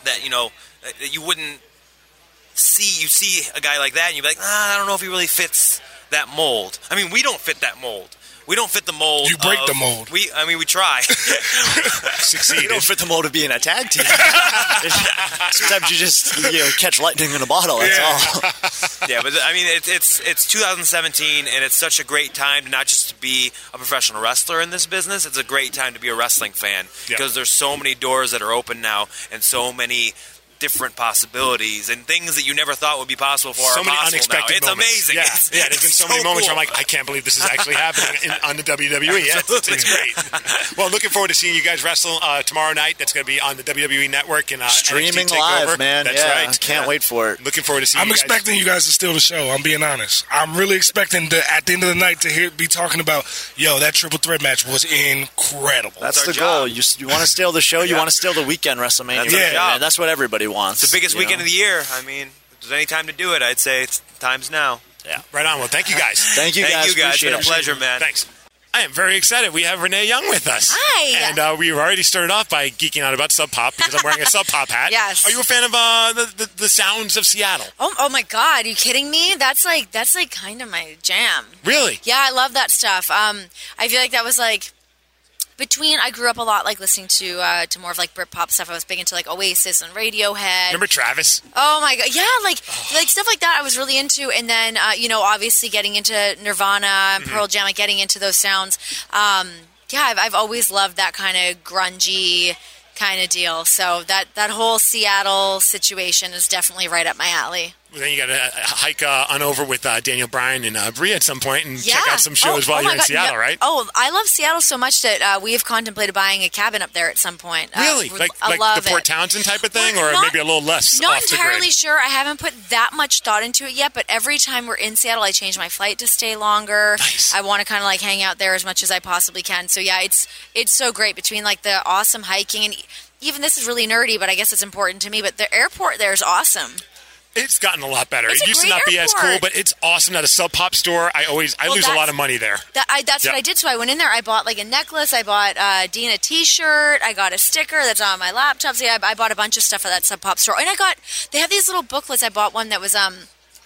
[SPEAKER 10] that you know that you wouldn't see. You see a guy like that, and you're like, ah, I don't know if he really fits that mold. I mean, we don't fit that mold. We don't fit the mold.
[SPEAKER 3] You break
[SPEAKER 10] of-
[SPEAKER 3] the mold.
[SPEAKER 10] We, I mean, we try.
[SPEAKER 11] You don't fit the mold of being a tag team. Sometimes you just you know, catch lightning in a bottle. That's all.
[SPEAKER 10] yeah, but I mean, it's it's it's 2017, and it's such a great time to not just to be a professional wrestler in this business. It's a great time to be a wrestling fan because there's so many doors that are open now, and so many different possibilities and things that you never thought would be possible for
[SPEAKER 2] so
[SPEAKER 10] are
[SPEAKER 2] many
[SPEAKER 10] possible
[SPEAKER 2] unexpected
[SPEAKER 10] now. It's
[SPEAKER 2] moments.
[SPEAKER 10] amazing.
[SPEAKER 2] Yeah,
[SPEAKER 10] It's-
[SPEAKER 2] yeah. There's been
[SPEAKER 10] it's
[SPEAKER 2] so many moments
[SPEAKER 10] cool.
[SPEAKER 2] where I'm like, I can't believe this is actually happening in, on the WWE. Yeah, it's, it's great. well, looking forward to seeing you guys wrestle uh, tomorrow night. That's going to be on the WWE Network and uh,
[SPEAKER 11] Streaming live, man.
[SPEAKER 2] That's
[SPEAKER 11] yeah,
[SPEAKER 2] right.
[SPEAKER 11] Can't
[SPEAKER 2] Yeah.
[SPEAKER 11] wait for it.
[SPEAKER 2] Looking forward to seeing.
[SPEAKER 3] I'm
[SPEAKER 2] you guys.
[SPEAKER 3] expecting you guys to steal the show. I'm being honest. I'm really expecting to, at the end of the night to hear be talking about, yo, that triple threat match was incredible.
[SPEAKER 11] That's
[SPEAKER 10] our
[SPEAKER 11] the
[SPEAKER 10] job.
[SPEAKER 11] goal. You, you want to steal the show. You want to steal the weekend WrestleMania.
[SPEAKER 10] That's our
[SPEAKER 11] weekend,
[SPEAKER 10] job.
[SPEAKER 11] man. That's what everybody wants.
[SPEAKER 10] It's the biggest weekend
[SPEAKER 11] know?
[SPEAKER 10] of the year. I mean, if there's any time to do it, I'd say it's times now.
[SPEAKER 11] Yeah.
[SPEAKER 2] Right on. Well, thank you guys.
[SPEAKER 11] Thank you
[SPEAKER 10] Thank
[SPEAKER 11] guys.
[SPEAKER 10] you guys. It's been a
[SPEAKER 11] Appreciate it.
[SPEAKER 10] pleasure, man.
[SPEAKER 2] Thanks. I am very excited. We have Renee Young with us.
[SPEAKER 9] Hi.
[SPEAKER 2] And uh, we already started off by geeking out about Sub Pop because I'm wearing a Sub Pop hat.
[SPEAKER 9] Yes.
[SPEAKER 2] Are you a fan of uh, the, the the sounds of Seattle?
[SPEAKER 9] Oh, oh my God! Are you kidding me? That's like that's like kind of my jam.
[SPEAKER 2] Really?
[SPEAKER 9] Yeah, I love that stuff. Um, I feel like that was like between. I grew up a lot like listening to uh, to more of like Britpop stuff. I was big into like Oasis and Radiohead.
[SPEAKER 2] Remember Travis?
[SPEAKER 9] Oh my god, yeah, like like stuff like that. I was really into, and then uh, you know, obviously getting into Nirvana and
[SPEAKER 2] Mm-hmm.
[SPEAKER 9] Pearl Jam, like getting into those sounds. Um, yeah, I've, I've always loved that kind of grungy kind of deal. So that that whole Seattle situation is definitely right up my alley.
[SPEAKER 2] Then you got to hike uh, on over with uh, Daniel Bryan and uh, Brie at some point and
[SPEAKER 9] Yeah.
[SPEAKER 2] check out some shows
[SPEAKER 9] Oh,
[SPEAKER 2] while
[SPEAKER 9] oh
[SPEAKER 2] you're in
[SPEAKER 9] God,
[SPEAKER 2] Seattle, right?
[SPEAKER 9] Oh, I love Seattle so much that uh, we have contemplated buying a cabin up there at some point. Uh,
[SPEAKER 2] Really? Like
[SPEAKER 9] I
[SPEAKER 2] like
[SPEAKER 9] love
[SPEAKER 2] the Port
[SPEAKER 9] it.
[SPEAKER 2] Townsend type of thing,
[SPEAKER 9] Well,
[SPEAKER 2] or
[SPEAKER 9] not-
[SPEAKER 2] maybe a little less
[SPEAKER 9] Not entirely sure. I haven't put that much thought into it yet, but every time we're in Seattle, I change my flight to stay longer.
[SPEAKER 2] Nice.
[SPEAKER 9] I want to kind of like hang out there as much as I possibly can. So yeah, it's it's so great between like the awesome hiking and even this is really nerdy, but I guess it's important to me. But the airport there is awesome.
[SPEAKER 2] It's gotten a lot better.
[SPEAKER 9] It's
[SPEAKER 2] it used to not be as cool, but it's awesome at a Sub Pop store. I always I
[SPEAKER 9] Well,
[SPEAKER 2] lose a lot of money there.
[SPEAKER 9] That I, that's
[SPEAKER 2] Yep.
[SPEAKER 9] what I did. So I went in there. I bought like a necklace. I bought uh, Dean a T-shirt. I got a sticker that's on my laptop. So yeah, I, I bought a bunch of stuff at that Sub Pop store. And I got they have these little booklets. I bought one that was um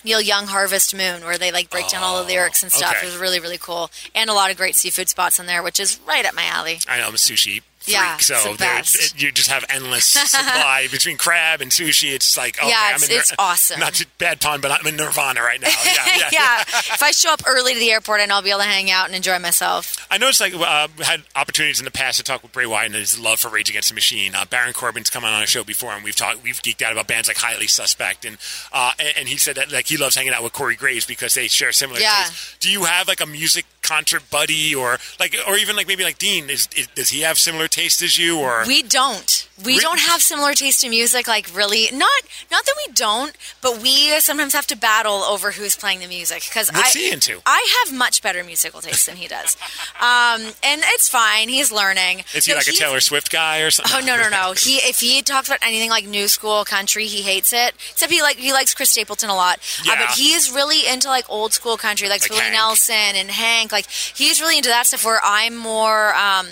[SPEAKER 9] Neil Young Harvest Moon, where they like break down all the lyrics and stuff.
[SPEAKER 2] okay.
[SPEAKER 9] It was really really cool, and a lot of great seafood spots in there, which is right up my alley.
[SPEAKER 2] I know I'm a sushi freak,
[SPEAKER 9] Yeah,
[SPEAKER 2] so
[SPEAKER 9] the
[SPEAKER 2] it- you just have endless supply between crab and sushi. It's like okay,
[SPEAKER 9] Yeah,
[SPEAKER 2] I'm
[SPEAKER 9] it's-
[SPEAKER 2] in
[SPEAKER 9] it's awesome.
[SPEAKER 2] Not to, bad pun, but I'm in Nirvana right now. Yeah, yeah.
[SPEAKER 9] yeah, if I show up early to the airport, and I'll be able to hang out and enjoy myself.
[SPEAKER 2] I noticed like uh, we had opportunities in the past to talk with Bray Wyatt and his love for Rage Against the Machine. Uh, Baron Corbin's come on a show before, and we've talked, we've geeked out about bands like Highly Suspect, and uh, and, and he said that like he loves hanging out with Corey Graves because they share similar
[SPEAKER 9] Yeah.
[SPEAKER 2] tastes. Do you have like a music concert buddy, or like, or even like maybe like Dean? Is, is does he have similar tastes as you, or
[SPEAKER 9] We don't. We
[SPEAKER 2] Re-
[SPEAKER 9] don't have similar taste in music. Like really, not not that we don't, but we sometimes have to battle over who's playing the music. Because
[SPEAKER 2] What's
[SPEAKER 9] I,
[SPEAKER 2] he into?
[SPEAKER 9] I have much better musical taste than he does, um, and it's fine. He's learning.
[SPEAKER 2] is he
[SPEAKER 9] No,
[SPEAKER 2] like a Taylor Swift guy or something?
[SPEAKER 9] Oh no no no! He if he talks about anything like new school country, he hates it. Except he like he likes Chris Stapleton a lot. Uh,
[SPEAKER 2] Yeah.
[SPEAKER 9] but he is really into like old school country, like,
[SPEAKER 2] Like
[SPEAKER 9] Willie. Nelson and Hank. Like he's really into that stuff. Where I'm more. Um,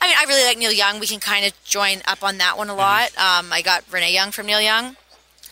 [SPEAKER 9] I mean, I really like Neil Young. We can kind of join up on that one a lot.
[SPEAKER 2] Mm-hmm.
[SPEAKER 9] Um, I got Renee Young from Neil Young.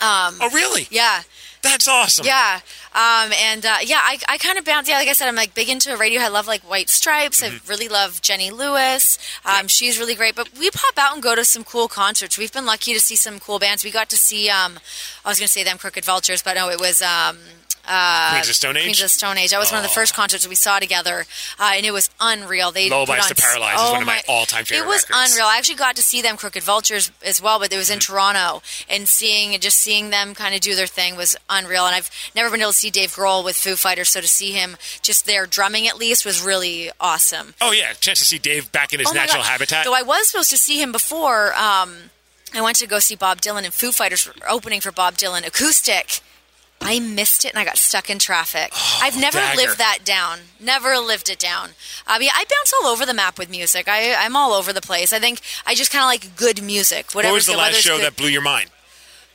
[SPEAKER 2] Oh really?
[SPEAKER 9] Yeah,
[SPEAKER 2] That's awesome.
[SPEAKER 9] yeah, um, and uh, yeah, I, I kind of bounce. Yeah, like I said, I'm like big into Radiohead. I love like White Stripes.
[SPEAKER 2] Mm-hmm.
[SPEAKER 9] I really love Jenny Lewis. Um, She's really great. But we pop out and go to some cool concerts. We've been lucky to see some cool bands. We got to see. Um, I was going to say them Crooked Vultures, but no, it was. Um,
[SPEAKER 2] Queens of Stone Age.
[SPEAKER 9] Queens of Stone Age. That was one of the first concerts we saw together, uh, and it was unreal. They
[SPEAKER 2] Lullabies to Paralyze is
[SPEAKER 9] oh
[SPEAKER 2] one of my all-time favorite
[SPEAKER 9] It was
[SPEAKER 2] records.
[SPEAKER 9] unreal. I actually got to see them Crooked Vultures as well, but it was in
[SPEAKER 2] Mm-hmm.
[SPEAKER 9] Toronto, and seeing just seeing them kind of do their thing was unreal. And I've never been able to see Dave Grohl with Foo Fighters, so to see him just there drumming at least was really awesome.
[SPEAKER 2] Oh yeah, chance to see Dave back in his
[SPEAKER 9] Oh
[SPEAKER 2] natural habitat.
[SPEAKER 9] Though I was supposed to see him before. Um, I went to go see Bob Dylan, and Foo Fighters were opening for Bob Dylan acoustic. I missed it and I got stuck in traffic. I've never
[SPEAKER 2] dagger.
[SPEAKER 9] lived that down. Never lived it down. I mean, I bounce all over the map with music. I, I'm all over the place. I think I just kind of like good music.
[SPEAKER 2] what was the last show that blew your mind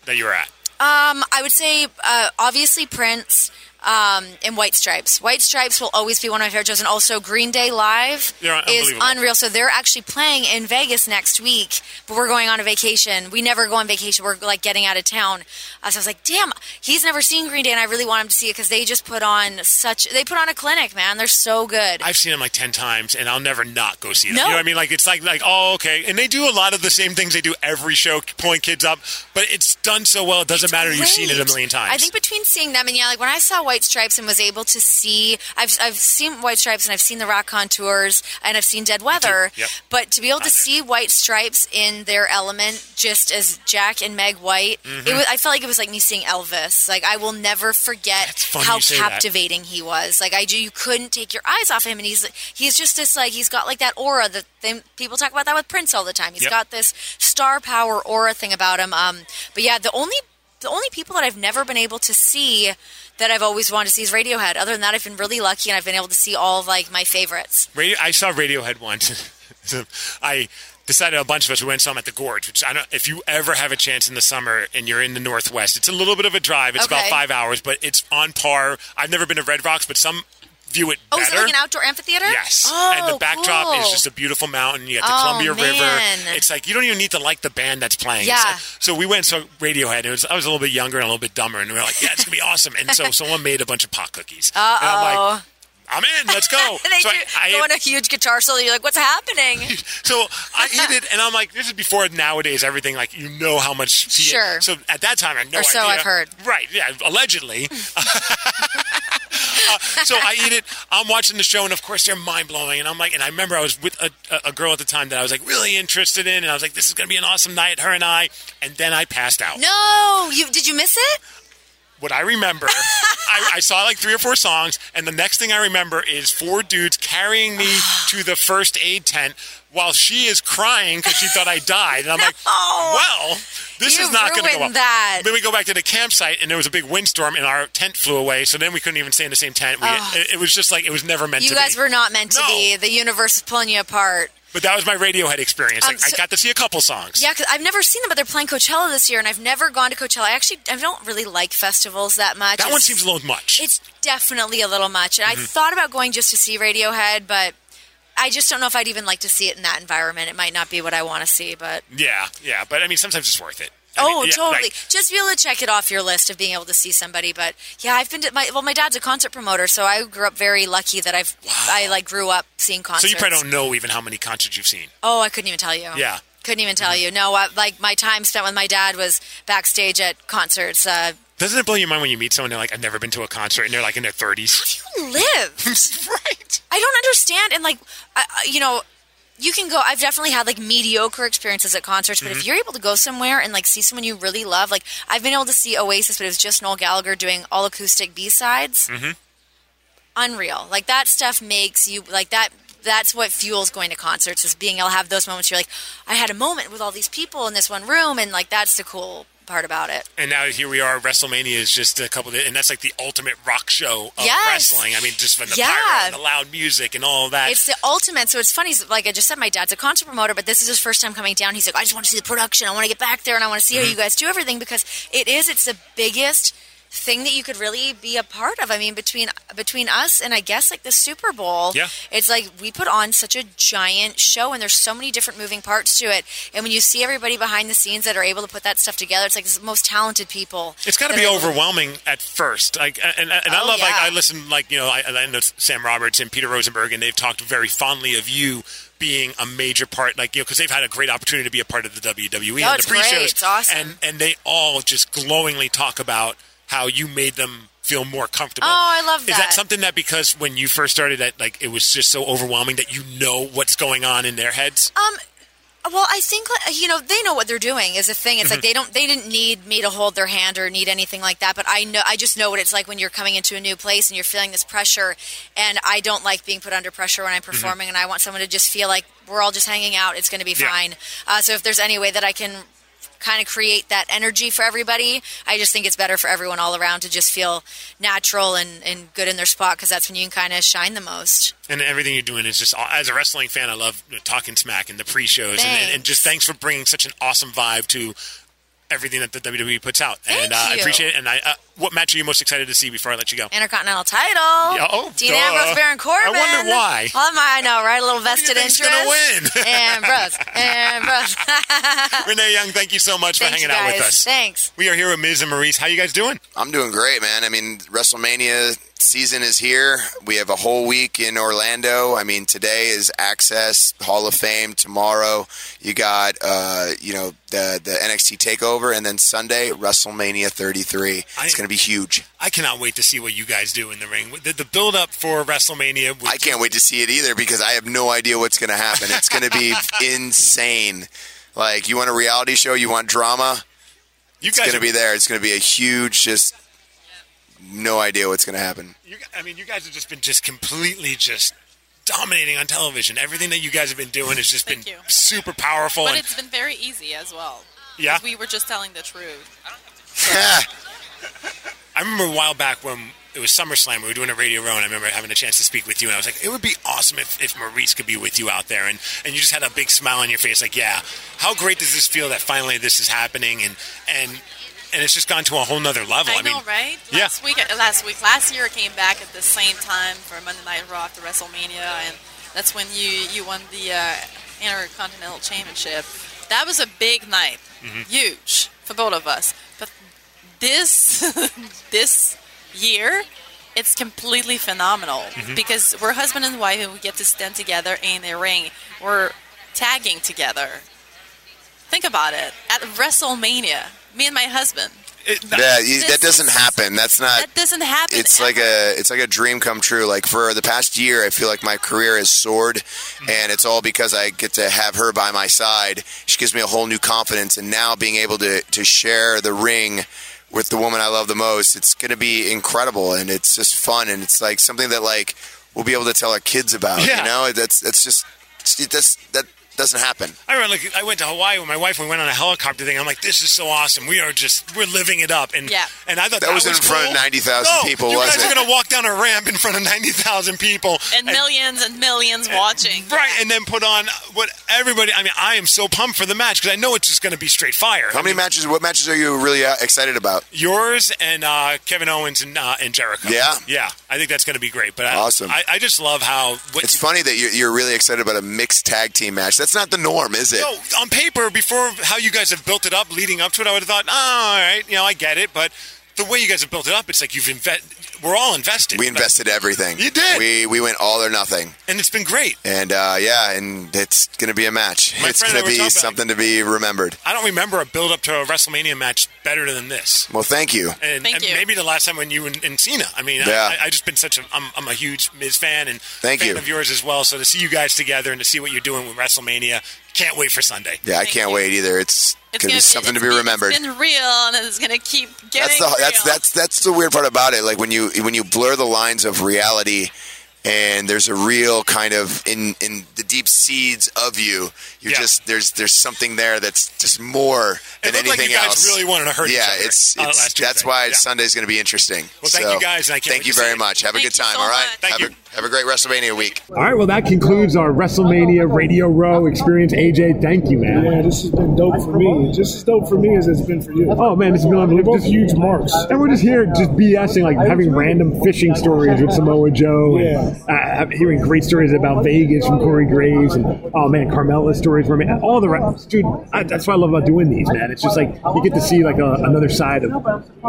[SPEAKER 2] that you were at?
[SPEAKER 9] Um, I would say uh, obviously Prince um, and White Stripes. White Stripes will always be one of my favorite shows, and also Green Day Live is unreal. So they're actually playing in Vegas next week, but we're going on a vacation. We never go on vacation. We're like getting out of town. Uh, so I was like, damn, he's never seen Green Day, and I really want him to see it because they just put on such. They put on a clinic, man. They're so good.
[SPEAKER 2] I've seen them like ten times, and I'll never not go see them.
[SPEAKER 9] No.
[SPEAKER 2] You know what I mean? Like it's like like oh okay, and they do a lot of the same things they do every show, pulling kids up, but it's done so well. It doesn't
[SPEAKER 9] It's
[SPEAKER 2] matter. You've seen it a million times.
[SPEAKER 9] I think between seeing them and yeah, like when I saw White Stripes and was able to see, I've I've seen White Stripes and I've seen the Raconteurs and I've seen Dead Weather.
[SPEAKER 2] Yep.
[SPEAKER 9] But to be able to
[SPEAKER 2] there.
[SPEAKER 9] see White Stripes in their element, just as Jack and Meg White,
[SPEAKER 2] Mm-hmm.
[SPEAKER 9] it was. I felt like it was like me seeing Elvis. Like I will never forget how
[SPEAKER 2] say that.
[SPEAKER 9] captivating he was. Like I do, you couldn't take your eyes off him, and he's he's just this like he's got like that aura that they, people talk about that with Prince all the time. He's
[SPEAKER 2] Yep.
[SPEAKER 9] got this star power aura thing about him. Um, but yeah, the only the only people that I've never been able to see that I've always wanted to see is Radiohead. Other than that, I've been really lucky and I've been able to see all of like my favorites.
[SPEAKER 2] Radio, I saw Radiohead once. I decided a bunch of us we went some at the Gorge, which I don't. If you ever have a chance in the summer and you're in the Northwest, it's a little bit of a drive. It's about five hours, but it's on par. I've never been to Red Rocks, but some view it
[SPEAKER 9] Oh, is
[SPEAKER 2] better.
[SPEAKER 9] it like an outdoor amphitheater?
[SPEAKER 2] Yes,
[SPEAKER 9] Oh,
[SPEAKER 2] and the backdrop
[SPEAKER 9] cool.
[SPEAKER 2] is just a beautiful mountain. You got the
[SPEAKER 9] Oh,
[SPEAKER 2] Columbia River. It's like you don't even need to like the band that's playing.
[SPEAKER 9] Yeah.
[SPEAKER 2] like- so we went saw Radiohead. It was, I was a little bit younger and a little bit dumber, and we were like, "Yeah, it's gonna be awesome." And so someone made a bunch of pot cookies. Uh And I'm like,
[SPEAKER 9] Oh,
[SPEAKER 2] "I'm in. Let's go."
[SPEAKER 9] they
[SPEAKER 2] so
[SPEAKER 9] do
[SPEAKER 2] I,
[SPEAKER 9] go on a huge guitar solo. You're like, what's happening?
[SPEAKER 2] so I eat it, and I'm like, this is before nowadays everything like you know how much.
[SPEAKER 9] Sure.
[SPEAKER 2] So at that time, I had no
[SPEAKER 9] Or so
[SPEAKER 2] idea.
[SPEAKER 9] I've heard.
[SPEAKER 2] Right? Yeah, allegedly. So I eat it. I'm watching the show, and of course they're mind blowing. And I'm like, and I remember I was with a, a- a girl at the time that I was like really interested in, and I was like, this is going to be an awesome night, her and I. And then I passed out.
[SPEAKER 9] no, you did you miss it?
[SPEAKER 2] What I remember, I, I saw like three or four songs, and the next thing I remember is four dudes carrying me to the first aid tent while she is crying because she thought I died. And I'm like, well, this
[SPEAKER 9] You
[SPEAKER 2] is not going to go well.
[SPEAKER 9] that.
[SPEAKER 2] Then we go back to the campsite, and there was a big windstorm, and our tent flew away. So then we couldn't even stay in the same tent. We, it, it was just like it was never meant
[SPEAKER 9] You
[SPEAKER 2] to
[SPEAKER 9] guys
[SPEAKER 2] be.
[SPEAKER 9] were not meant to
[SPEAKER 2] No.
[SPEAKER 9] be. The universe is pulling you apart.
[SPEAKER 2] But that was my Radiohead experience.
[SPEAKER 9] Um, so-
[SPEAKER 2] I got to see a couple songs.
[SPEAKER 9] Yeah, because I've never seen them, but they're playing Coachella this year, and I've never gone to Coachella. I actually I don't really like festivals that much.
[SPEAKER 2] that one
[SPEAKER 9] It's-
[SPEAKER 2] seems a little much.
[SPEAKER 9] It's definitely a little much,
[SPEAKER 2] Mm-hmm.
[SPEAKER 9] and I thought about going just to see Radiohead, but I just don't know if I'd even like to see it in that environment. It might not be what I want to see, but
[SPEAKER 2] yeah, yeah. But I mean, sometimes it's worth it. I
[SPEAKER 9] oh,
[SPEAKER 2] mean, yeah,
[SPEAKER 9] totally.
[SPEAKER 2] like-
[SPEAKER 9] just be able to check it off your list of being able to see somebody. But yeah, I've been to my well, my dad's a concert promoter, so I grew up very lucky that I've I like grew up seeing concerts.
[SPEAKER 2] so you probably don't know even how many concerts you've seen.
[SPEAKER 9] Oh, I couldn't even tell you.
[SPEAKER 2] Yeah.
[SPEAKER 9] Couldn't even tell you. No, I, like my time spent with my dad was backstage at concerts. Uh,
[SPEAKER 2] Doesn't it blow your mind when you meet someone they're like, I've never been to a concert, and they're like in their thirties?
[SPEAKER 9] How do you live.
[SPEAKER 2] right.
[SPEAKER 9] I don't understand. And like, I, you know, you can go. I've definitely had like mediocre experiences at concerts, but if
[SPEAKER 2] Mm-hmm.
[SPEAKER 9] you're able to go somewhere and like see someone you really love, like I've been able to see Oasis, but it was just Noel Gallagher doing all acoustic B sides.
[SPEAKER 2] Mm-hmm.
[SPEAKER 9] Unreal. Like that stuff makes you like that. That's what fuels going to concerts is being able to have those moments. You're like, I had a moment with all these people in this one room, and like that's the cool part about it.
[SPEAKER 2] And now here we are. WrestleMania is just a couple, of, and that's like the ultimate rock show of
[SPEAKER 9] Yes.
[SPEAKER 2] wrestling. I mean, just from the
[SPEAKER 9] Yeah.
[SPEAKER 2] pyro and the loud music and all that.
[SPEAKER 9] It's the ultimate. So it's funny. Like I just said, my dad's a concert promoter, but this is his first time coming down. He's like, I just want to see the production. I want to get back there, and I want to see
[SPEAKER 2] Mm-hmm.
[SPEAKER 9] how you guys do everything because it is. It's the biggest thing that you could really be a part of. I mean, between between us and I guess like the Super Bowl,
[SPEAKER 2] Yeah.
[SPEAKER 9] it's like we put on such a giant show, and there's so many different moving parts to it. And when you see everybody behind the scenes that are able to put that stuff together, it's like the most talented people.
[SPEAKER 2] It's got to be
[SPEAKER 9] able to-
[SPEAKER 2] overwhelming at first. Like, and, and I
[SPEAKER 9] Oh,
[SPEAKER 2] love like. I listen like you know I, I know Sam Roberts and Peter Rosenberg, and they've talked very fondly of you being a major part, like you know, because they've had a great opportunity to be a part of the WWE
[SPEAKER 9] Oh,
[SPEAKER 2] and
[SPEAKER 9] it's
[SPEAKER 2] the pre-shows.
[SPEAKER 9] awesome.
[SPEAKER 2] and and they all just glowingly talk about how you made them feel more comfortable.
[SPEAKER 9] Oh, I love that.
[SPEAKER 2] Is that something that because when you first started, that like it was just so overwhelming that you know what's going on in their heads?
[SPEAKER 9] Um, well, I think you know they know what they're doing is a thing. It's like
[SPEAKER 2] Mm-hmm.
[SPEAKER 9] they don't they didn't need me to hold their hand or need anything like that. But I know I just know what it's like when you're coming into a new place and you're feeling this pressure. And I don't like being put under pressure when I'm
[SPEAKER 2] Mm-hmm.
[SPEAKER 9] performing. And I want someone to just feel like we're all just hanging out. It's going to be
[SPEAKER 2] Yeah.
[SPEAKER 9] fine. Uh, so if there's any way that I can kind of create that energy for everybody, I just think it's better for everyone all around to just feel natural and, and good in their spot because that's when you can kind of shine the most.
[SPEAKER 2] and everything you're doing is just as a wrestling fan. I love talking smack and the pre-shows, and, and, and just thanks for bringing such an awesome vibe to everything that the WWE puts out,
[SPEAKER 9] Thank
[SPEAKER 2] and uh, I appreciate it. And I, uh, what match are you most excited to see before I let you go?
[SPEAKER 9] Intercontinental title.
[SPEAKER 2] Yeah, oh,
[SPEAKER 9] Dean
[SPEAKER 2] duh.
[SPEAKER 9] Ambrose, Baron Corbin.
[SPEAKER 2] I wonder why.
[SPEAKER 9] All my, I know, right? A little vested
[SPEAKER 2] think's
[SPEAKER 9] interest.
[SPEAKER 2] gonna win?
[SPEAKER 9] Ambrose. Ambrose.
[SPEAKER 2] Renee Young, thank you so much for hanging out with us.
[SPEAKER 9] Thanks.
[SPEAKER 2] We are here with Miz and Maryse. How you guys doing?
[SPEAKER 12] I'm doing great, man. I mean, WrestleMania season is here. We have a whole week in Orlando. I mean, today is Axxess Hall of Fame. Tomorrow, you got uh, you know the the NXT Takeover, and then Sunday WrestleMania 33. It's going to be huge.
[SPEAKER 2] I cannot wait to see what you guys do in the ring. The, the build up for WrestleMania. with-
[SPEAKER 12] I can't wait to see it either because I have no idea what's going to happen. It's going to be insane. Like, you want a reality show? You want drama?
[SPEAKER 2] You
[SPEAKER 12] It's
[SPEAKER 2] guys
[SPEAKER 12] going to
[SPEAKER 2] are-
[SPEAKER 12] be there. It's going to be a huge, just no idea what's going to happen.
[SPEAKER 2] You, I mean, you guys have just been just completely just dominating on television. Everything that you guys have been doing has just been
[SPEAKER 5] you.
[SPEAKER 2] super powerful.
[SPEAKER 5] But
[SPEAKER 2] and-
[SPEAKER 5] it's been very easy as well.
[SPEAKER 2] Yeah.
[SPEAKER 5] We were just telling the truth.
[SPEAKER 2] I remember a while back when it was SummerSlam, we were doing a radio row, and I remember having a chance to speak with you, and I was like, it would be awesome if, if Maryse could be with you out there, and, and you just had a big smile on your face, like, yeah, how great does this feel that finally this is happening, and and and it's just gone to a whole nother level.
[SPEAKER 5] I,
[SPEAKER 2] I, mean,
[SPEAKER 5] know, right?
[SPEAKER 2] yeah.
[SPEAKER 5] Last week, last week, last year, I came back at the same time for Monday Night Raw after WrestleMania, and that's when you you won the uh, Intercontinental Championship. That was a big night,
[SPEAKER 2] Mm-hmm.
[SPEAKER 5] huge for both of us. But this this year, it's completely phenomenal
[SPEAKER 2] Mm-hmm.
[SPEAKER 5] because we're husband and wife, and we get to stand together in a ring. We're tagging together. Think about it at WrestleMania. Me and my husband.
[SPEAKER 12] Yeah, you, that doesn't happen. That's not.
[SPEAKER 5] That doesn't happen.
[SPEAKER 12] It's like a it's like a dream come true. Like for the past year, I feel like my career has soared, and it's all because I get to have her by my side. She gives me a whole new confidence, and now being able to to share the ring with the woman I love the most, it's going to be incredible, and it's just fun, and it's like something that like we'll be able to tell our kids about.
[SPEAKER 2] Yeah.
[SPEAKER 12] You know, that's that's just that's that doesn't happen.
[SPEAKER 2] I remember, like, I went to Hawaii with my wife. We went on a helicopter thing. I'm like, this is so awesome. We are just, we're living it up. And
[SPEAKER 5] Yeah.
[SPEAKER 2] and I thought
[SPEAKER 12] That
[SPEAKER 2] that,
[SPEAKER 12] wasn't in front of
[SPEAKER 2] cool.
[SPEAKER 12] 90,000
[SPEAKER 2] No,
[SPEAKER 12] people,
[SPEAKER 2] you
[SPEAKER 12] was
[SPEAKER 2] guys
[SPEAKER 12] it?
[SPEAKER 2] are going to walk down a ramp in front of ninety thousand people,
[SPEAKER 5] and millions and millions watching.
[SPEAKER 2] right? And then put on what everybody. I mean, I am so pumped for the match because I know it's just going to be straight fire.
[SPEAKER 12] How many matches? What matches are you really uh, excited about?
[SPEAKER 2] Yours and uh, Kevin Owens and uh, and Jericho.
[SPEAKER 12] Yeah?
[SPEAKER 2] yeah. I think that's going to be great. But I,
[SPEAKER 12] Awesome.
[SPEAKER 2] I, I just love how. What
[SPEAKER 12] It's funny that you're, you're really excited about a mixed tag team match. That's not the norm, is it?
[SPEAKER 2] No, on paper, before how you guys have built it up, leading up to it, I would have thought, oh, all right, you know, I get it. But the way you guys have built it up, it's like you've invested. We're all invested.
[SPEAKER 12] We invested everything.
[SPEAKER 2] You did.
[SPEAKER 12] We we went all or nothing,
[SPEAKER 2] and it's been great.
[SPEAKER 12] and uh, yeah, and it's going to be a match.
[SPEAKER 2] My
[SPEAKER 12] it's going to be
[SPEAKER 2] talking about-
[SPEAKER 12] something to be remembered.
[SPEAKER 2] I don't remember a build up to a WrestleMania match better than this.
[SPEAKER 12] Well, thank you.
[SPEAKER 2] And,
[SPEAKER 5] Thank
[SPEAKER 2] and
[SPEAKER 5] you.
[SPEAKER 2] maybe the last time when you and, and Cena. I mean,
[SPEAKER 12] Yeah.
[SPEAKER 2] I, I just been such a. I'm, I'm a huge Miz fan and
[SPEAKER 12] Thank
[SPEAKER 2] fan
[SPEAKER 12] you.
[SPEAKER 2] of yours as well. So to see you guys together and to see what you're doing with WrestleMania, can't wait for Sunday.
[SPEAKER 12] Yeah, I can't
[SPEAKER 5] you.
[SPEAKER 12] wait either. It's,
[SPEAKER 5] It's
[SPEAKER 12] going to be
[SPEAKER 5] gonna-
[SPEAKER 12] something to be remembered.
[SPEAKER 5] It's been real, and it's gonna keep getting
[SPEAKER 12] That's the that's
[SPEAKER 5] real.
[SPEAKER 12] that's that's the weird part about it. Like when you when you blur the lines of reality, and there's a real kind of in in the deep seeds of you. You're
[SPEAKER 2] Yeah.
[SPEAKER 12] just there's there's something there that's just more
[SPEAKER 2] It
[SPEAKER 12] than
[SPEAKER 2] looked like
[SPEAKER 12] anything
[SPEAKER 2] you guys
[SPEAKER 12] else.
[SPEAKER 2] really wanted to hurt each
[SPEAKER 12] yeah,
[SPEAKER 2] other,
[SPEAKER 12] it's it's that's why
[SPEAKER 2] Yeah.
[SPEAKER 12] Sunday's going to be interesting.
[SPEAKER 2] Well, thank
[SPEAKER 12] So,
[SPEAKER 2] you guys, and I can't
[SPEAKER 12] thank
[SPEAKER 2] wait
[SPEAKER 12] you
[SPEAKER 2] to
[SPEAKER 12] very
[SPEAKER 2] it.
[SPEAKER 12] much. Have a good time.
[SPEAKER 5] so
[SPEAKER 12] all right.
[SPEAKER 5] much.
[SPEAKER 2] Thank
[SPEAKER 12] have
[SPEAKER 2] you.
[SPEAKER 12] a have a great WrestleMania week.
[SPEAKER 13] All right, well, that concludes our WrestleMania Radio Row experience. AJ, thank you, man.
[SPEAKER 3] Yeah, this has been dope for me. Just as dope for me as it's been for you.
[SPEAKER 13] Oh man, this has been unbelievable.
[SPEAKER 3] both huge marks.
[SPEAKER 13] And we're just here, just BSing, like having random fishing stories with Samoa Joe, and uh, hearing great stories about Vegas from Corey Graves, and oh man, Carmella's stories from all the rest. Dude, I, that's what I love about doing these, man. It's just like you get to see like a, another side of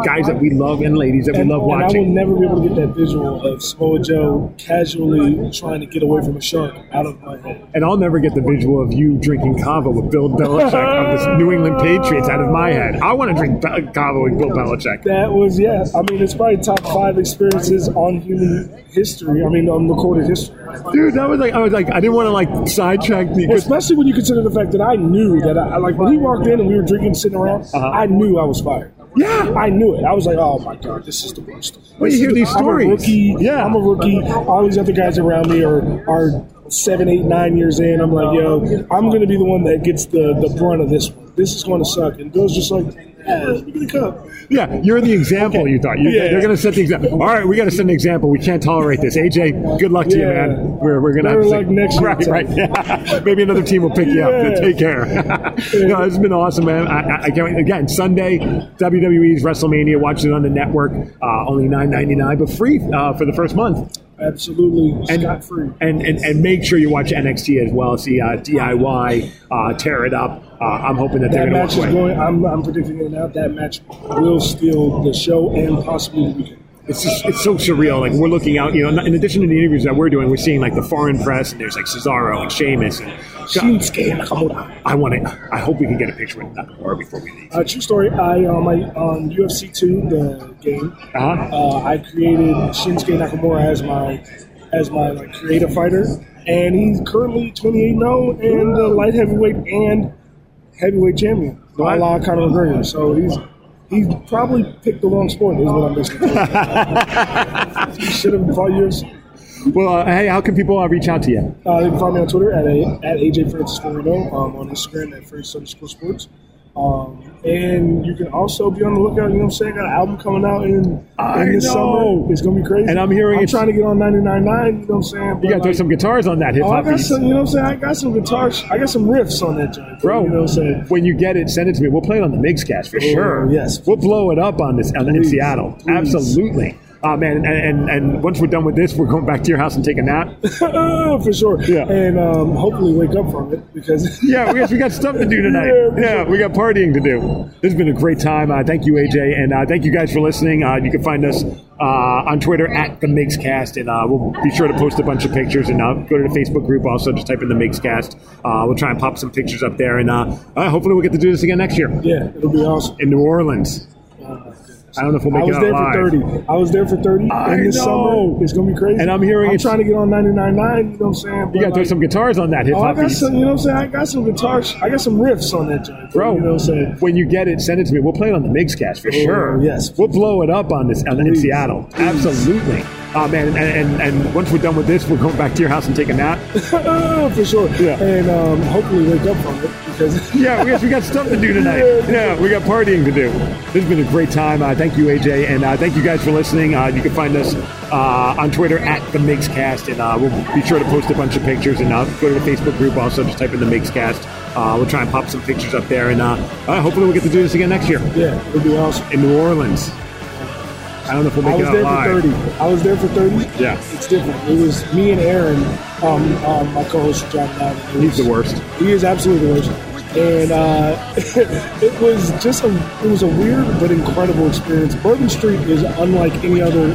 [SPEAKER 13] guys that we love and ladies that we
[SPEAKER 3] And,
[SPEAKER 13] love
[SPEAKER 3] and I will never be able to get that visual of Samoa Joe casually trying to get away from a shark out of my head.
[SPEAKER 13] And I'll never get the visual of you drinking kava with Bill Belichick of the New England Patriots out of my head. I want to drink Be- kava with Bill Belichick.
[SPEAKER 3] That was yeah. I mean, it's probably top five experiences on human history. I mean, on recorded history.
[SPEAKER 13] Dude, that was like I was like I didn't want to like sidetrack the
[SPEAKER 3] Well, especially when you consider the fact that I knew that I like when he walked in and we were drinking, sitting around. Uh-huh. I knew I was fired.
[SPEAKER 13] Yeah.
[SPEAKER 3] I knew it. I was like, oh my god, this is the worst.
[SPEAKER 13] Well, you hear
[SPEAKER 3] is-
[SPEAKER 13] these
[SPEAKER 3] I'm
[SPEAKER 13] stories.
[SPEAKER 3] A rookie.
[SPEAKER 13] Yeah.
[SPEAKER 3] I'm a rookie. All these other guys around me are are seven, eight, nine years in, I'm like, yo, I'm going to be the one that gets the, the brunt of this one. This is going to suck. And Bill's just like, yeah, let me get cup.
[SPEAKER 13] Yeah, you're the example. You thought you,
[SPEAKER 3] Yeah.
[SPEAKER 13] they're going to set the example. All right, we got to set an example. We can't tolerate this. AJ, good luck to you, man. We're, we're going to have to
[SPEAKER 3] luck next
[SPEAKER 13] right, right. Yeah. Maybe another team will pick you up. Take care. no, it's been awesome, man. I, I, can't wait. Again, Sunday, WWE's WrestleMania. Watch it on the network. Uh, only nine ninety nine, but free uh, for the first month.
[SPEAKER 3] Absolutely scot free.
[SPEAKER 13] And, and and make sure you watch NXT as well. See uh, DIY uh, tear it up. Uh, I'm hoping that they're
[SPEAKER 3] That
[SPEAKER 13] going
[SPEAKER 3] match
[SPEAKER 13] to
[SPEAKER 3] is
[SPEAKER 13] walk away.
[SPEAKER 3] going. I'm, I'm predicting it now. That match will steal the show and possibly the weekend.
[SPEAKER 13] It's just it's so surreal. Like we're looking out, you know. In addition to the interviews that we're doing, we're seeing like the foreign press, and there's like Cesaro and Sheamus and
[SPEAKER 3] Shinsuke Nakamura.
[SPEAKER 13] I want to. I hope we can get a picture with Nakamura before we leave.
[SPEAKER 3] Uh, true story. I um, I, on UFC two, the game,
[SPEAKER 13] Uh-huh.
[SPEAKER 3] uh, I created Shinsuke Nakamura as my as my like creative fighter, and he's currently 28 0 and uh, light heavyweight and heavyweight champion, a la Conor McGregor. So he's he's probably picked the wrong sport. Is what I'm basically. he should have fought UFC.
[SPEAKER 13] Well, uh, hey, how can people uh, reach out to you?
[SPEAKER 3] Uh, you can find me on Twitter at a, at AJ Francis um, on Instagram at Francis underscore sports. Um, and you can also be on the lookout. You know what I'm saying? Got an album coming out in,
[SPEAKER 13] I
[SPEAKER 3] in this
[SPEAKER 13] know.
[SPEAKER 3] summer. It's gonna be crazy.
[SPEAKER 13] And I'm hearing
[SPEAKER 3] I'm
[SPEAKER 13] it's-
[SPEAKER 3] trying to get on 99.9. You know what I'm saying?
[SPEAKER 13] You got to throw some guitars on that hip
[SPEAKER 3] Oh, I
[SPEAKER 13] hop
[SPEAKER 3] got
[SPEAKER 13] piece,
[SPEAKER 3] some. You know what I'm saying? I got some guitars. I got some riffs on that joint,
[SPEAKER 13] bro.
[SPEAKER 3] You know what I'm saying?
[SPEAKER 13] When you get it, send it to me. We'll play it on the MigsCast for
[SPEAKER 3] Oh,
[SPEAKER 13] sure.
[SPEAKER 3] yes.
[SPEAKER 13] we'll blow it up on this on, in Seattle.
[SPEAKER 3] please.
[SPEAKER 13] Absolutely. Uh, man, and, and and once we're done with this, we're going back to your house and take a nap.
[SPEAKER 3] for sure.
[SPEAKER 13] Yeah.
[SPEAKER 3] And um, hopefully wake up from it because
[SPEAKER 13] yeah, we got, we got stuff to do tonight.
[SPEAKER 3] Yeah,
[SPEAKER 13] Yeah,
[SPEAKER 3] sure.
[SPEAKER 13] we got partying to do. This has been a great time. Uh, thank you, AJ, and uh, thank you guys for listening. Uh, you can find us uh, on Twitter at the MigsCast, and uh, we'll be sure to post a bunch of pictures. And uh, go to the Facebook group. Also, just type in the MigsCast. Uh, we'll try and pop some pictures up there, and uh, uh, hopefully we'll get to do this again next year
[SPEAKER 3] yeah, it'll be awesome.
[SPEAKER 13] in New Orleans. I don't know if we'll make I
[SPEAKER 3] was
[SPEAKER 13] it
[SPEAKER 3] there
[SPEAKER 13] out
[SPEAKER 3] for 30. I was there for 30
[SPEAKER 13] I
[SPEAKER 3] in the
[SPEAKER 13] know.
[SPEAKER 3] summer. It's gonna be crazy.
[SPEAKER 13] And I'm hearing
[SPEAKER 3] I'm
[SPEAKER 13] it's-
[SPEAKER 3] trying to get on 99.9. You know what I'm saying? But
[SPEAKER 13] You got to throw some guitars on that hip
[SPEAKER 3] Oh, I got some. You know what I'm saying? I got some guitars. I got some riffs on that joint,
[SPEAKER 13] Bro,
[SPEAKER 3] You know what I'm saying?
[SPEAKER 13] when you get it, send it to me. We'll play it on the MigsCast for
[SPEAKER 3] Oh,
[SPEAKER 13] sure.
[SPEAKER 3] yes.
[SPEAKER 13] we'll blow it up on this on, in
[SPEAKER 3] Please.
[SPEAKER 13] Seattle. Absolutely. Uh, man, and, and and once we're done with this, we're going back to your house and take a nap.
[SPEAKER 3] oh, for sure.
[SPEAKER 13] Yeah.
[SPEAKER 3] And um, hopefully wake up from it because
[SPEAKER 13] yeah, we got, we got stuff to do tonight. Yeah, we got partying to do. This has been a great time. Uh, thank you, AJ, and uh, thank you guys for listening. Uh, you can find us uh, on Twitter at the MigsCast, and uh, we'll be sure to post a bunch of pictures. And uh, go to the Facebook group. Also, just type in the MigsCast. Uh, we'll try and pop some pictures up there, and uh, uh, hopefully we'll get to do this again next year
[SPEAKER 3] yeah, it'll be awesome.
[SPEAKER 13] in New Orleans. I don't know if we'll
[SPEAKER 3] I was
[SPEAKER 13] it
[SPEAKER 3] there for 30. I was there for 30.
[SPEAKER 13] Yeah.
[SPEAKER 3] It's different. It was me and Aaron, um, um, my co-host John Madden.
[SPEAKER 13] He's the worst.
[SPEAKER 3] He is absolutely the worst. And uh, it was just a it was a weird but incredible experience. Bourbon Street is unlike any other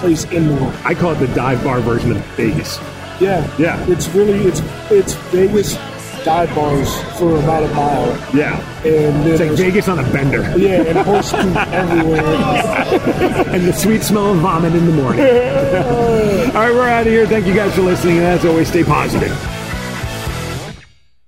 [SPEAKER 3] place in the world.
[SPEAKER 13] I call it the dive bar version of Vegas.
[SPEAKER 3] Yeah,
[SPEAKER 13] Yeah.
[SPEAKER 3] It's really it's it's Vegas dive bars for about a mile,
[SPEAKER 13] Yeah.
[SPEAKER 3] and then
[SPEAKER 13] It's like Vegas on a bender.
[SPEAKER 3] Yeah, and horse poop everywhere.
[SPEAKER 13] and the sweet smell of vomit in the morning. All right, we're out of here. Thank you guys for listening, and as always, stay positive.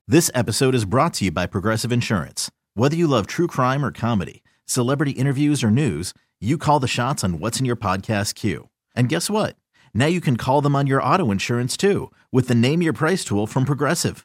[SPEAKER 14] This episode is brought to you by Progressive Insurance. Whether you love true crime or comedy, celebrity interviews or news, you call the shots on what's in your podcast queue. And guess what? Now you can call them on your auto insurance too with the Name Your Price tool from Progressive.